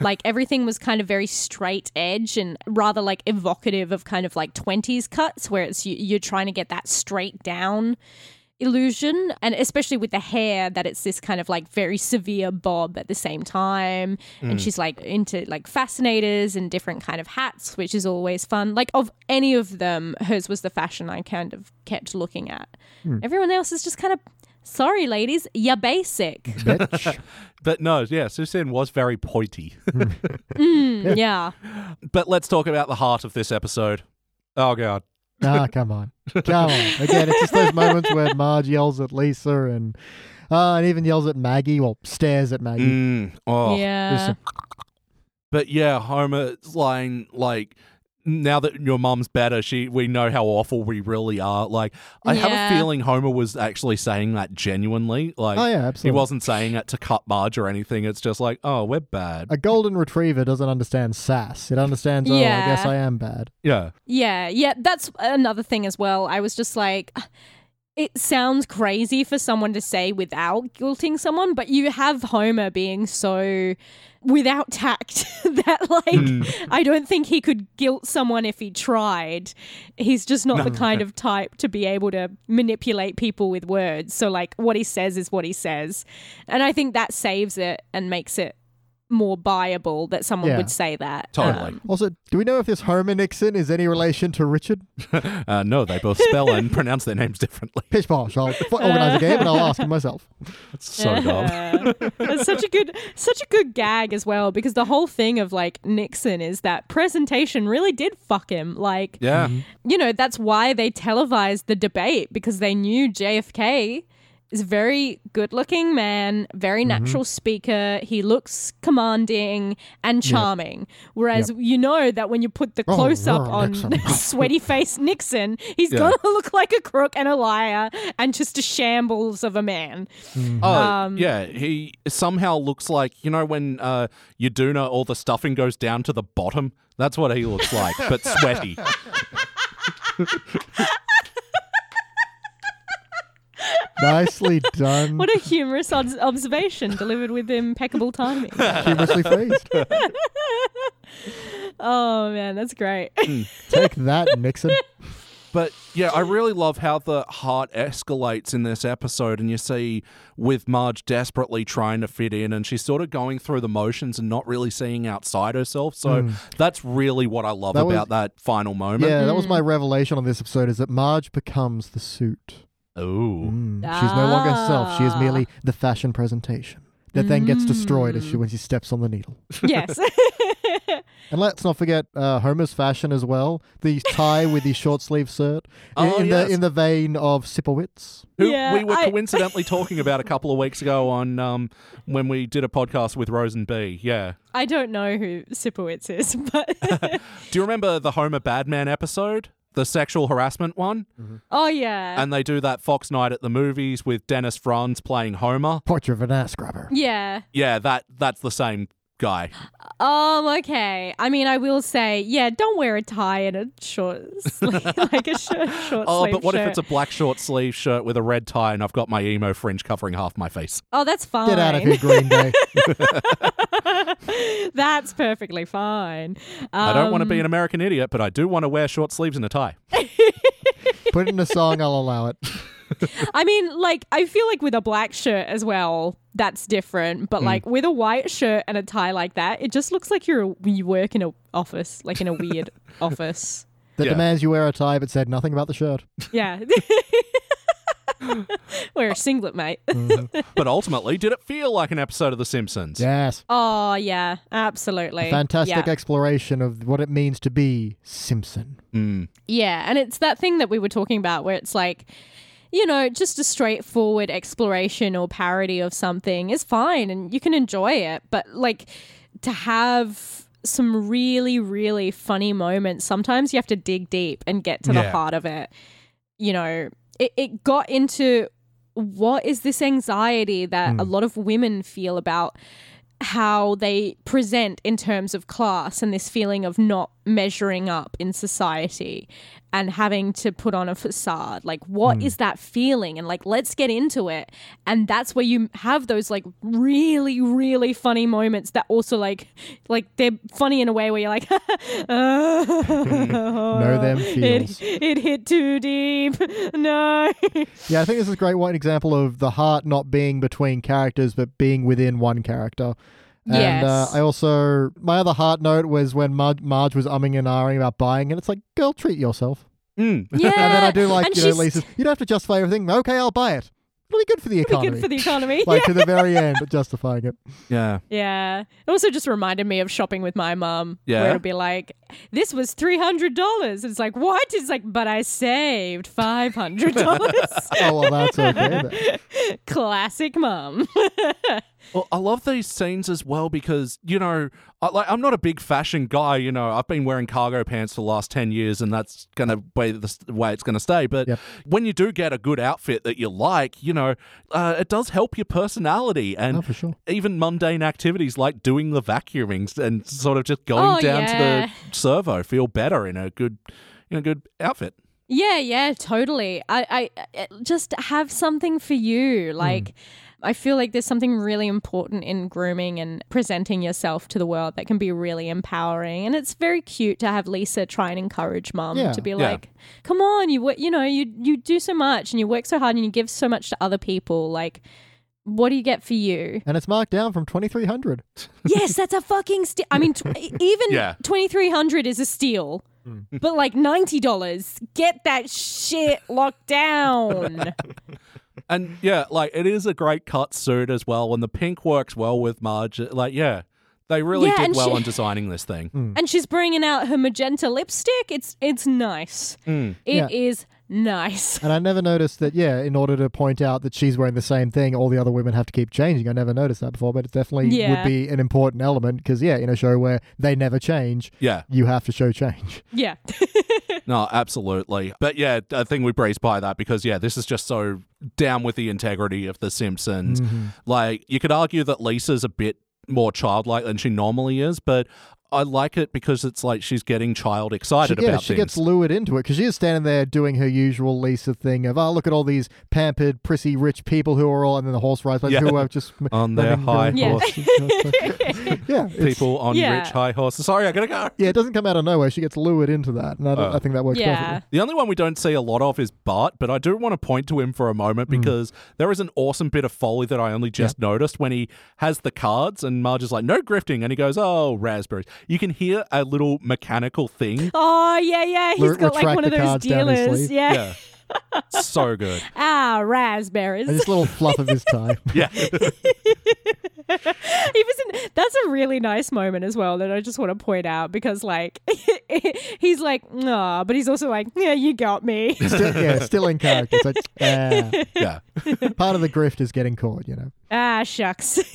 Like everything was kind of very straight edge and rather like evocative of kind of like 20s cuts where it's you, you're trying to get that straight down illusion and especially with the hair that it's this kind of like very severe bob at the same time and mm. she's like into like fascinators and different kind of hats which is always fun like of any of them hers was the fashion i kind of kept looking at hmm. everyone else is just kind of sorry ladies you're basic Bitch. But no, yeah, Susan was very pointy. Mm, yeah but let's talk about the heart of this episode. Oh god. ah, come on. Come on. Again, it's just those moments where Marge yells at Lisa and uh, and even yells at Maggie, well, stares at Maggie. Mm, oh. yeah Listen. But yeah, Homer's line like now that your mum's better, she we know how awful we really are. Like I have Yeah. a feeling Homer was actually saying that genuinely. Like Oh, yeah, absolutely. he absolutely. wasn't saying it to cut Marge or anything. It's just like, oh, we're bad. A golden retriever doesn't understand sass. It understands, oh, I Yeah. guess I am bad. yeah. Yeah, yeah, that's another thing as well. I was just like, it sounds crazy for someone to say without guilting someone, but you have Homer being so without tact that, like, hmm. I don't think he could guilt someone if he tried. He's just not the kind of type to be able to manipulate people with words. So, like, what he says is what he says. And I think that saves it and makes it more buyable that someone Yeah. would say that. Totally. Um, Also, do we know if this Homer Nixon is any relation to Richard? Uh, no, they both spell and pronounce their names differently. Pish posh. I'll f- organize a game and I'll ask him myself. It's so dumb. it's such a good such a good gag as well because the whole thing of like Nixon is that presentation really did fuck him like Yeah. you know that's why they televised the debate because they knew JFK is a very good looking man, very natural speaker. He looks commanding and charming. Whereas you know that when you put the Oh, close up yeah, on sweaty face Nixon, he's Yeah. gonna look like a crook and a liar and just a shambles of a man. Oh, Um, yeah. He somehow looks like, you know, when uh, your doona, all the stuffing goes down to the bottom? That's what he looks like, but sweaty. Nicely done. What a humorous ob- observation delivered with impeccable timing. Humorously phrased. Oh man, that's great. Take that, Nixon. But yeah, I really love how the heart escalates in this episode, and you see with Marge desperately trying to fit in, and she's sort of going through the motions and not really seeing outside herself. So that's really what I love Hmm. That was- about that final moment. Yeah, that was my revelation on this episode is that Marge becomes the suit. Ooh. Mm. She's no longer herself. She is merely the fashion presentation that then gets destroyed as she when she steps on the needle. yes. And let's not forget uh, Homer's fashion as well. The tie with the short sleeve shirt in, Oh, in yes. the in the vein of Sipowicz. Who Yeah, we were I- coincidentally talking about a couple of weeks ago on um, when we did a podcast with Rose and B. Yeah. I don't know who Sipowicz is, but Do you remember the Homer Badman episode? The sexual harassment one, mm-hmm. Oh yeah. and they do that Fox night at the movies with Dennis Franz playing Homer. Portrait of an ass grabber. yeah. Yeah, that that's the same guy. Um. Okay. I mean, I will say, yeah. Don't wear a tie and a short, sleeve, like a short, short Oh, sleeve but what if it's a black short sleeve shirt with a red tie and I've got my emo fringe covering half my face? Oh, that's fine. Get out of here, Green Day. that's perfectly fine. I don't want to Um, be an American idiot, but I do want to wear short sleeves and a tie. Put it in a song, I'll allow it. I mean, like, I feel like with a black shirt as well, that's different. But like with a white shirt and a tie like that, it just looks like you're you work in a office, like in a weird office. That Yeah. demands you wear a tie but said nothing about the shirt. Yeah. Wear a singlet, mate. But ultimately, did it feel like an episode of The Simpsons? Yes. oh yeah, absolutely. Fantastic Yeah. exploration of what it means to be Simpson. Mm. Yeah, and it's that thing that we were talking about where it's like, you know, just a straightforward exploration or parody of something is fine and you can enjoy it, but like to have some really really funny moments, sometimes you have to dig deep and get to the heart of it. You know, it, it got into what is this anxiety that a hmm. lot of women feel about how they present in terms of class and this feeling of not measuring up in society and having to put on a facade. Like, what mm. is that feeling? And like, let's get into it. And that's where you have those like really, really funny moments that also like, like they're funny in a way where you're like, Know them feels. It, it hit too deep. No. Yeah, I think this is a great one example of the heart not being between characters but being within one character. And uh, I also, my other heart note was when Marge, Marge was umming and ahhing about buying, and it's like, girl, treat yourself. Mm. yeah. And then I do like, and you know, Lisa's, you don't have to justify everything. Okay, I'll buy it. It'll be good for the Be economy. good for the economy. like to the very end, but justifying it. Yeah. Yeah. It also just reminded me of shopping with my mum. Yeah? Where it'll be like, this was $300. It's like, what? It's like, but I saved $500. Oh, well, that's okay. Classic mum. Well, I love these scenes as well because you know, I, like I'm not a big fashion guy. You know, I've been wearing cargo pants for the last ten years, and that's gonna be the way it's gonna stay. But Yep. when you do get a good outfit that you like, you know, uh, it does help your personality and Oh, for sure. even mundane activities like doing the vacuuming and sort of just going Oh, down yeah. to the servo feel better in a good, in a good outfit. Yeah, yeah, totally. I, I, I just have something for you. Like, I feel like there's something really important in grooming and presenting yourself to the world that can be really empowering. And it's very cute to have Lisa try and encourage mum Yeah. to be Yeah. like, "Come on, you you know you you do so much and you work so hard and you give so much to other people. Like, what do you get for you?" And it's marked down from 2300 yes, that's a fucking steal. I mean, tw- even Yeah. twenty three hundred is a steal. Hmm. But like ninety dollars, get that shit locked down. And yeah, like it is a great cut suit as well, and the pink works well with Marge. Like, yeah, they really Yeah, did well she- on designing this thing. and she's bringing out her magenta lipstick. It's it's nice. It is Mm. Yeah. Nice. And I never noticed that, yeah, in order to point out that she's wearing the same thing, all the other women have to keep changing. I never noticed that before, but it definitely Yeah. would be an important element because, yeah, in a show where they never change, Yeah, you have to show change. Yeah. no, absolutely. But yeah, I think we breezed by that because yeah, this is just so down with the integrity of The Simpsons. Mm-hmm. Like, you could argue that Lisa's a bit more childlike than she normally is, but I like it because it's like she's getting child excited She, excited yeah, about she things. gets lured into it because she is standing there doing her usual Lisa thing of, oh, look at all these pampered, prissy, rich people who are all, and then the horse rides Yeah. who are just On their high around. Yeah. horse. yeah, People on Yeah. rich high horses. Sorry, I gotta go. Yeah, it doesn't come out of nowhere. She gets lured into that, and I, don't- Oh. I think that works yeah. perfectly. The only one we don't see a lot of is Bart, but I do want to point to him for a moment Hmm. because there is an awesome bit of folly that I only just noticed when he has the cards and Marge is like, no grifting. And he goes, oh, raspberries. You can hear a little mechanical thing. Oh yeah, yeah. He's Re- got like one of those cards down his dealers. Yeah. Yeah. so good. Ah, raspberries. And this little fluff of his tie. Yeah. he was in that's a really nice moment as well that I just want to point out because like he's like nah but he's also like yeah you got me Still, yeah, still in character. It's like, ah. yeah. part of the grift is getting caught, you know. Ah, shucks.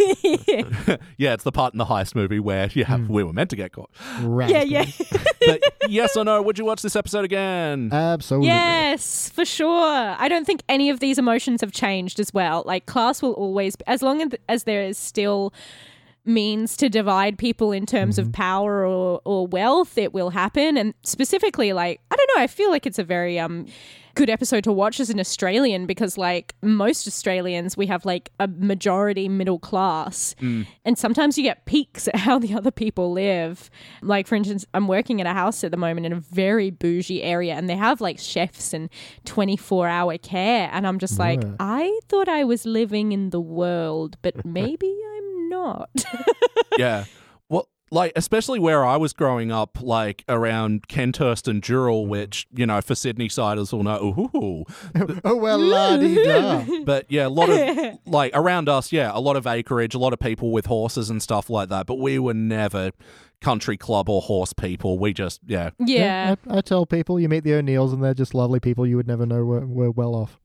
Yeah, it's the part in the heist movie where yeah, we were meant to get caught. yeah, yeah. But yes or no, would you watch this episode again? Absolutely. Yes, for sure. I don't think any of these emotions have changed as well. Like class will always, as long as, as there is still means to divide people in terms of mm-hmm. power or, or wealth, it will happen. And specifically, like I don't know, I feel like it's a very um good episode to watch as an Australian because like most Australians we have like a majority middle class. Mm. And sometimes you get peaks at how the other people live. Like for instance I'm working at a house at the moment in a very bougie area and they have like chefs and 24 hour care. And I'm just like Yeah. I thought I was living in the world but maybe I'm not yeah. Well, like especially where I was growing up, like around Kenthurst and Dural, mm-hmm. which you know for Sydney siders will know. Ooh. Oh well, la di da. But yeah, a lot of like around us, yeah, a lot of acreage, a lot of people with horses and stuff like that. But we were never country club or horse people. We just yeah. yeah I, I tell people you meet the O'Neills and they're just lovely people you would never know were, were well off.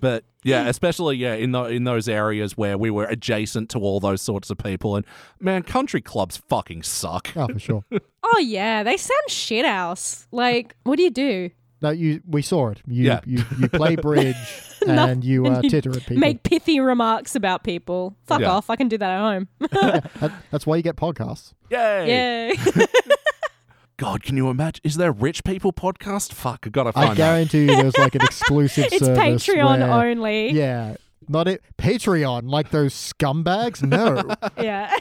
But yeah, especially yeah in the, in those areas where we were adjacent to all those sorts of people. And man, country clubs fucking suck. Oh, for sure. oh yeah they sound shit house like what do you do No, you. We saw it. You Yeah. you, you play bridge and you uh, you titter at people. make pithy remarks about people. Fuck Yeah. off. I can do that at home. That- that's why you get podcasts. Yay! Yay. God, can you imagine? Is there a rich people podcast? Fuck, I gotta find that. I guarantee you, there's like an exclusive it's service. Patreon where- only. Yeah, not it. Patreon, like those scumbags. No, Yeah.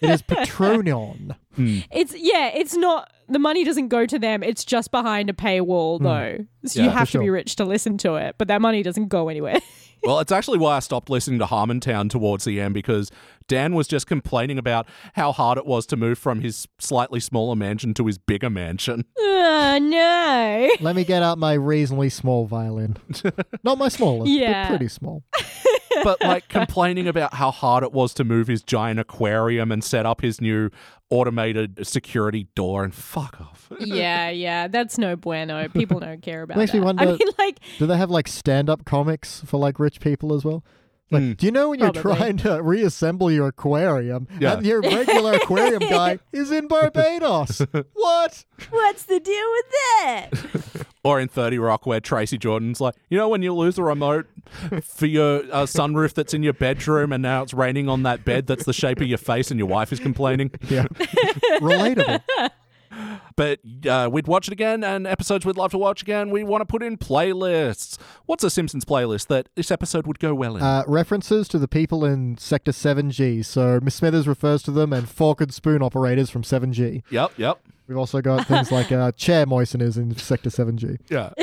it is Patreon. Hmm. it's yeah, it's not the money doesn't go to them. It's just behind a paywall hmm. though. So Yeah, you have to be rich to listen to it, but that money doesn't go anywhere. Well, it's actually why I stopped listening to Harmontown towards the end because Dan was just complaining about how hard it was to move from his slightly smaller mansion to his bigger mansion. oh no. Let me get out my reasonably small violin. Not my smallest, Yeah. but pretty small. But like complaining about how hard it was to move his giant aquarium and set up his new automated security door and fuck off. yeah, yeah. That's no bueno. People don't care about Makes that. me I mean like Do they have like stand-up comics for like rich people as well? Like, Hmm. do you know when you're Probably. trying to reassemble your aquarium Yeah. and your regular aquarium guy is in Barbados? what? what's the deal with that? Or in 30 Rock where Tracy Jordan's like, you know when you lose a remote for your uh, sunroof that's in your bedroom and now it's raining on that bed that's the shape of your face and your wife is complaining? Yeah, relatable. But uh, we'd watch it again, and episodes we'd love to watch again. We want to put in playlists. What's a Simpsons playlist that this episode would go well in? Uh, references to the people in Sector 7G. So Miss Smithers refers to them and fork and spoon operators from 7G. yep, yep. We've also got things like uh, chair moisteners in Sector 7G. Yeah.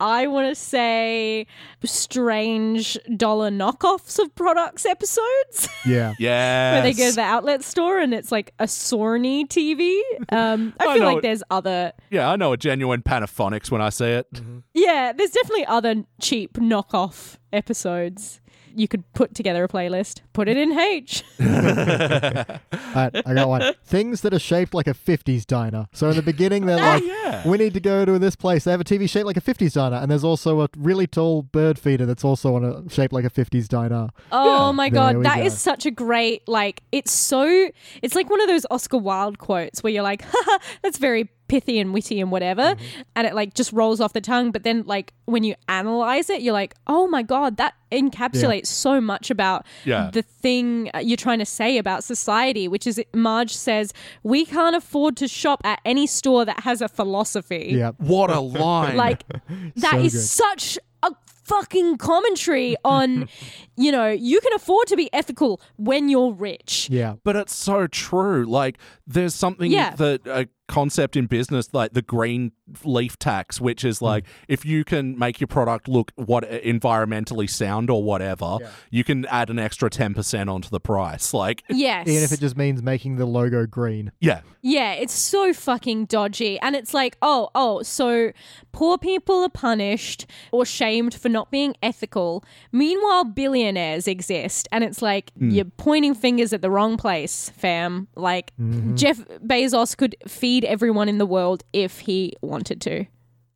I want to say strange dollar knockoffs of products episodes Yeah. Yeah. where they go to the outlet store and it's like a Sorny TV. Um, I I feel know like it- there's other, Yeah, I know a genuine Panaphonics when I see it. yeah, there's definitely other cheap knockoff episodes. You could put together a playlist, put it in H. All right, I got one. Things that are shaped like a 50s diner. So in the beginning, they're oh, like, yeah. we need to go to this place. They have a TV shaped like a 50s diner. And there's also a really tall bird feeder that's also on a shaped like a 50s diner. Oh my There god, we that go. is such a great like it's so it's like one of those Oscar Wilde quotes where you're like, Haha, that's very pithy and witty and whatever Mm-hmm. and it like just rolls off the tongue but then like when you analyze it you're like oh my god that encapsulates so much about Yeah. the thing uh, you're trying to say about society which is Marge says we can't afford to shop at any store that has a philosophy Yeah. What a line. like that So is good. such a fucking commentary on you know you can afford to be ethical when you're rich Yeah. But it's so true. Like, there's something Yeah. that a concept in business like the green leaf tax, which is hmm. like if you can make your product look what environmentally sound or whatever, you can add an extra ten percent onto the price. Like, yes. Even if it just means making the logo green. yeah, yeah it's so fucking dodgy. And it's like oh oh so poor people are punished or shamed for not being ethical. Meanwhile billionaires exist. And it's like hmm. you're pointing fingers at the wrong place fam. Like mm-hmm. Jeff bezos could feed everyone in the world if he wanted to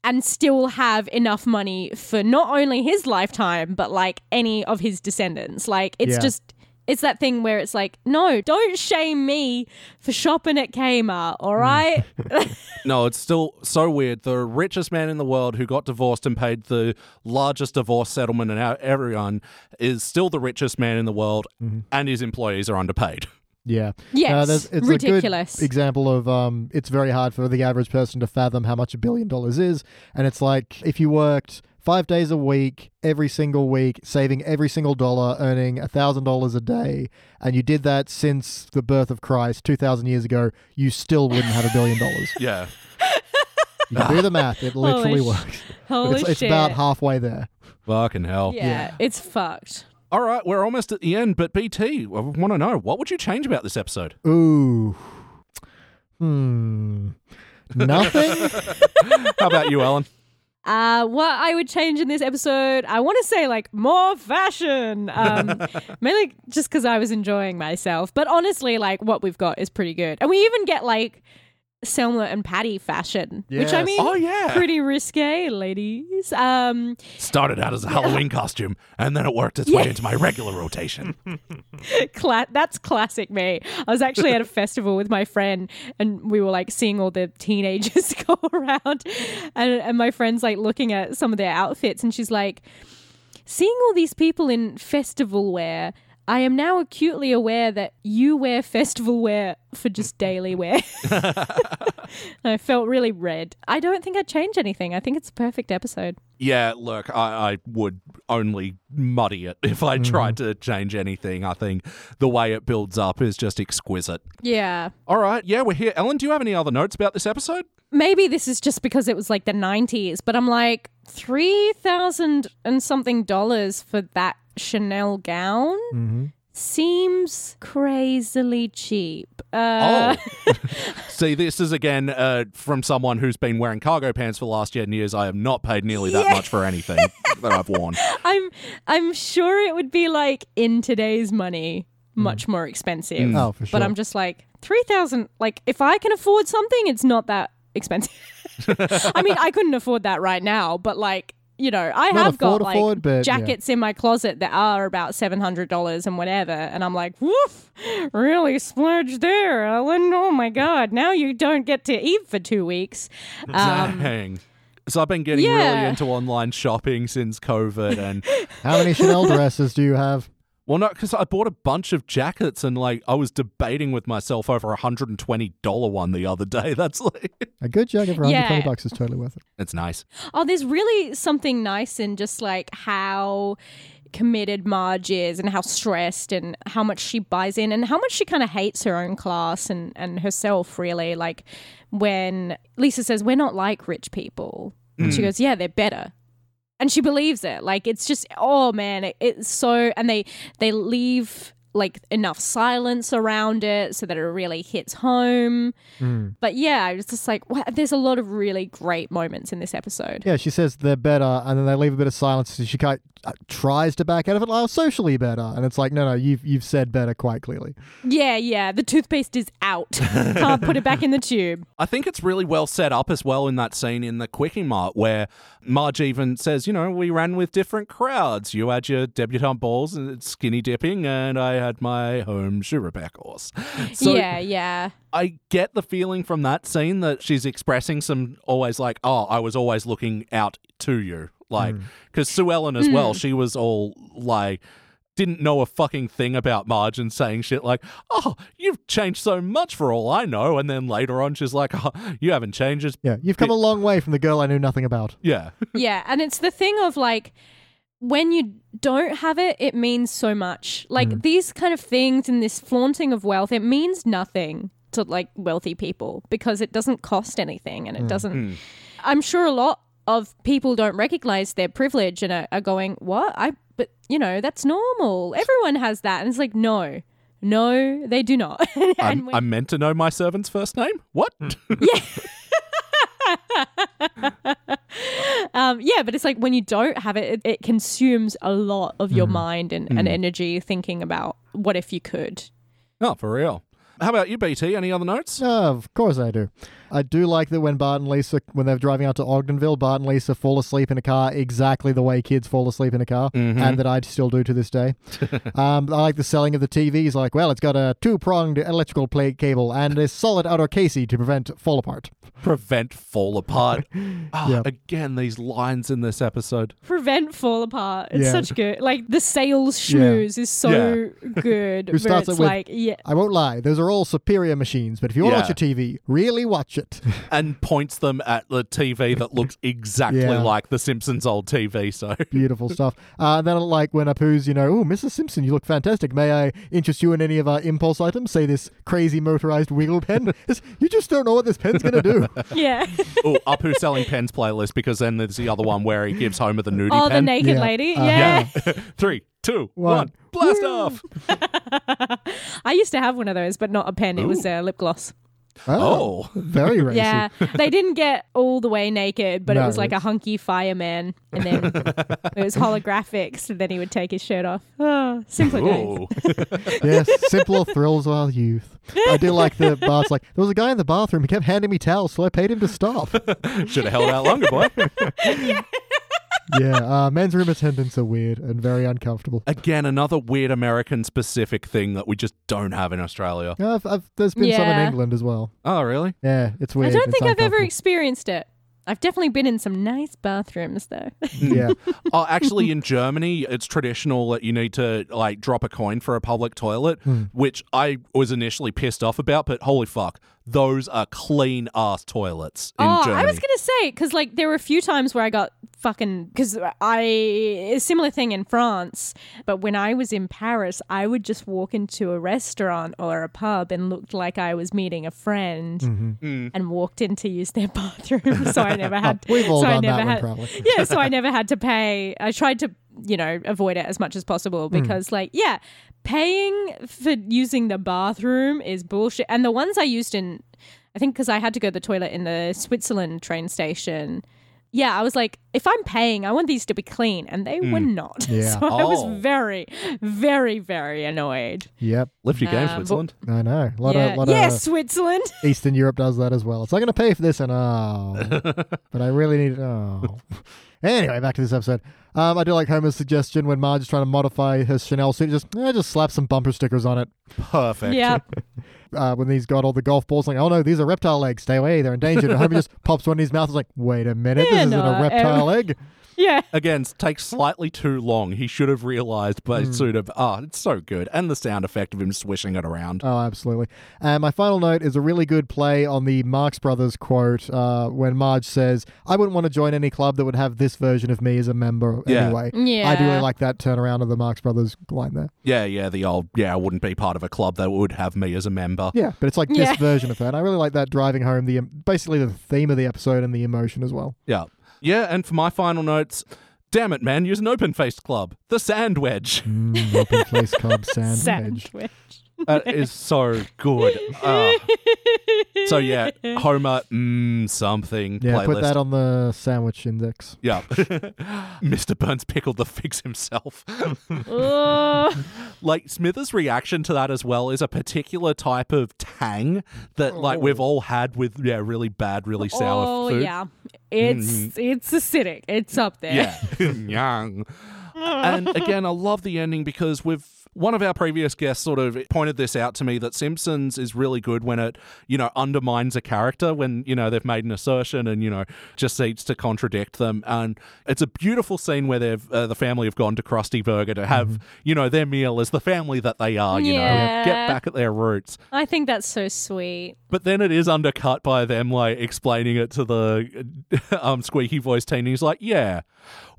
and still have enough money for not only his lifetime, but like any of his descendants. Like, it's Yeah. just. It's that thing where it's like, no, don't shame me for shopping at Kmart, all hmm. right? No, it's still so weird. The richest man in the world who got divorced and paid the largest divorce settlement in our- everyone is still the richest man in the world, mm-hmm. and his employees are underpaid. Yeah. Yes, Uh, it's ridiculous. a good example of um, it's very hard for the average person to fathom how much a billion dollars is. And it's like if you worked five days a week, every single week, saving every single dollar, earning a thousand dollars a day, and you did that since the birth of Christ, two thousand years ago, you still wouldn't have a billion dollars. Yeah. You can do the math; it literally Holy sh- works. Holy it's, it's about halfway there. Fucking hell. yeah, Yeah. it's fucked. All right, we're almost at the end, but BT, I want to know what would you change about this episode? Ooh. Hmm. Nothing. How about you, Ellen? Uh, what I would change in this episode, I want to say like more fashion. Um, mainly just because I was enjoying myself. But honestly, like what we've got is pretty good, and we even get like Selma and Patty fashion, which I mean, Oh, yeah. pretty risque, ladies. Um, Started out as a Halloween costume, and then it worked its way into my regular rotation. cla- that's classic me. I was actually at a festival with my friend, and we were like seeing all the teenagers go around, and and my friend's like looking at some of their outfits, and she's like, seeing all these people in festival wear. I am now acutely aware that you wear festival wear for just daily wear. I felt really red. I don't think I'd change anything. I think it's a perfect episode. Yeah, look, I, I would only muddy it if I mm-hmm. tried to change anything. I think the way it builds up is just exquisite. Yeah. All right, yeah, we're here. Ellen, do you have any other notes about this episode? maybe this is just because it was like the 90s, but I'm like, 3000 and something dollars for that Chanel gown Mm-hmm. seems crazily cheap. Uh, Oh. See, this is again uh, from someone who's been wearing cargo pants for the last 10 years. I have not paid nearly that Yeah. much for anything that I've worn. I'm I'm sure it would be like in today's money much more expensive. Oh, for sure. But I'm just like 3000 like if I can afford something it's not that expensive. I mean, I couldn't afford that right now, but like you know, I Not have got like afford, but, yeah. jackets in my closet that are about seven hundred dollars and whatever, and I'm like, woof, really splurged there, Ellen. Oh my god, now you don't get to eat for two weeks. Um, Dang. So I've been getting really into online shopping since COVID, and How many Chanel dresses do you have? Well, no, because I bought a bunch of jackets, and like I was debating with myself over a hundred and twenty dollar one the other day. That's like A good jacket for 120 Yeah. bucks is totally worth it. it's nice. Oh, there's really something nice in just like how committed Marge is and how stressed and how much she buys in and how much she kind of hates her own class and, and herself, really. Like when Lisa says, We're not like rich people. And she mm. goes, Yeah, they're better. And she believes it. Like it's just, oh man, it, it's so. And they they leave like enough silence around it so that it really hits home. But yeah, I was just like, wow, there's a lot of really great moments in this episode. Yeah, she says they're better, and then they leave a bit of silence. So she kind uh, tries to back out of it. Oh, socially better, and it's like, no, no, you've you've said better quite clearly. Yeah, yeah. The toothpaste is out. Can't put it back in the tube. I think it's really well set up as well in that scene in the Kwik-E-Mart where Marge even says, you know, we ran with different crowds. You had your debutante balls and skinny dipping, and I had my home Shuraback horse. So yeah, yeah. I get the feeling from that scene that she's expressing some always like, oh, I was always looking out to you. Like, mm. because Sue Ellen as well, hmm. she was all like, didn't know a fucking thing about Marge and saying shit like, oh, you've changed so much for all I know. And then later on, she's like, oh, you haven't changed. Yeah, you've come a long way from the girl I knew nothing about. Yeah. Yeah, and it's the thing of like when you don't have it, it means so much. Like mm. these kind of things and this flaunting of wealth, it means nothing to like wealthy people because it doesn't cost anything and it mm. doesn't. Mm. I'm sure a lot of people don't recognize their privilege and are, are going, "What? I?" But you know, that's normal. Everyone has that, and it's like, no, no, they do not. and I'm, when- I'm meant to know my servant's first name? What? Um, yeah, but it's like when you don't have it, it, it consumes a lot of your mm-hmm. mind and, and mm-hmm. energy thinking about what if you could. oh, for real. How about you, BT? Any other notes? Oh, of course I do. I do like that when Bart and Lisa, when they're driving out to Ogdenville, Bart and Lisa fall asleep in a car exactly the way kids fall asleep in a car, and that I still do to this day. um, I like the selling of the TVs. Like, well, it's got a two pronged electrical plate cable and a solid outer casing to prevent fall apart. Prevent fall apart. Ah, Yeah. Again, these lines in this episode. Prevent fall apart. It's Yeah. such good. Like the sales Yeah. schmooze is so good. Who starts it's it with- like, yeah, I won't lie, those are all superior machines, but if you want to Yeah. watch your TV, really watch it. And points them at the TV that looks exactly Yeah. like the Simpsons old TV. So Beautiful stuff. Uh, and then, like, when Apu's, you know, oh, Mrs. Simpson, you look fantastic. May I interest you in any of our impulse items? Say this crazy motorized wiggle pen. It's- you just don't know what this pen's going to do. yeah. oh, Apu selling pens playlist because then there's the other one where he gives Homer the nudie oh, the pen. naked Yeah. lady. Uh-huh. yeah. Three, two, One. one, blast off. I used to have one of those, but not a pen. It was a lip gloss. Oh, oh. Very racy. Yeah. they didn't get all the way naked, but it was like a it's- hunky fireman. And then it was holographic, so then he would take his shirt off. Oh, simpler days. Oh. yes, simpler thrills of our youth. I do like the Bart's like, there was a guy in the bathroom. He kept handing me towels, so I paid him to stop. Should have held out longer, boy. Yeah, uh, men's room attendants are weird and very uncomfortable. Again, another weird American specific thing that we just don't have in Australia. Yeah, I've, I've, there's been some in Yeah. England as well. Oh, really? Yeah, it's weird. I don't It's think I've ever uncomfortable. experienced it. I've definitely been in some nice bathrooms, though. yeah, Oh, actually, in Germany, it's traditional that you need to like drop a coin for a public toilet, which I was initially pissed off about. But holy fuck, those are clean ass toilets in oh, Germany. I was gonna say because like there were a few times where I got fucking because I a similar thing in France, but when I was in Paris, I would just walk into a restaurant or a pub and looked like I was meeting a friend Mm-hmm. and walked in to use their bathroom, so I never had. we've all so I done never that one probably. yeah, so I never had to pay. I tried to, you know, avoid it as much as possible Hmm. because, like, yeah, paying for using the bathroom is bullshit. And the ones I used in, I think, because I had to go to the toilet in the Switzerland train station. Yeah, I was like, if I'm paying, I want these to be clean, and they were not. Yeah. so I Oh. was very, very, very annoyed. yep. Lift your game, Um, Switzerland. I know. A lot yeah, of, lot yes, of Switzerland. Eastern Europe does that as well. It's like, I'm going to pay for this, and oh, but I really need oh. Anyway, back to this episode. Um, I do like Homer's suggestion when Marge is trying to modify her Chanel suit, just eh, just slap some bumper stickers on it. Perfect. Yeah, Uh, when he's got all the golf balls, like, oh no, these are reptile eggs. Stay away, they're endangered. And Homer just pops one in his mouth. Is like, wait a minute, Yeah, this isn't no, a reptile um, egg. yeah. Again, s- takes slightly too long. He should have realized, but it's sort of, oh, it's so good. And the sound effect of him swishing it around. Oh, absolutely. And my final note is a really good play on the Marx Brothers quote uh, when Marge says, I wouldn't want to join any club that would have this version of me as a member Yeah. anyway. I do really like that turnaround of the Marx Brothers line there. Yeah, yeah, the old, yeah, I wouldn't be part of a club that would have me as a member. Yeah, but it's like Yeah. this version of that. I really like that driving home the basically the theme of the episode and the emotion as well. Yeah. Yeah, and for my final notes, damn it, man, use an open faced club. The Sand Wedge. Mm, open faced club sand, edge. Sandwich. That is so good. Uh, so yeah, Homer, mm, something. Yeah, playlist. put that on the sandwich index. Yeah. Mr. Burns pickled the figs himself. Ugh. like Smithers' reaction to that as well is a particular type of tang that like we've all had with yeah, really bad, really sour oh food. yeah, it's it's acidic. It's up there. Yeah. Yang. and again, I love the ending because we've one of our previous guests sort of pointed this out to me that Simpsons is really good when it, you know, undermines a character when, you know, they've made an assertion and, you know, just seeks to contradict them. And it's a beautiful scene where they've, uh, the family have gone to Krusty Burger to have, you know, their meal as the family that they are, you know, get back at their roots. I think that's so sweet. But then it is undercut by them like explaining it to the um squeaky voice teen. He's like, "Yeah,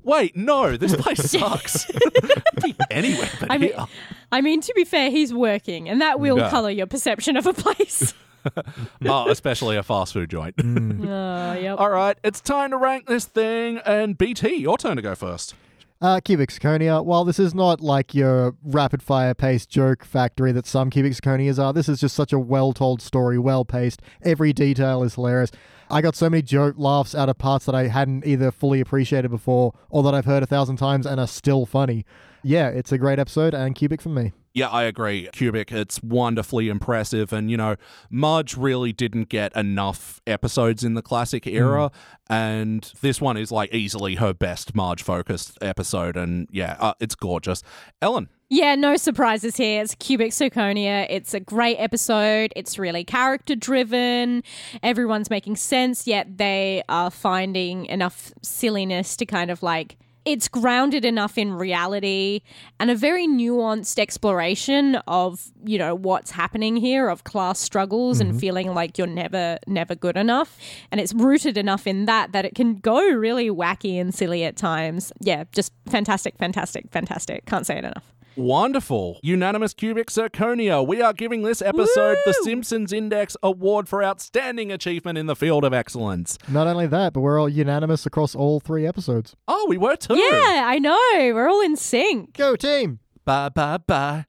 wait, no, this place sucks. Be anywhere but I mean, here." I mean to be fair, he's working, and that will Yeah. color your perception of a place. oh, especially a fast food joint. oh, yep. All right, it's time to rank this thing. And BT, your turn to go first. Uh, cubic zirconia. While this is not like your rapid fire paced joke factory that some cubic zirconias are, this is just such a well told story, well paced. Every detail is hilarious. I got so many joke laughs out of parts that I hadn't either fully appreciated before or that I've heard a thousand times and are still funny. Yeah, it's a great episode and cubic for me. Yeah, I agree. Cubic, it's wonderfully impressive. And, you know, Marge really didn't get enough episodes in the classic era. And this one is like easily her best Marge focused episode. And yeah, uh, it's gorgeous. Ellen. Yeah, no surprises here. It's Cubic Zirconia. It's a great episode. It's really character driven. Everyone's making sense, yet they are finding enough silliness to kind of like. It's grounded enough in reality and a very nuanced exploration of, you know, what's happening here of class struggles and mm-hmm. feeling like you're never, never good enough. And it's rooted enough in that that it can go really wacky and silly at times. Yeah, just fantastic, fantastic, fantastic. Can't say it enough. Wonderful. Unanimous Cubic Zirconia. We are giving this episode the Simpsons Index Award for Outstanding Achievement in the Field of Excellence. Not only that, but we're all unanimous across all three episodes. Oh, we were too. Yeah, I know. We're all in sync. Go team! Bye, bye, bye.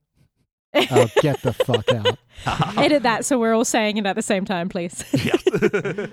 Oh, get the fuck out. Edit that so we're all saying it at the same time, please.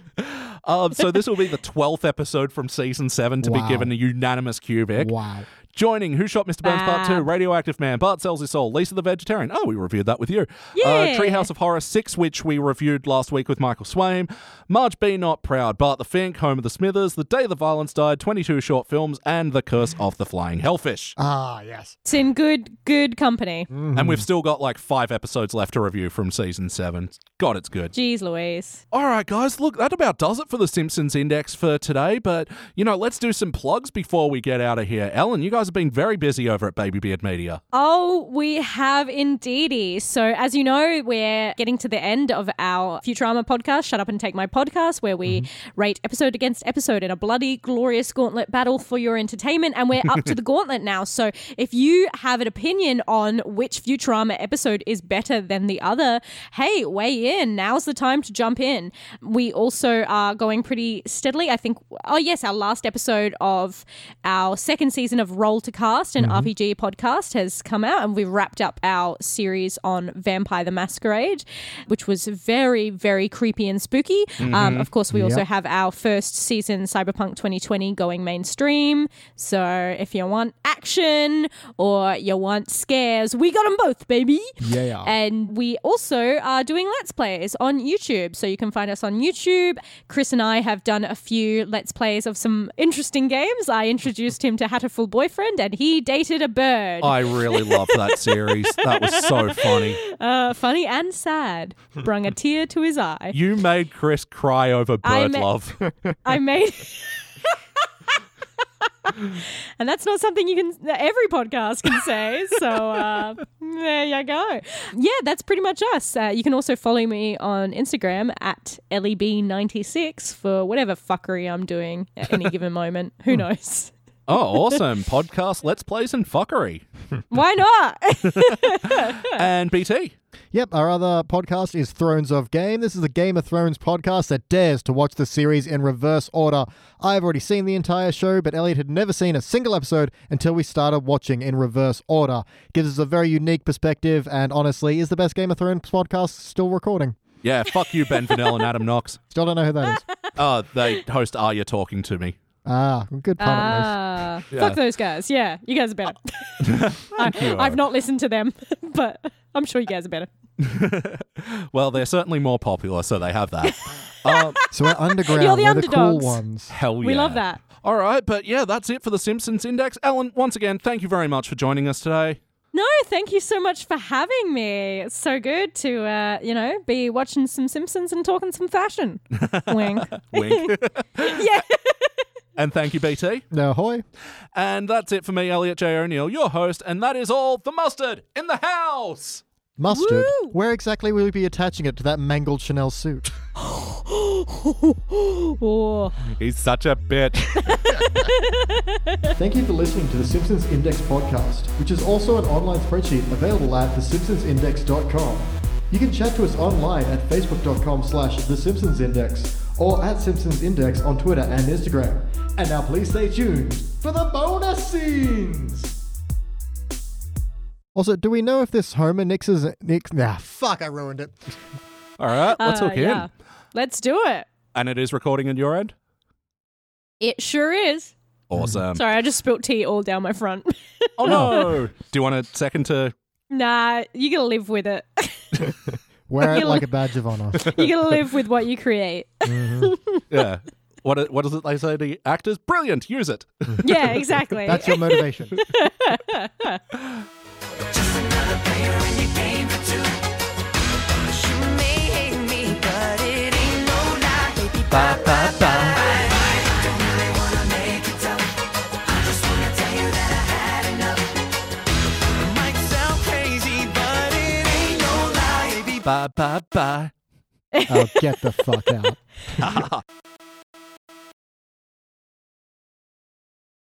Um, so this will be the 12th episode from season 7 to Wow. be given a unanimous cubic. Wow. Joining Who Shot Mr. Burns Part 2, Radioactive Man, Bart Sells His Soul, Lisa the Vegetarian. Oh, we reviewed that with you. Yeah. Uh, Treehouse of Horror 6, which we reviewed last week with Michael Swaim. Marge Be Not Proud, Bart the Fink, Home of the Smithers, The Day the Violence Died, 22 short films, and The Curse of the Flying Hellfish. Ah, yes. it's in good, good company. And we've still got like five episodes left to review from season 7. God, it's good. Jeez Louise. All right, guys, look, that about does it for the Simpsons Index for today. But, you know, let's do some plugs before we get out of here. Ellen, you guys have been very busy over at Baby Beard Media. Oh, we have indeedy. So, as you know, we're getting to the end of our Futurama podcast, Shut Up and Take My Podcast, where we mm-hmm. rate episode against episode in a bloody, glorious gauntlet battle for your entertainment. And we're up to the gauntlet now. So, if you have an opinion on which Futurama episode is better than the other, hey, weigh in. Now's the time to jump in. We also are going pretty steadily. I think, oh, yes, our last episode of our second season of Roll to Cast, an RPG podcast, has come out, and we've wrapped up our series on Vampire the Masquerade, which was very, very creepy and spooky. Um, of course, we also have our first season, Cyberpunk 2020, going mainstream. So if you want action or you want scares, we got them both, baby. Yeah. And we also are doing Let's Plays on YouTube. So you can find us on YouTube. Chris and I have done a few Let's Plays of some interesting games. I introduced him to Hatoful Boyfriend and he dated a bird. I really loved that series. That was so funny. Uh, funny and sad. Brung a tear to his eye. You made Chris cry over I bird ma- love. I made. and that's not something you can every podcast can say. So uh, there you go. Yeah, that's pretty much us. Uh, you can also follow me on Instagram at leb96 for whatever fuckery I'm doing at any given moment. Who knows? Oh, awesome. Podcast, Let's Plays, and Fuckery. Why not? And BT. Yep, our other podcast is Thrones of Game. This is a Game of Thrones podcast that dares to watch the series in reverse order. I've already seen the entire show, but Elliot had never seen a single episode until we started watching in reverse order. Gives us a very unique perspective, and honestly, is the best Game of Thrones podcast still recording. Yeah, fuck you, Ben Vanel and Adam Knox. Still don't know who that is. Oh, they host Are You Talking to Me? Ah, good pun at least. Ah, Yeah. Fuck those guys. Yeah, you guys are better. I, I've not listened to them, but I'm sure you guys are better. Well, they're certainly more popular, so they have that. um, So we're underground. You're the we're the cool underdogs. ones. hell yeah. We love that. All right, but yeah, that's it for the Simpsons Index. Ellen, once again, thank you very much for joining us today. No, thank you so much for having me. It's so good to, uh, you know, be watching some Simpsons and talking some fashion. Wink. Wink. yeah. And thank you, BT. No, hoy. And that's it for me, Elliot J. O'Neill, your host, and that is all the mustard in the house. Mustard. Woo! Where exactly will we be attaching it to that mangled Chanel suit? Oh. He's such a bitch. Thank you for listening to the Simpsons Index podcast, which is also an online spreadsheet available at thesimpsonsindex.com. You can chat to us online at facebook.com slash thesimpsonsindex or at Simpsons Index on Twitter and Instagram. And now please stay tuned for the bonus scenes! Also, do we know if this Homer nixes... Nix, nah, fuck, I ruined it. All right, let's Uh, hook yeah. in. Let's do it. And it is recording on your end? It sure is. Awesome. Sorry, I just spilt tea all down my front. Oh no! Do you want a second to Nah, you gotta live with it. Wear it like a badge of honor. you gotta live with what you create. Yeah. What i- what is it they say to actors? Brilliant. Use it. Yeah, exactly. That's your motivation. Ba, ba, ba. Ba, ba, ba. oh, get the fuck out.